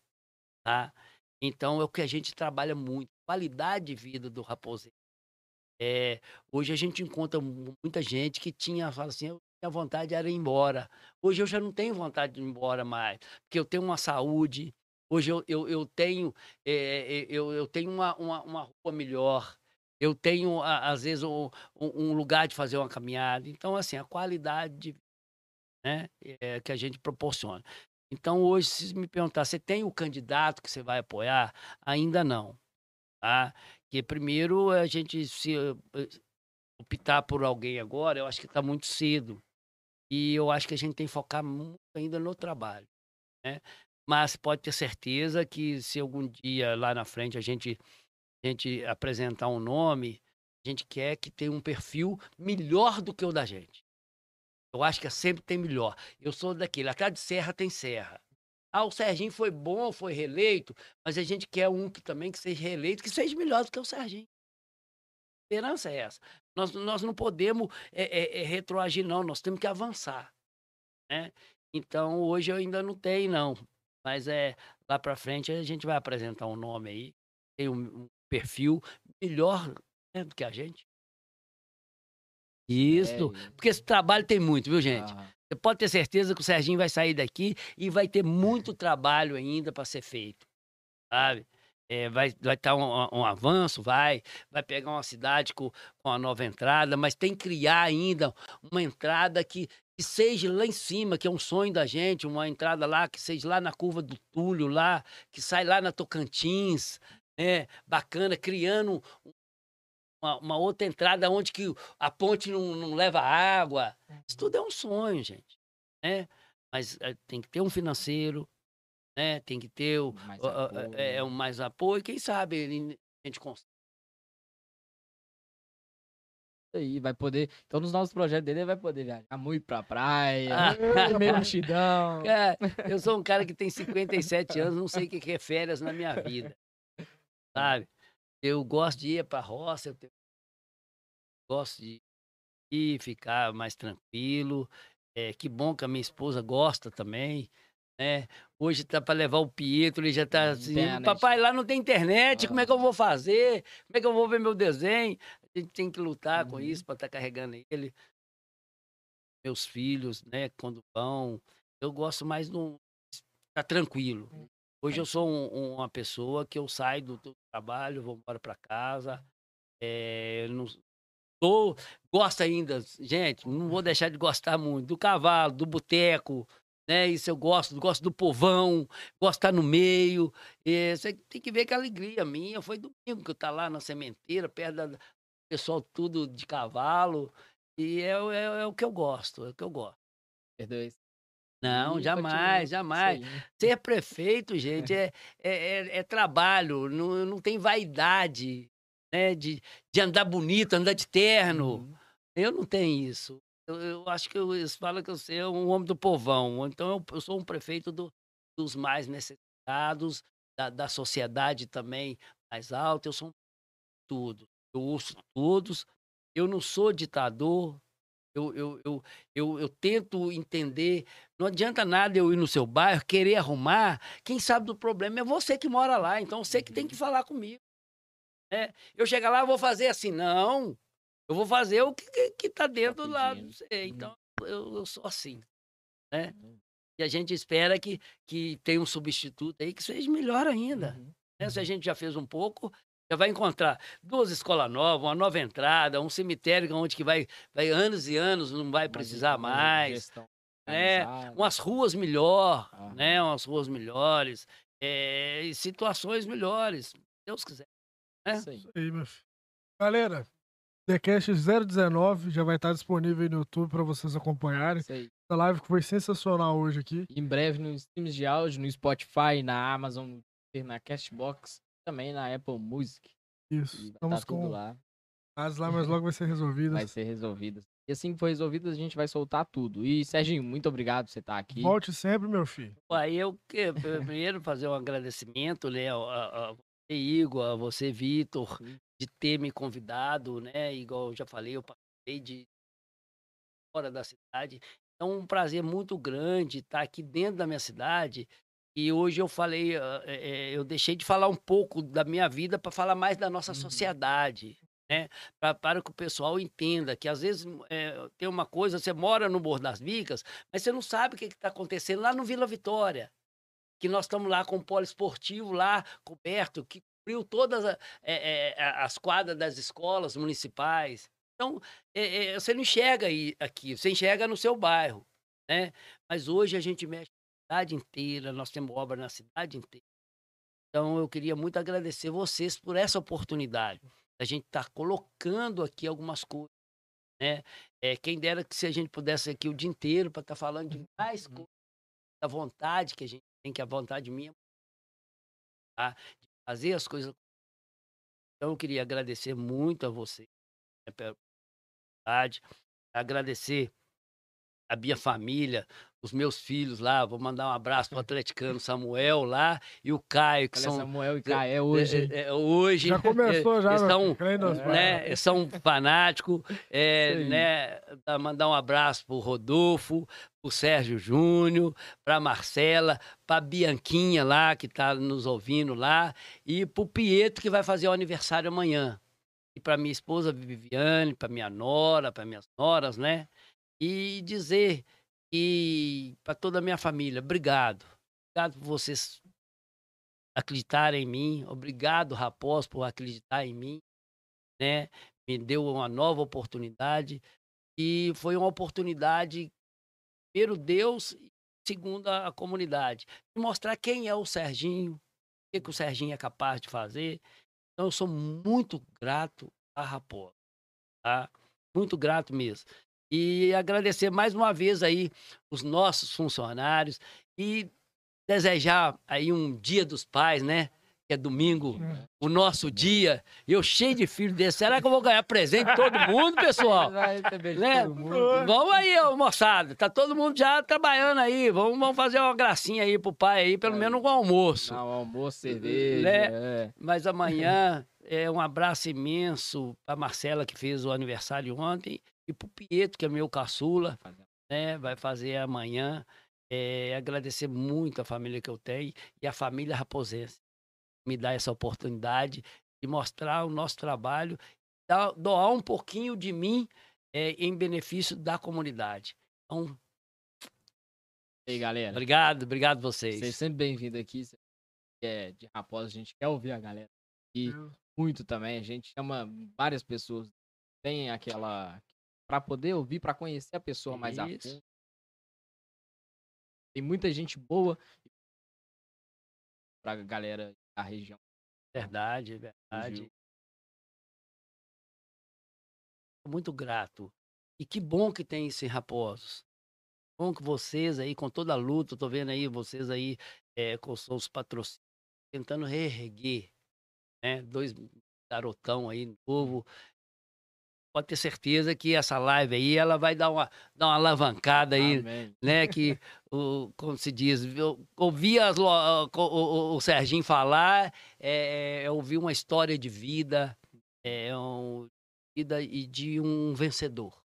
tá? Então é o que a gente trabalha muito, qualidade de vida do raposeiro. É, hoje a gente encontra muita gente que tinha, fala assim, eu minha vontade era ir embora. Hoje eu já não tenho vontade de ir embora mais, porque eu tenho uma saúde, hoje eu, eu, eu tenho, é, eu, eu tenho uma, uma, uma rua melhor, eu tenho, às vezes, um, um, lugar de fazer uma caminhada. Então, assim, a qualidade de, né, é, que a gente proporciona. Então, hoje, se me perguntar, você tem o candidato que você vai apoiar? Ainda não. Tá? Que primeiro a gente se optar por alguém agora, eu acho que está muito cedo. E eu acho que a gente tem que focar muito ainda no trabalho, né? Mas pode ter certeza que se algum dia lá na frente a gente, a gente apresentar um nome, a gente quer que tenha um perfil melhor do que o da gente. Eu acho que sempre tem melhor. Eu sou daquele, atrás de serra tem serra. Ah, o Serginho foi bom, foi reeleito, mas a gente quer um que também que seja reeleito, que seja melhor do que o Serginho. A esperança é essa. Nós, nós não podemos é, é, é, retroagir, não, nós temos que avançar. Né? Então, hoje eu ainda não tenho, não. Mas é lá para frente a gente vai apresentar um nome aí, tem um, um perfil melhor né, do que a gente. Isso, É, porque esse trabalho tem muito, viu, gente? aham. Você pode ter certeza que o Serginho vai sair daqui e vai ter muito trabalho ainda para ser feito, sabe? É, vai vai estar um, um avanço, vai, vai pegar uma cidade com, com a nova entrada, mas tem que criar ainda uma entrada que, que seja lá em cima, que é um sonho da gente, uma entrada lá que seja lá na curva do Túlio, lá, que sai lá na Tocantins, né? Bacana, criando uma, uma outra entrada onde que a ponte não, não leva água. Isso tudo é um sonho, gente, né? Mas eh, tem que ter um financeiro, né? Tem que ter o, Mais o- a- apoio, é, um mais apoio. Quem sabe a gente consegue. Aí, vai poder. Então, nos novos projetos dele, ele vai poder viajar muito pra praia, Ah. meio mexidão. Cara, eu sou um cara que tem 57 anos, não sei o que que é férias na minha vida, sabe? Eu gosto de ir pra roça, eu tenho- gosto de ir, ficar mais tranquilo. É, que bom que a minha esposa gosta também, né? Hoje tá para levar o Pietro, ele já tá assim, tem a net. papai, lá não tem internet, como é que eu Ah. vou fazer? Como é que eu vou ver meu desenho? A gente tem que lutar com Uhum. isso para estar carregando ele. Meus filhos, né, quando vão, eu gosto mais de tá tranquilo. Hoje eu sou um- um- uma pessoa que eu saio do, do trabalho, vou embora para casa, é, não tô, gosto ainda, gente, não vou deixar de gostar muito do cavalo, do boteco, né? Isso eu gosto, gosto do povão, gosto de estar no meio. eh, Você tem que ver que a alegria minha foi domingo que eu tá lá na sementeira, perto da pessoal tudo de cavalo. E é, o- é, é o que eu gosto, é o que eu gosto. Perdoe. Não, E jamais, jamais. Ser prefeito, gente, é, é, é- é trabalho, não, não tem vaidade, né? De, de andar bonito, andar de terno. Uhum. Eu não tenho isso. Eu, eu acho que eu, eles falam que eu sou um homem do povão. Então eu, eu sou um prefeito do- dos mais necessitados, da, da sociedade também mais alta. Eu sou um tudo. Eu ouço todos. Eu não sou ditador. Eu, eu, eu, eu, eu tento entender. Não adianta nada eu ir no seu bairro, querer arrumar. Quem sabe do problema é você que mora lá. Então você que tem que falar comigo. né? Eu chegar lá, vou fazer assim. Não. Eu vou fazer o que, que, que tá dentro lá. Não sei. Então eu, eu sou assim. Né? E a gente espera que, que tenha um substituto aí que seja melhor ainda Uhum. né? Se a gente já fez um pouco, já vai encontrar duas escolas novas, uma nova entrada, um cemitério onde que vai, vai anos e anos, não vai Uma precisar gestão- mais, gestão né? umas ruas melhor, Aham. né? Umas ruas melhores, e situações melhores, se Deus quiser. né? Isso aí. aí, meu filho. Galera, TheCast 019 já vai estar disponível aí no YouTube para vocês acompanharem. Isso aí. Essa live que foi sensacional hoje aqui. Em breve nos streams de áudio, no Spotify, na Amazon, na Castbox, também na Apple Music. Isso. E vai Estamos estar tudo com lá. as lá, mas logo vai ser resolvidas. Vai ser resolvidas. E assim que for resolvido, a gente vai soltar tudo. E, Serginho, muito obrigado por você estar aqui. Volte sempre, meu filho. Aí eu que- primeiro fazer um agradecimento, né, a, a- você, Igor, a você, Vitor. De ter me convidado, né? Igual eu já falei, eu passei de fora da cidade. Então, um prazer muito grande estar aqui dentro da minha cidade. E hoje eu falei, ah, eh, eh, eu deixei de falar um pouco da minha vida para falar mais da nossa Uhum. sociedade. Né? Pra- para que o pessoal entenda que às vezes eh, tem uma coisa, você mora no Morro das Vicas, mas você não sabe o que está acontecendo lá no Vila Vitória. Que nós estamos lá com o polo esportivo lá coberto, que cobriu todas a- eh, a- as quadras das escolas municipais. Então, eh, você não enxerga aí, aqui, você enxerga no seu bairro. Né? Mas hoje a gente mexe na cidade inteira, nós temos obra na cidade inteira. Então, eu queria muito agradecer vocês por essa oportunidade. A gente está colocando aqui algumas coisas. Né? É, quem dera que se a gente pudesse aqui o dia inteiro para estar falando de mais coisas, da vontade que a gente tem, que a vontade minha tá? Fazer as coisas. Então, eu queria agradecer muito a você né, pela oportunidade, agradecer a minha família, os meus filhos lá. Vou mandar um abraço pro atleticano Samuel lá e o Caio, que Olha, são Samuel e Caio, é hoje. é, é, hoje Já começou, já. eles meu são, né, são fanáticos, é, né, mandar um abraço pro Rodolfo, pro Sérgio Júnior, pra Marcela, pra Bianquinha lá, que tá nos ouvindo lá, e pro Pietro, que vai fazer o aniversário amanhã. E pra minha esposa Viviane, pra minha nora, pra minhas noras, né, e dizer que para toda a minha família, obrigado. Obrigado por vocês acreditarem em mim. Obrigado, Raposo, por acreditar em mim. Né? Me deu uma nova oportunidade. E foi uma oportunidade, primeiro Deus, segundo a comunidade, de mostrar quem é o Serginho, o que, que o Serginho é capaz de fazer. Então, eu sou muito grato a Raposo. Tá? Muito grato mesmo. E agradecer mais uma vez aí os nossos funcionários e desejar aí um dia dos pais, né? Que é domingo, o nosso dia. Eu cheio de filho desse. Será que eu vou ganhar presente de todo mundo, pessoal? Vai Né? todo mundo. Vamos aí, ô, moçada. Tá todo mundo já trabalhando aí. Vamos, vamos fazer uma gracinha aí pro pai aí, pelo Aí. menos um almoço. Não, almoço, cerveja. Né? é. Mas amanhã é um abraço imenso pra Marcela, que fez o aniversário ontem, e pro Pietro, que é meu caçula, né? Vai fazer amanhã. É, agradecer muito a família que eu tenho e a família raposense. Me dá essa oportunidade de mostrar o nosso trabalho, doar um pouquinho de mim é, em benefício da comunidade. Então, E aí, galera. obrigado, obrigado vocês. Vocês sempre bem-vindos aqui. É de Raposa, a gente quer ouvir a galera. E muito também. A gente chama várias pessoas. Tem aquela. Pra poder ouvir, pra conhecer a pessoa mais a Isso. fundo. Tem muita gente boa pra galera da região. Verdade, verdade. Muito grato. E que bom que tem isso em Raposos. Bom que vocês aí, com toda a luta, tô vendo aí vocês aí eh, com os patrocínios, tentando reerguer, né? Dois garotão aí novo. Pode ter certeza que essa live aí, ela vai dar uma, dar uma alavancada aí, Amém. né? Que, o, como se diz, eu ouvi as lo- co- o, o- o Serginho falar, é, eu ouvi uma história de vida, é, um, vida e de um vencedor.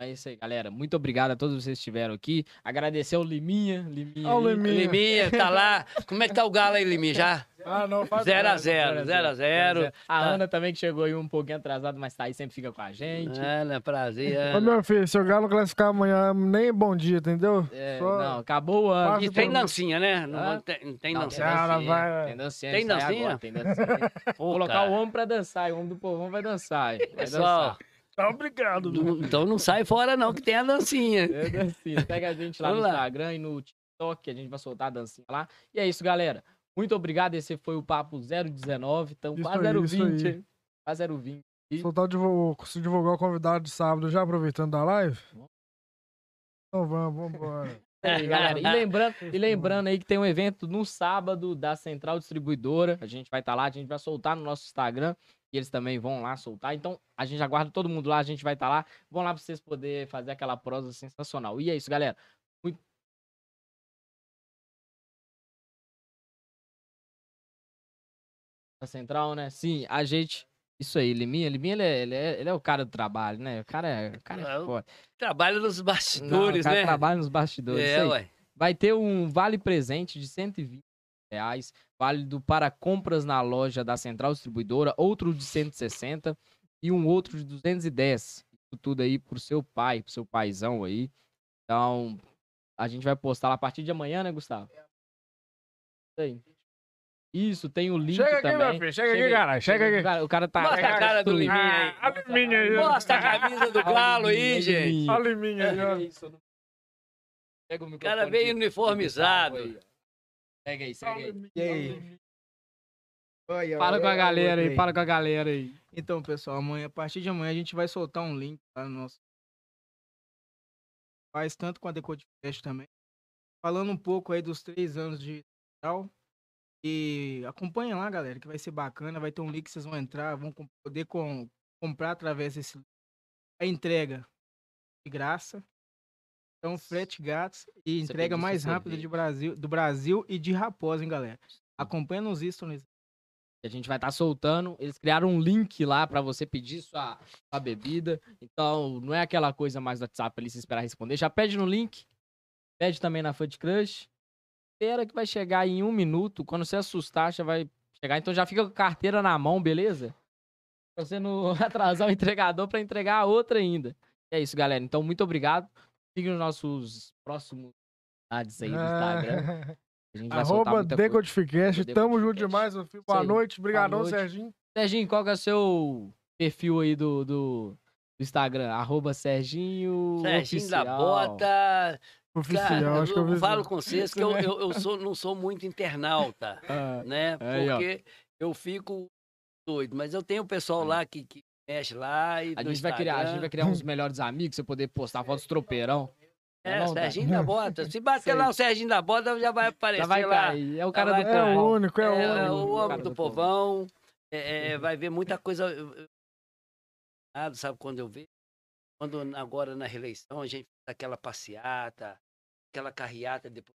É isso aí, galera. Muito obrigado a todos vocês que estiveram aqui. Agradecer ao Liminha. Liminha. Ó o aí. Liminha. Liminha, tá lá. Como é que tá o Galo aí, Liminha? Já? Ah, não, faz 0 a nada. 0 0 a 0 A Tá. Ana também que chegou aí um pouquinho atrasada, mas tá aí, sempre fica com a gente. Ana, prazer. Ô, Ana. meu filho, se o Galo classificar amanhã, nem bom dia, entendeu? É, Só- não, acabou o ano. E tem dancinha, né? Não, tem, tem Não, dancinha. Cara, vai- Tem dancinha. Tem dancinha? agora, Tem dancinha. Pô, Colocar cara. o homem pra dançar, o homem do povão vai dançar. Vai Pessoal, dançar. Tá obrigado. não- então não sai fora não, que tem a dancinha. É dancinha. Segue a gente lá no Vamos lá. Instagram e no TikTok, que a gente vai soltar a dancinha lá. E é isso, galera. Muito obrigado. Esse foi o Papo 019. Então, Isso quase aí, isso 020. aí. hein? Quase 020. Soltar o divulgar, se divulgar o convidado de sábado já aproveitando da live? Então vamos, vamos embora. É aí, galera. E lembrando, e lembrando aí que tem um evento no sábado da Central Distribuidora. A gente vai estar lá, a gente vai soltar no nosso Instagram. E eles também vão lá soltar. Então, a gente aguarda todo mundo lá, a gente vai estar lá. Vão lá pra vocês poderem fazer aquela prosa sensacional. E é isso, galera. Muito... Da Central, né? Sim, a gente. Isso aí, Liminha. Liminha, ele é, ele é, ele é o cara do trabalho, né? O cara é, o cara É, é foda. Trabalha nos Não, bastidores, o cara né? trabalha nos bastidores. isso É, aí. ué. Vai ter um vale presente de 120 reais, válido para compras na loja da Central Distribuidora, outro de 160 e um outro de 210. Isso tudo aí pro seu pai, pro seu paizão aí. Então, a gente vai postar lá a partir de amanhã, né, Gustavo? Isso aí. Isso, tem o link Chega aqui, também. meu filho, chega aqui, caralho, chega aqui. O cara, o cara tá... Mostra a cara do. Liminha aí. Ah, a Liminha aí. Mostra a camisa do Galo aí, gente. Olha a Liminha aí, ó. não- Pega o O cara veio uniformizado. Aí. Pega aí, segue aí. Aí? Oi, Fala oi, com a oi, galera aí, oi. fala com a galera aí. Então, pessoal, amanhã, a partir de amanhã a gente vai soltar um link lá no nosso. Faz tanto com a Decode Fest também. Falando um pouco aí dos três anos de tal. E acompanha lá, galera, que vai ser bacana. Vai ter um link que vocês vão entrar, vão poder com- comprar através desse link. A entrega de graça. Então, frete grátis e Você entrega mais rápida de. Brasil, do Brasil e de Raposa, hein, galera? Acompanha nos stories. A gente vai estar soltando. Eles criaram um link lá pra você pedir sua, sua bebida. Então, não é aquela coisa mais do WhatsApp ali, se esperar responder. Já pede no link. Pede também na Food Crush. Espera que vai chegar em um minuto. Quando você assustar, já vai chegar. Então já fica com a carteira na mão, beleza? Pra você não atrasar o entregador pra entregar a outra ainda. É isso, galera. Então, muito obrigado. Siga os nossos próximos ads aí no Instagram. A gente vai soltar Arroba. Decodificast. Tamo junto demais, meu filho. Boa noite. Obrigadão, noite. Serginho. Serginho, qual que é o seu perfil aí do, do, do Instagram? Arroba Serginho. Serginho da Oficial. Bota. Oficial, Cara, acho que eu eu vi. falo com vocês que eu, eu, eu sou, não sou muito internauta, Ah, né? Aí, ó. Porque eu fico doido. Mas eu tenho o pessoal lá que, que mexe lá e a, gente vai criar, a gente vai criar uns melhores amigos, você poder postar fotos tropeirão. É, Não, tá. Serginho da Bota. Se bater Sei. lá o Serginho da Bota, já vai aparecer Já vai lá. cair. É o cara do. É o único, é o É, é único. o cara homem do do povão. É, é, vai ver muita coisa. eu- eu- Ah, Sabe quando eu vejo? Quando agora na reeleição a gente fez aquela passeata, aquela carreata depois.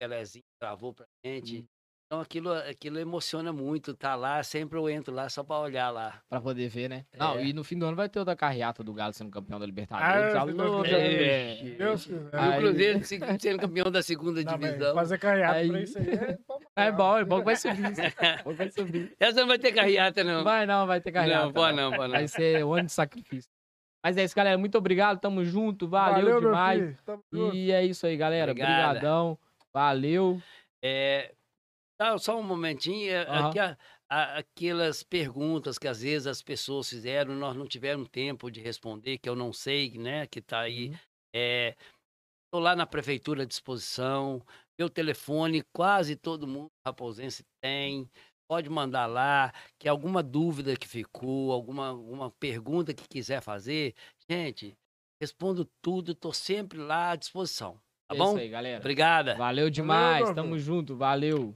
Pelezinho gravou pra gente. Então aquilo, aquilo emociona muito, tá lá, sempre eu entro lá só pra olhar lá. Pra poder ver, né? Não, É. e no fim do ano vai ter o da carreata do Galo sendo campeão da Libertadores. Ah, Alô, meu quiser. Deus. E Aí- o Cruzeiro se- sendo campeão da segunda Não, divisão. fazer carreata Aí- pra isso aí é... É bom, é bom que vai subir. é bom que vai subir. Essa não vai ter carreata, não. Vai não, vai ter carreata. não, pode não, pode não. Vai ser o ano de sacrifício. Mas é isso, galera. Muito obrigado. Tamo junto. Valeu, meu demais. E é isso aí, galera. Obrigada. Obrigadão. Valeu. É, tá, só um momentinho. é, Aham. aqui a- a- aquelas perguntas que às vezes as pessoas fizeram, nós não tivemos tempo de responder, que eu não sei, né? Que tá aí. Estou lá na prefeitura à disposição. Meu telefone, quase todo mundo raposense tem. Pode mandar lá, que alguma dúvida que ficou, alguma, alguma pergunta que quiser fazer, gente, respondo tudo, estou sempre lá à disposição. Tá é bom? isso aí, galera. Obrigada. Valeu demais. meu Tamo junto. Valeu.